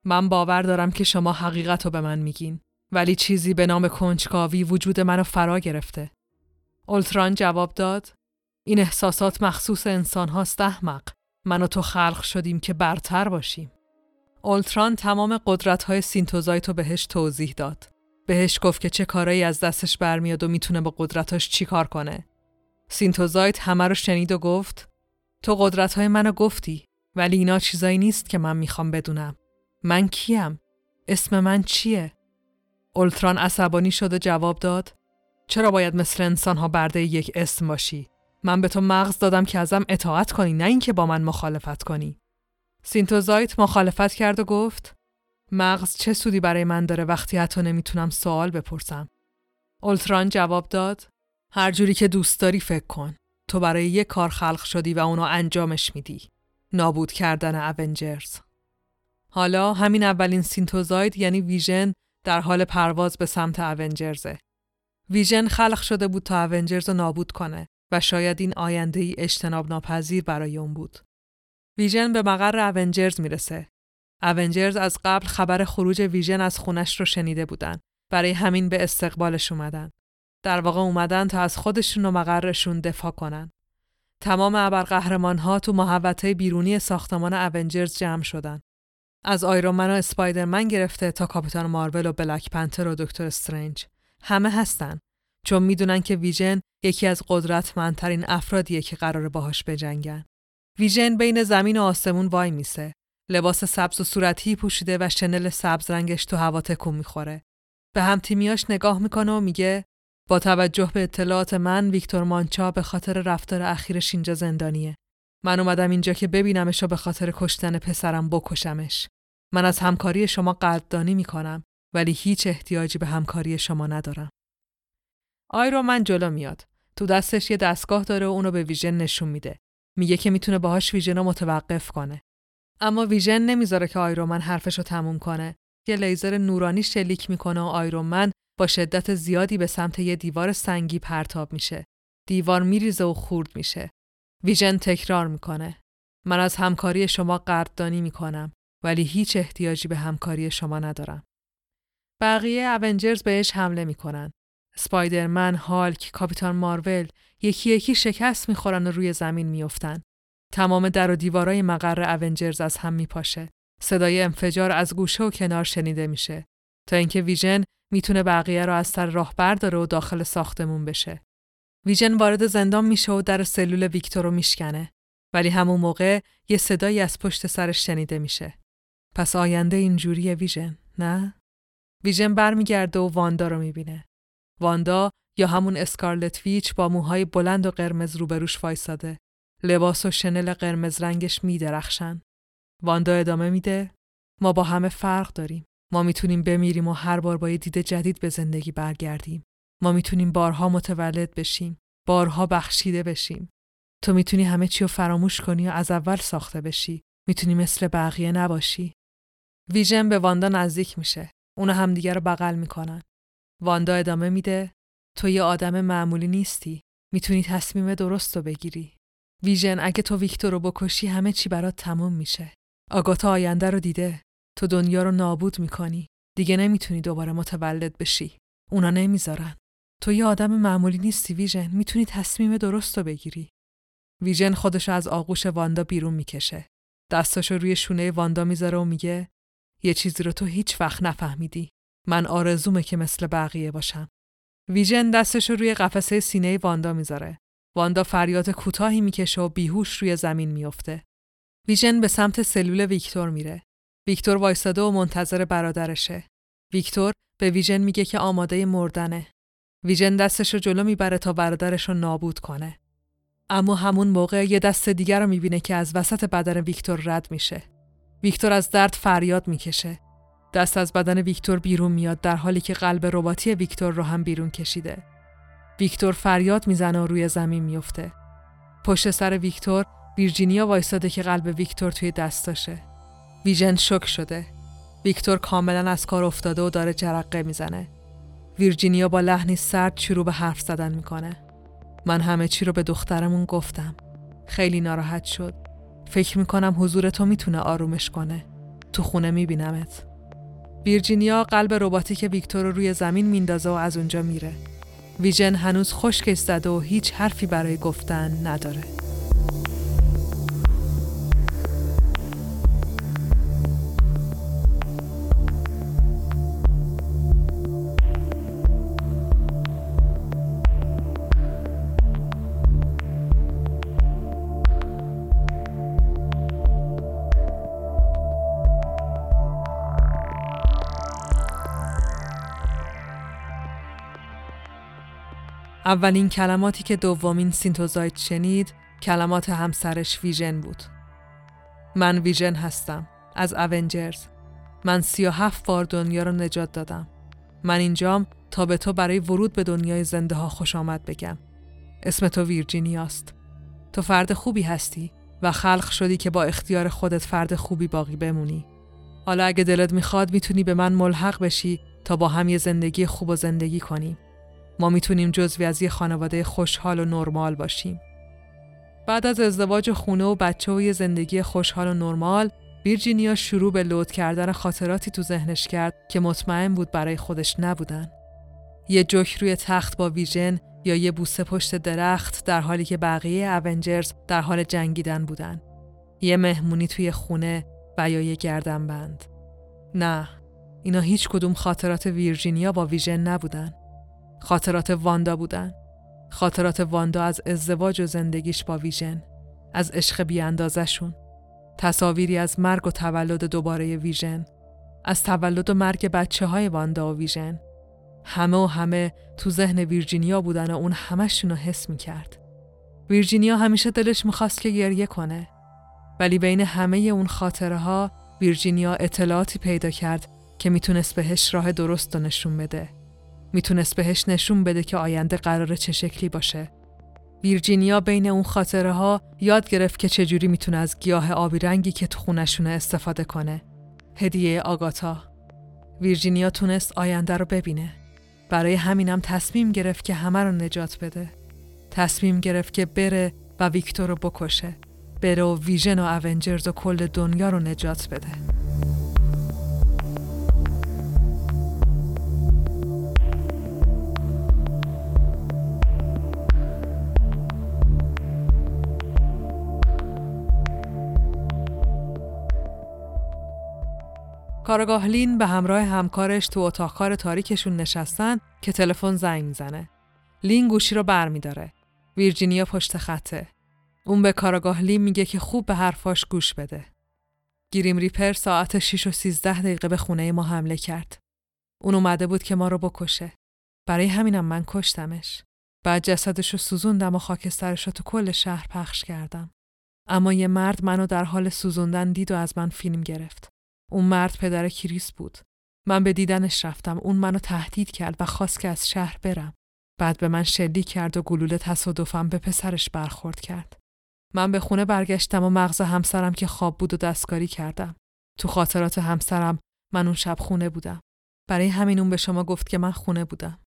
من باور دارم که شما حقیقت رو به من میگین ولی چیزی به نام کنجکاوی وجود منو فرا گرفته. اولتران جواب داد این احساسات مخصوص انسان هاست احمق. من و تو خلق شدیم که برتر باشیم. اولتران تمام قدرت های synthezoid رو بهش توضیح داد. بهش گفت که چه کارایی از دستش برمیاد و می‌تونه با قدرتاش چی کار کنه. synthezoid همه رو شنید و گفت تو قدرت های منو گفتی ولی اینا چیزایی نیست که من می‌خوام بدونم. من کیم؟ اسم من چیه؟ اولتران عصبانی شد و جواب داد چرا باید مثل انسان ها برده یک اسم باشی؟ من به تو مغز دادم که ازم اطاعت کنی نه اینکه با من مخالفت کنی. synthezoid مخالفت کرد و گفت مغز چه سودی برای من داره وقتی حتی نمی‌تونم سوال بپرسم. اولتران جواب داد هر جوری که دوست داری فکر کن. تو برای یک کار خلق شدی و اونو انجامش میدی. نابود کردن اونجرز. حالا همین اولین سینتوزاید یعنی ویژن در حال پرواز به سمت اونجرزه. ویژن خلق شده بود تا اونجرز رو نابود کنه و شاید این آینده ای اجتناب ناپذیر برای اون بود. ویژن به مقر اونجرز می‌رسه. اونجرز از قبل خبر خروج ویژن از خونش رو شنیده بودن. برای همین به استقبالش اومدن. در واقع اومدن تا از خودشون و مقرشون دفاع کنن. تمام ابرقهرمان ها تو محوطه بیرونی ساختمان اونجرز جمع شدن. از آیرون و اسپایدرمن گرفته تا کاپیتان مارول و بلک پنتر و دکتر استرنج همه هستن چون می‌دونن که ویژن یکی از قدرتمندترین افرادیه که قراره باهاش بجنگن. ویژن بین زمین و آسمون وای میسه. لباس سبز و صورتی پوشیده و شنل سبز رنگش تو هوا تکون می‌خوره. به هم تیمیاش نگاه می‌کنه و میگه با توجه به اطلاعات من ویکتور مانچا به خاطر رفتار اخیرش اینجا زندانیه. من اومدم اینجا که ببینمش و به خاطر کشتن پسرم بکشمش. من از همکاری شما قدردانی می‌کنم ولی هیچ احتیاجی به همکاری شما ندارم. آیرو من جلو میاد. تو دستش یه دستگاه داره و اونو به ویژن نشون میده. میگه که می‌تونه باهاش ویژن رو متوقف کنه. اما ویژن نمی‌ذاره که آیرومن حرفش رو تموم کنه. یه لیزر نورانی شلیک می‌کنه و آیرومن با شدت زیادی به سمت یه دیوار سنگی پرتاب میشه. دیوار میریزه و خرد میشه. ویژن تکرار می‌کنه. من از همکاری شما قدردانی می‌کنم ولی هیچ احتیاجی به همکاری شما ندارم. بقیه اونجرز بهش حمله می‌کنن. سپایدرمن، هالک، کاپیتان مارول یکی یکی شکست می‌خورن و روی زمین میافتن. تمام در و دیوارای مقر اونجرز از هم میپاشه. صدای انفجار از گوشه و کنار شنیده میشه تا اینکه ویژن می‌تونه بقیه رو از سر راه برداره و داخل ساختمون بشه. ویژن وارد زندان میشه و در سلول ویکتور رو میشکنه. ولی همون موقع یه صدایی از پشت سرش شنیده میشه. پس آینده اینجوریه ویژن، نه؟ ویژن برمیگرده و واندا رو می‌بینه. واندا یا همون اسکارلت ویچ با موهای بلند و قرمز روبروش وایساده. لباس و شنل قرمز رنگش میدرخشن. واندا ادامه میده ما با همه فرق داریم. ما می‌تونیم بمیریم و هر بار با یه دید جدید به زندگی برگردیم. ما می‌تونیم بارها متولد بشیم. بارها بخشیده بشیم. تو می‌تونی همه چی رو فراموش کنی و از اول ساخته بشی. می‌تونی مثل بقیه نباشی. ویژن به واندا نزدیک میشه. اونو همدیگه رو بغل می‌کنن. واندا ادامه میده تو یه آدم معمولی نیستی. می‌تونی تصمیم درست رو بگیری. ویژن اگه تو ویکتور رو بکشی همه چی برات تموم میشه. آگاتا آینده رو دیده. تو دنیا رو نابود می‌کنی. دیگه نمی‌تونی دوباره متولد بشی. اونا نمی‌ذارن. تو یه آدم معمولی نیستی ویژن. می‌تونی تصمیم درست رو بگیری. ویژن خودش از آغوش واندا بیرون می‌کشه. دستاشو روی شونه واندا می‌ذاره و میگه یه چیزی رو تو هیچ وقت نفهمیدی. من آرزومه که مثل بقیه باشم. ویژن دستش رو روی قفسه سینه واندا می‌ذاره. واندا فریاد کوتاهی می‌کشه و بیهوش روی زمین میافته. ویژن به سمت سلول ویکتور میره. ویکتور وایستاده و منتظر برادرشه. ویکتور به ویژن میگه که آماده مردنه. ویژن دستش رو جلو می‌بره تا برادرش نابود کنه. اما همون موقع یه دست دیگر رو می‌بینه که از وسط بدن ویکتور رد میشه. ویکتور از درد فریاد می‌کشه. دست از بدن ویکتور بیرون میاد در حالی که قلب رباتی ویکتور رو هم بیرون کشیده. ویکتور فریاد می‌زنه و روی زمین میفته. پشت سر ویکتور ویرجینیا وایستاده که قلب ویکتور توی دستاشه. ویژن شک شده. ویکتور کاملا از کار افتاده و داره جرقه می‌زنه. ویرجینیا با لحنی سرد شروع به حرف زدن می‌کنه. من همه چی رو به دخترمون گفتم. خیلی ناراحت شد. فکر می‌کنم حضور تو می‌تونه آرومش کنه. تو خونه میبینمت. ویرجینیا قلب رباتیک ویکتور رو روی زمین میندازه و از اونجا میره. ویژن هنوز خشکش زده و هیچ حرفی برای گفتن نداره. اولین کلماتی که دومین synthezoid شنید کلمات همسرش ویژن بود. من ویژن هستم از Avengers. من سی و هفت بار دنیا رو نجات دادم. من اینجام تا به تو برای ورود به دنیای زنده ها خوش آمد بگم. اسم تو ویرجینیاست. تو فرد خوبی هستی و خلق شدی که با اختیار خودت فرد خوبی باقی بمونی. حالا اگه دلت می‌خواد می‌تونی به من ملحق بشی تا با هم یه زندگی خوب و زندگی کنیم. ما می‌تونیم جزوی از یه خانواده خوشحال و نرمال باشیم. بعد از ازدواج خونه و بچه و یه زندگی خوشحال و نرمال، ویرجینیا شروع به لود کردن خاطراتی تو ذهنش کرد که مطمئن بود برای خودش نبودن. یه جوک روی تخت با ویژن یا یه بوسه پشت درخت در حالی که بقیه اونجرز در حال جنگیدن بودن. یه مهمونی توی خونه و یا یه گردن بند. نه، اینا هیچ کدوم خاطرات ویرجینیا با ویژن نبودن. خاطرات واندا بودن. خاطرات واندا از ازدواج و زندگیش با ویژن. از عشق بیاندازشون. تصاویری از مرگ و تولد دوباره ویژن. از تولد و مرگ بچه های واندا و ویژن. همه و همه تو ذهن ویرجینیا بودن و اون همشون رو حس می کرد. ویرجینیا همیشه دلش می‌خواست که گریه کنه. ولی بین همه اون خاطره ها ویرجینیا اطلاعاتی پیدا کرد که می‌تونست بهش راه درست نشون بده. می‌تونست بهش نشون بده که آینده قراره چه شکلی باشه. ویرجینیا بین اون خاطره ها یاد گرفت که چجوری می‌تونه از گیاه آبی رنگی که تو خونشونه استفاده کنه. هدیه آگاتا. ویرجینیا تونست آینده رو ببینه. برای همینم تصمیم گرفت که همه رو نجات بده. تصمیم گرفت که بره و ویکتور رو بکشه. بره و ویژن و اونجرز و کل دنیا رو نجات بده. کارگاه لین به همراه همکارش تو اتاق کار تاریکشون نشستن که تلفن زنگ می‌زنه. لین گوشی رو برمیداره. ویرجینیا پشت خطه. اون به کارگاه لین میگه که خوب به حرفاش گوش بده. گیریم ریپر ساعت 6 و 13 دقیقه به خونه ما حمله کرد. اون اومده بود که ما رو بکشه. برای همینم من کشتمش. بعد جسدش رو سوزوندم و خاکسترش رو تو کل شهر پخش کردم. اما یه مرد منو در حال سوزوندن دید و از من فیلم گرفت. اون مرد پدر کریس بود. من به دیدنش رفتم. اون منو تهدید کرد و خواست که از شهر برم. بعد به من شلیک کرد و گلوله تصادفم به پسرش برخورد کرد. من به خونه برگشتم و مغز همسرم که خواب بود و دستکاری کردم. تو خاطرات همسرم من اون شب خونه بودم. برای همین اون به شما گفت که من خونه بودم.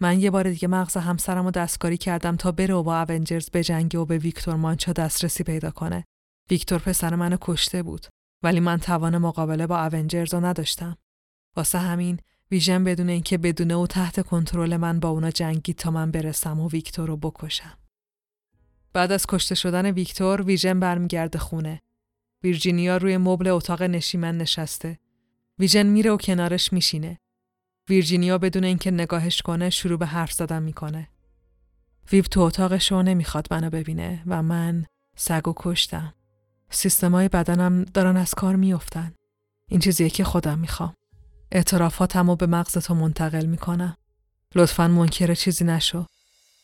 من یه بار دیگه مغز همسرم رو دستکاری کردم تا بره و با اونجرز بجنگه و به ویکتور مانچا دسترسی پیدا کنه. ویکتور پسر منو کشته بود. ولی من توان مقابله با اونجرز رو نداشتم. واسه همین ویژن بدون اینکه بدونه و تحت کنترل من با اونا جنگید تا من برسم و ویکتور رو بکشم. بعد از کشته شدن ویکتور ویژن برمیگرده خونه. ویرجینیا روی مبل اتاق نشیمن نشسته. ویژن میره و کنارش میشینه. ویرجینیا بدون اینکه نگاهش کنه شروع به حرف زدن می‌کنه. ویو تو اتاقش رو نمی‌خواد منو ببینه و من سگ و کشتم. سیستمای بدنم دارن از کار میافتن. این چیزیه که خودم می‌خوام. اعترافاتم رو به مغز تو منتقل می‌کنم. لطفا منکر چیزی نشو.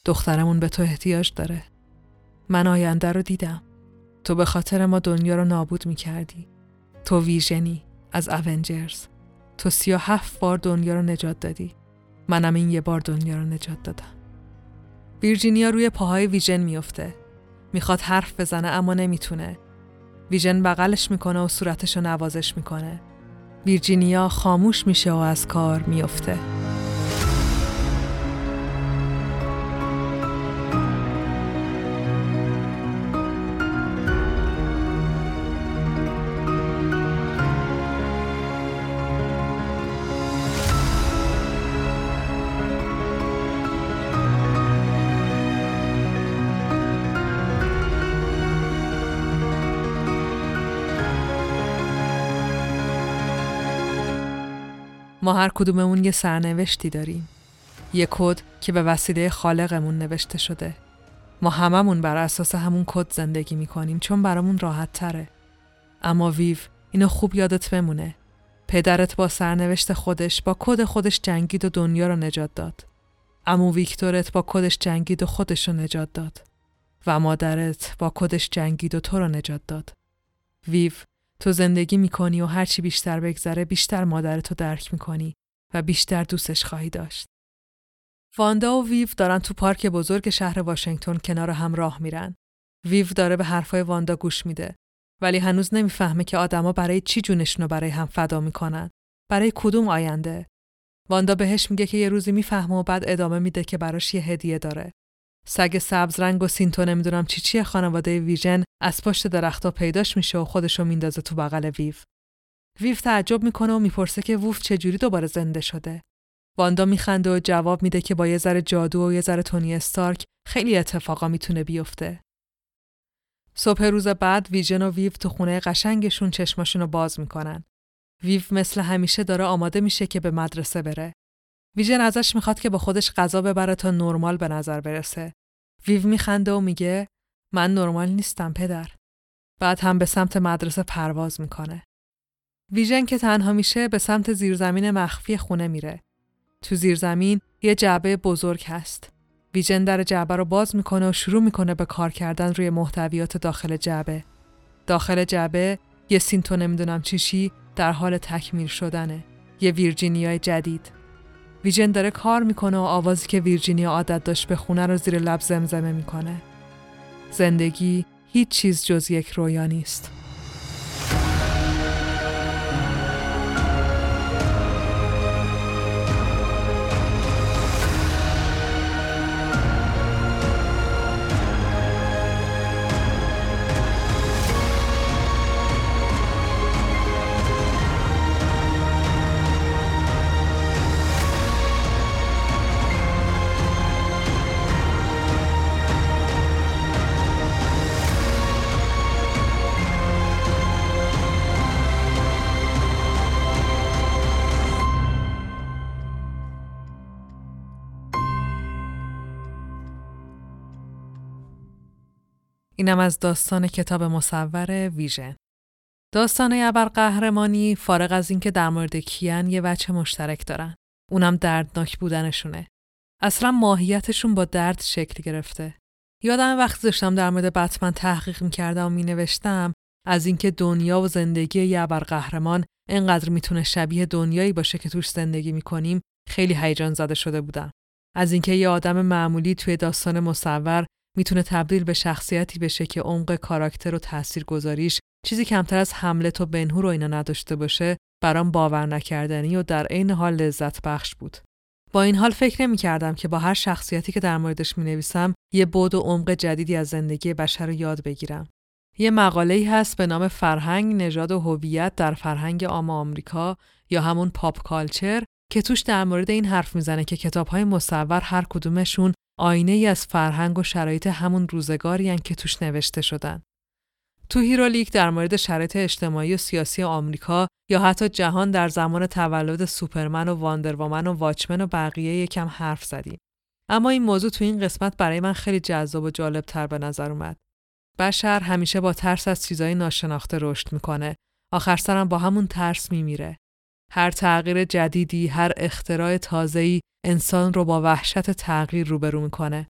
دخترمون به تو احتیاج داره. من آینده رو دیدم. تو به خاطر ما دنیا رو نابود می‌کردی. تو ویژنی از اونجرز. تو سی و هفت بار دنیا رو نجات دادی. منم این یه بار دنیا رو نجات دادم. ویرجینیا روی پاهای ویژن میفته. می‌خواد حرف بزنه اما نمی‌تونه. ویژن بغلش می‌کنه و صورتش رو نوازش می‌کنه. ویرجینیا خاموش میشه و از کار میفته. ما هر کدوممون یه سرنوشتی داریم. یه کد که به وسیله خالقمون نوشته شده. ما هممون بر اساس همون کد زندگی می‌کنیم چون برامون راحت تره. اما ویو اینو خوب یادت بمونه. پدرت با سرنوشت خودش با کد خودش جنگید و دنیا رو نجات داد. عمو ویکتورت با کدش جنگید و خودش رو نجات داد. و مادرت با کدش جنگید و تو رو نجات داد. ویو تو زندگی می‌کنی و هرچی بیشتر بگذره بیشتر مادرتو درک می‌کنی و بیشتر دوستش خواهی داشت. واندا و ویو دارن تو پارک بزرگ شهر واشنگتن کنار هم راه میرن. ویو داره به حرفای واندا گوش میده ولی هنوز نمی‌فهمه که آدما برای چی جونشون رو برای هم فدا می‌کنن. برای کدوم آینده؟ واندا بهش میگه که یه روزی می‌فهمه و بعد ادامه میده که براش یه هدیه داره. سگ سبز رنگ و سینتو نمی‌دونم چی چی خانواده ویژن از پشت درختها پیداش میشه و خودشو میندازه تو بغل ویو. ویو تعجب می‌کنه و می‌پرسه که ووف چجوری دوباره زنده شده. واندا میخنده و جواب میده که با یه ذره جادو و یه ذره تونی استارک خیلی اتفاقا می‌تونه بیفته. صبح روز بعد ویژن و ویو تو خونه قشنگشون چشماشون رو باز می‌کنن. ویو مثل همیشه داره آماده میشه که به مدرسه بره. ویژن ازش می‌خواد که با خودش غذا ببره تا نرمال به نظر برسه. ویو میخنده و میگه من نرمال نیستم پدر. بعد هم به سمت مدرسه پرواز می‌کنه. ویژن که تنها میشه به سمت زیرزمین مخفی خونه میره. تو زیرزمین یه جعبه بزرگ هست. ویژن در جعبه رو باز می‌کنه و شروع می‌کنه به کار کردن روی محتویات داخل جعبه. داخل جعبه یه سینتو نمی‌دونم چیشی در حال تکمیل شدنه. یه ویرجینیای جدید. ویژن داره کار می‌کنه و آوازی که ویرجینیا عادت داشت بخونه رو زیر لب زمزمه می‌کنه. زندگی هیچ چیز جز یک رویا نیست. اینم از داستان کتاب مصور ویژن. داستان قهرمانی فارغ از اینکه در مورد کیان یه وچه مشترک دارن. اونم دردناک بودنشونه. اصلا ماهیتشون با درد شکل گرفته. یادم وقتی داشتم در مورد بتمن تحقیق می‌کردم و مینوشتم از اینکه دنیا و زندگی یه قهرمان انقدر می‌تونه شبیه دنیایی باشه که توش زندگی می‌کنیم خیلی هیجان زده شده بودم. از اینکه یه آدم معمولی توی داستان مصور می‌تونه تبدیل به شخصیتی بشه که عمق کاراکتر و تأثیر گذاریش چیزی کمتر از حملت و بنهور و اینا نداشته باشه برام باور نکردنی و در عین حال لذت بخش بود. با این حال فکر نمی کردم که با هر شخصیتی که در موردش می نویسم یه بود و عمق جدیدی از زندگی بشر رو یاد بگیرم. یه مقاله هست به نام فرهنگ، نژاد و هویت در فرهنگ عام آمریکا یا همون pop culture که توش در مورد این حرف می‌زنه که کتاب های مصور هر کدومشون آینه ای از فرهنگ و شرایط همون روزگاری که توش نوشته شدن. تو هیرولیک در مورد شرایط اجتماعی و سیاسی آمریکا یا حتی جهان در زمان تولد سوپرمن و واندرومن و واچمن و بقیه یکم حرف زدیم. اما این موضوع تو این قسمت برای من خیلی جذاب و جالب تر به نظر اومد. بشر همیشه با ترس از چیزای ناشناخته رشد می‌کنه. آخر سرم با همون ترس میمیره. هر تغییر جدیدی، هر اختراع تازه‌ای انسان رو با وحشت تغییر روبرو می‌کنه.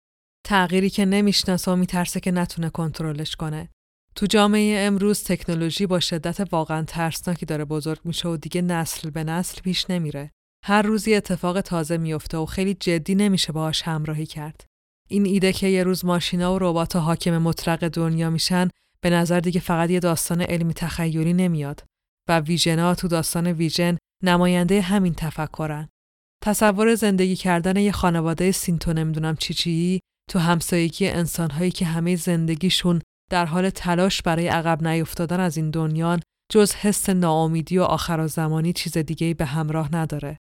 تغییری که نمی‌شناسه و میترسه که نتونه کنترلش کنه. تو جامعه امروز تکنولوژی با شدت واقعا ترسناکی داره بزرگ میشه و دیگه نسل به نسل پیش نمیره. هر روزی اتفاق تازه میفته و خیلی جدی نمیشه باهاش همراهی کرد. این ایده که یه روز ماشینا و ربات حاکم مطلق دنیا میشن به نظر دیگه فقط یه داستان علمی تخیلی نمیاد و ویژنا تو داستان ویژن نماینده همین تفکرن. تصور زندگی کردن یه خانواده سینتو نمی‌دونم چی چی تو همسایگی انسانهایی که همه زندگیشون در حال تلاش برای عقب نیفتادن از این دنیان جز حس ناامیدی و آخر زمانی چیز دیگه به همراه نداره.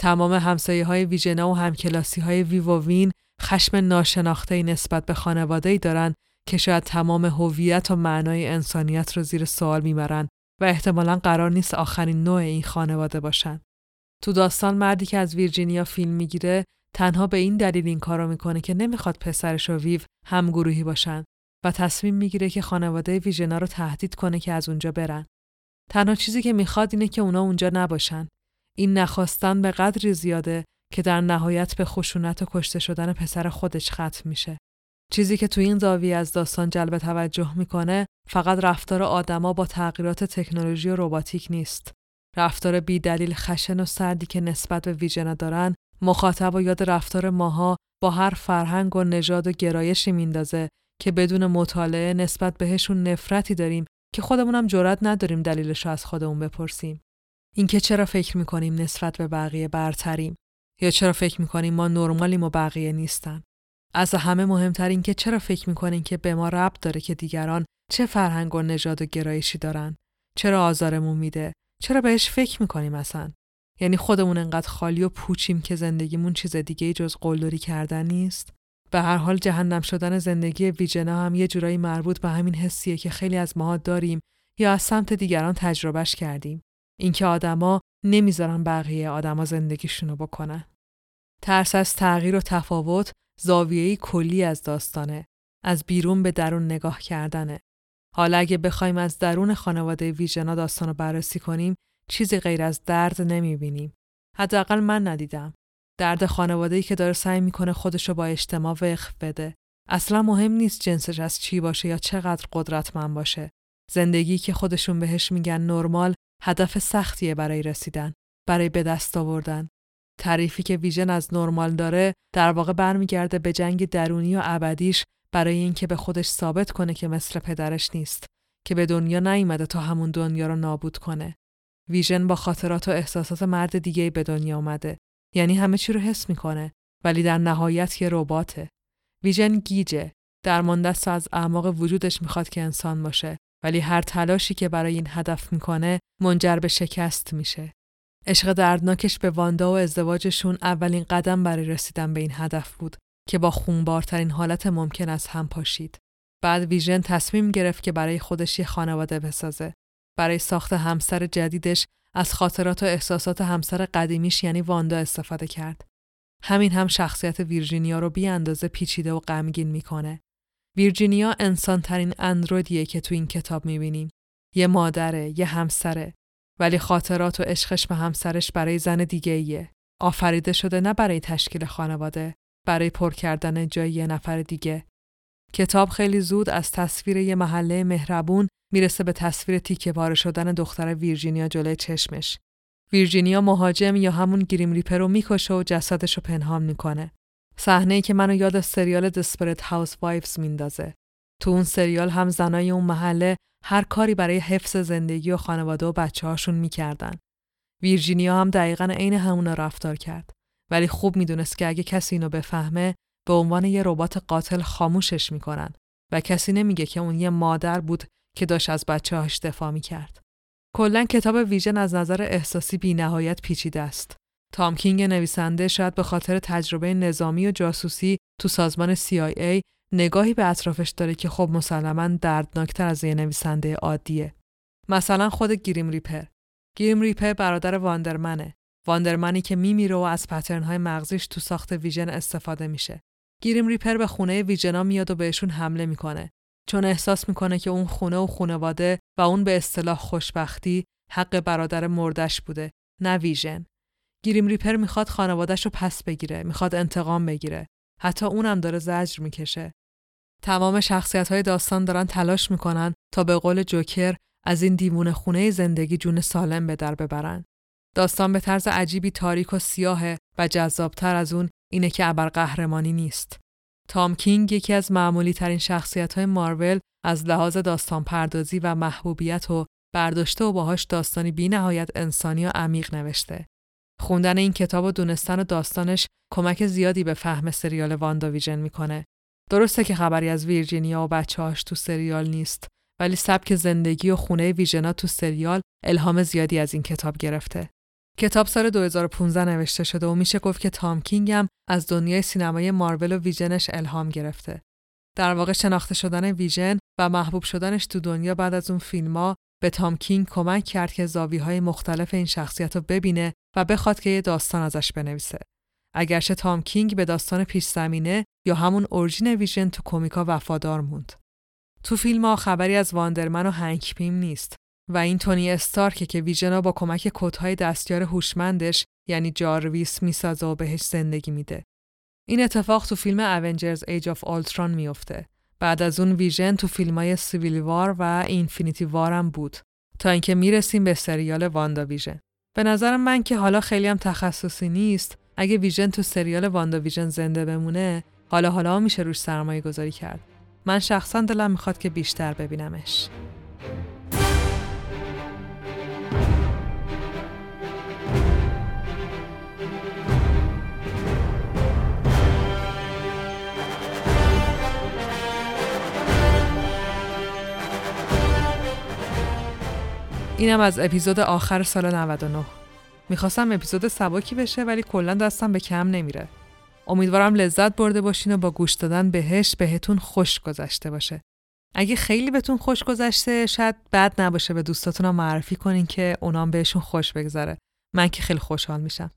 تمام همسایه های ویژنا و همکلاسی های وین خشم ناشناخته نسبت به خانواده ای دارن که شاید تمام هویت و معنای انسانیت رو زیر سوال می‌برن و احتمالا قرار نیست آخرین نوع این خانواده باشن. تو داستان مردی که از ویرجینیا فیلم می‌گیره تنها به این دلیل این کارو می‌کنه که نمی‌خواد پسرش و ویو همگروهی باشن و تصمیم می‌گیره که خانواده ویژنا رو تهدید کنه که از اونجا برن. تنها چیزی که می‌خواد اینه که اونا اونجا نباشن. این نخواستن به قدری زیاده که در نهایت به خشونت و کشته شدن پسر خودش ختم میشه. چیزی که تو این زاویه از داستان جلب توجه می‌کنه فقط رفتار آدما با تغییرات تکنولوژی و رباتیک نیست. رفتار بیدلیل خشن و سردی که نسبت به ویژنا دارن مخاطب و یاد رفتار ماها با هر فرهنگ و نژاد و گرایشی میندازه که بدون مطالعه نسبت بهشون نفرتی داریم که خودمونم جرأت نداریم دلیلش رو از خودمون بپرسیم. اینکه چرا فکر می‌کنیم نسبت به بقیه برتریم یا چرا فکر می‌کنیم ما نرمالیم و بقیه نیستن. از همه مهمتر این که چرا فکر می‌کنیم که به ما ربط داره که دیگران چه فرهنگ و نژاد و گرایشی دارن؟ چرا آزارمون میده؟ چرا بهش فکر می‌کنیم اصلا؟ یعنی خودمون انقدر خالی و پوچیم که زندگیمون چیز دیگه جز قلدری کردن نیست؟ به هر حال جهنم شدن زندگی ویژنا هم یه جورایی مربوط به همین حسیه که خیلی از ماها داریم یا از سمت دیگران تجربهش کردیم. اینکه آدما نمی‌ذارن بقیه آدما زندگیشونو بکنن. ترس از تغییر و تفاوت زاویه‌ای کلی از داستانه از بیرون به درون نگاه کردنه حالا اگه بخوایم از درون خانواده ویژنا داستان رو بررسی کنیم چیزی غیر از درد نمی‌بینیم. حداقل من ندیدم. درد خانواده‌ای که داره سعی می‌کنه خودشو با اجتماع وقف بده. اصلا مهم نیست جنسش از چی باشه یا چقدر قدرتمند باشه. زندگی که خودشون بهش میگن نرمال هدف سختیه برای رسیدن، برای به دست آوردن. تعریفی که ویژن از نرمال داره در واقع برمیگرده به جنگ درونی و ابدیش برای اینکه به خودش ثابت کنه که مثل پدرش نیست که به دنیا نیومده تا همون دنیا رو نابود کنه. ویژن با خاطرات و احساسات مرد دیگه به دنیا اومده. یعنی همه چی رو حس می‌کنه ولی در نهایت یه رباته. ویژن گیجه. در است از اعماق وجودش می‌خواد که انسان باشه ولی هر تلاشی که برای این هدف می‌کنه منجر به شکست میشه. عشق دردناکش به واندا و ازدواجشون اولین قدم برای رسیدن به این هدف بود که با خونبارترین حالت ممکن از هم پاشید. بعد ویژن تصمیم گرفت که برای خودش یه خانواده بسازه. برای ساخت همسر جدیدش از خاطرات و احساسات همسر قدیمیش یعنی واندا استفاده کرد. همین هم شخصیت ویرجینیا رو بی اندازه پیچیده و غمگین می‌کنه. ویرجینیا انسان ترین اندرویدیه که تو این کتاب می‌بینیم. یه مادره، یه همسره. ولی خاطرات و عشقش به همسرش برای زن دیگه ایه. آفریده شده نه برای تشکیل خانواده برای پر کردن جای یه نفر دیگه. کتاب خیلی زود از تصویر یه محله مهربون می‌رسه به تصویر تیکه پاره شدن دختر ویرجینیا جلوی چشمش. ویرجینیا مهاجم یا همون گریم ریپر رو می‌کشه و جسدش رو پنهان می‌کنه. صحنه ای که منو یاد سریال دسپرت هاوس وایفز میندازه. تو اون سریال هم زنای اون محله هر کاری برای حفظ زندگی و خانواده و بچه هاشون می‌کردن. ویرجینیا هم دقیقا عین همونا رفتار کرد. ولی خوب می‌دونست که اگه کسی اینو بفهمه به عنوان یه ربات قاتل خاموشش می‌کنن و کسی نمیگه که اون یه مادر بود که داشت از بچه هاش دفاع می‌کرد. کلا کتاب ویژن از نظر احساسی بی نهایت پیچیده است. تام کینگ نویسنده شاید به خاطر تجربه نظامی و جاسوسی تو سازمان CIA نگاهی به اطرافش داره که خب مسلما دردناکتر از یه نویسنده عادیه. مثلا خود گریم ریپر. گریم ریپر برادر واندرمنه. واندرمنی که میمیره و از pattern های مغزیش تو ساخت ویژن استفاده میشه. گریم ریپر به خونه ویژنا میاد و بهشون حمله می‌کنه. چون احساس می‌کنه که اون خونه و خونواده و اون به اصطلاح خوشبختی حق برادر مردش بوده نه ویژن گریم ریپر می‌خواد خانوادش رو پس بگیره می‌خواد انتقام بگیره حتی اونم داره زجر می‌کشه تمام شخصیت های داستان دارن تلاش می‌کنن تا به قول جوکر از این دیوونه خونه زندگی جون سالم به در ببرن داستان به طرز عجیبی تاریک و سیاهه و جذابتر از اون اینه که قهرمانی نیست تام کینگ یکی از معمولی ترین شخصیت های مارول از لحاظ داستان پردازی و محبوبیت و برداشته و باهاش داستانی بی نهایت انسانی و عمیق نوشته. خوندن این کتاب و دونستن و داستانش کمک زیادی به فهم سریال ویژن می‌کنه. درسته که خبری از ویرجینیا و بچه‌هاش تو سریال نیست ولی سبک زندگی و خونه ویژنا تو سریال الهام زیادی از این کتاب گرفته. کتاب سال 2015 نوشته شده و میشه گفت که تام کینگ هم از دنیای سینمای مارول و ویژنش الهام گرفته. در واقع شناخته شدن ویژن و محبوب شدنش تو دنیا بعد از اون فیلما به تام کینگ کمک کرد که زاویه های مختلف این شخصیت رو ببینه و بخواد که یه داستان ازش بنویسه. اگرچه تام کینگ به داستان پیش زمینه یا همون origin ویژن تو کمیکا وفادار موند. تو فیلم ها خبری از واندرمن و هنک پیم نیست و این تونی استارکه که ویژنا با کمک کدهای دستیار هوشمندش یعنی جارویس می‌سازه و بهش زندگی میده. این اتفاق تو فیلم Avengers Age of Ultron میفته. بعد از اون ویژن تو فیلمای Civil War و Infinity War هم بود تا اینکه می‌رسیم به سریال WandaVision. به نظر من که حالا خیلی هم تخصصی نیست اگه ویژن تو سریال WandaVision زنده بمونه حالا حالا میشه روش سرمایه گذاری کرد. من شخصا دلم می‌خواد که بیشتر ببینمش. اینم از اپیزود آخر سال 99 می‌خواستم اپیزود سبکی بشه ولی کلا دستم به کم نمیره. امیدوارم لذت برده باشین و با گوش دادن بهش بهتون خوش گذشته باشه. اگه خیلی بهتون خوش گذشته شاید بد نباشه به دوستاتون معرفی کنین که اونام بهشون خوش بگذره. من که خیلی خوشحال میشم.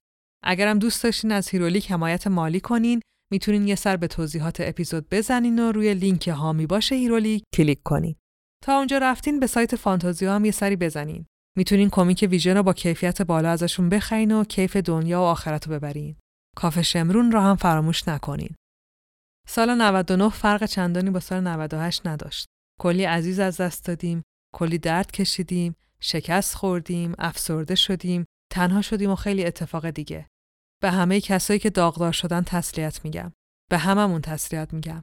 اگرم دوست داشتین از هیرولیک حمایت مالی کنین می‌تونین یه سر به توضیحات اپیزود بزنین و روی لینک حامی باش هیرولیک کلیک کنین. تا اونجا رفتین به سایت فانتازیا هم یه سری بزنین. می‌تونین کمیک ویژن رو با کیفیت بالا ازشون بخرین و کیف دنیا و آخرت رو ببرین. کافه شمرون را هم فراموش نکنین. سال 99 فرق چندانی با سال 98 نداشت. کلی عزیز از دست دادیم، کلی درد کشیدیم، شکست خوردیم، افسرده شدیم، تنها شدیم و خیلی اتفاق دیگه. به همه کسایی که داغدار شدن تسلیت میگم. به هممون تسلیت میگم.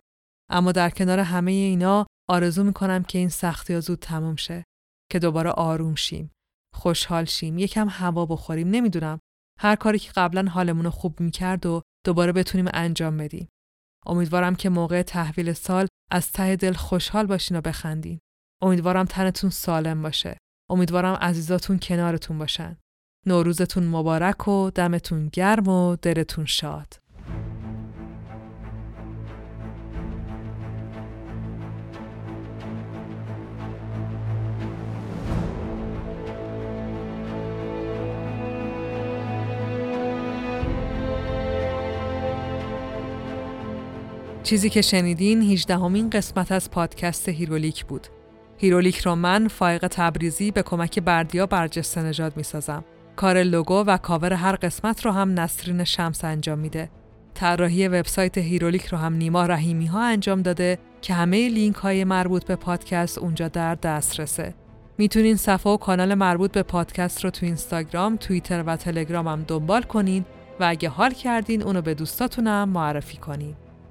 اما در کنار همه اینا آرزو می‌کنم که این سختی ها زود تمام شه که دوباره آروم شیم خوشحال شیم. یکم هوا بخوریم. نمی‌دونم. هر کاری که قبلا حالمون رو خوب می‌کرد و دوباره بتونیم انجام بدیم. امیدوارم که موقع تحویل سال از ته دل خوشحال باشین و بخندین. امیدوارم تنتون سالم باشه. امیدوارم عزیزاتون کنارتون باشن. نوروزتون مبارک و دمتون گرم و دلتون شاد. چیزی که شنیدین 18مین قسمت از پادکست هیرولیک بود. هیرولیک رو من فائق تبریزی به کمک بردیا برجسته نژاد می‌سازم. کار لوگو و کاور هر قسمت رو هم نسرین شمس انجام میده. طراحی وبسایت هیرولیک رو هم نیما رحیمی ها انجام داده که همه لینک های مربوط به پادکست اونجا در دسترسه. می‌تونین صفحه و کانال مربوط به پادکست رو تو اینستاگرام، توییتر و تلگرام هم دنبال کنین و اگه حال کردین اونو به دوستاتونم معرفی کنین.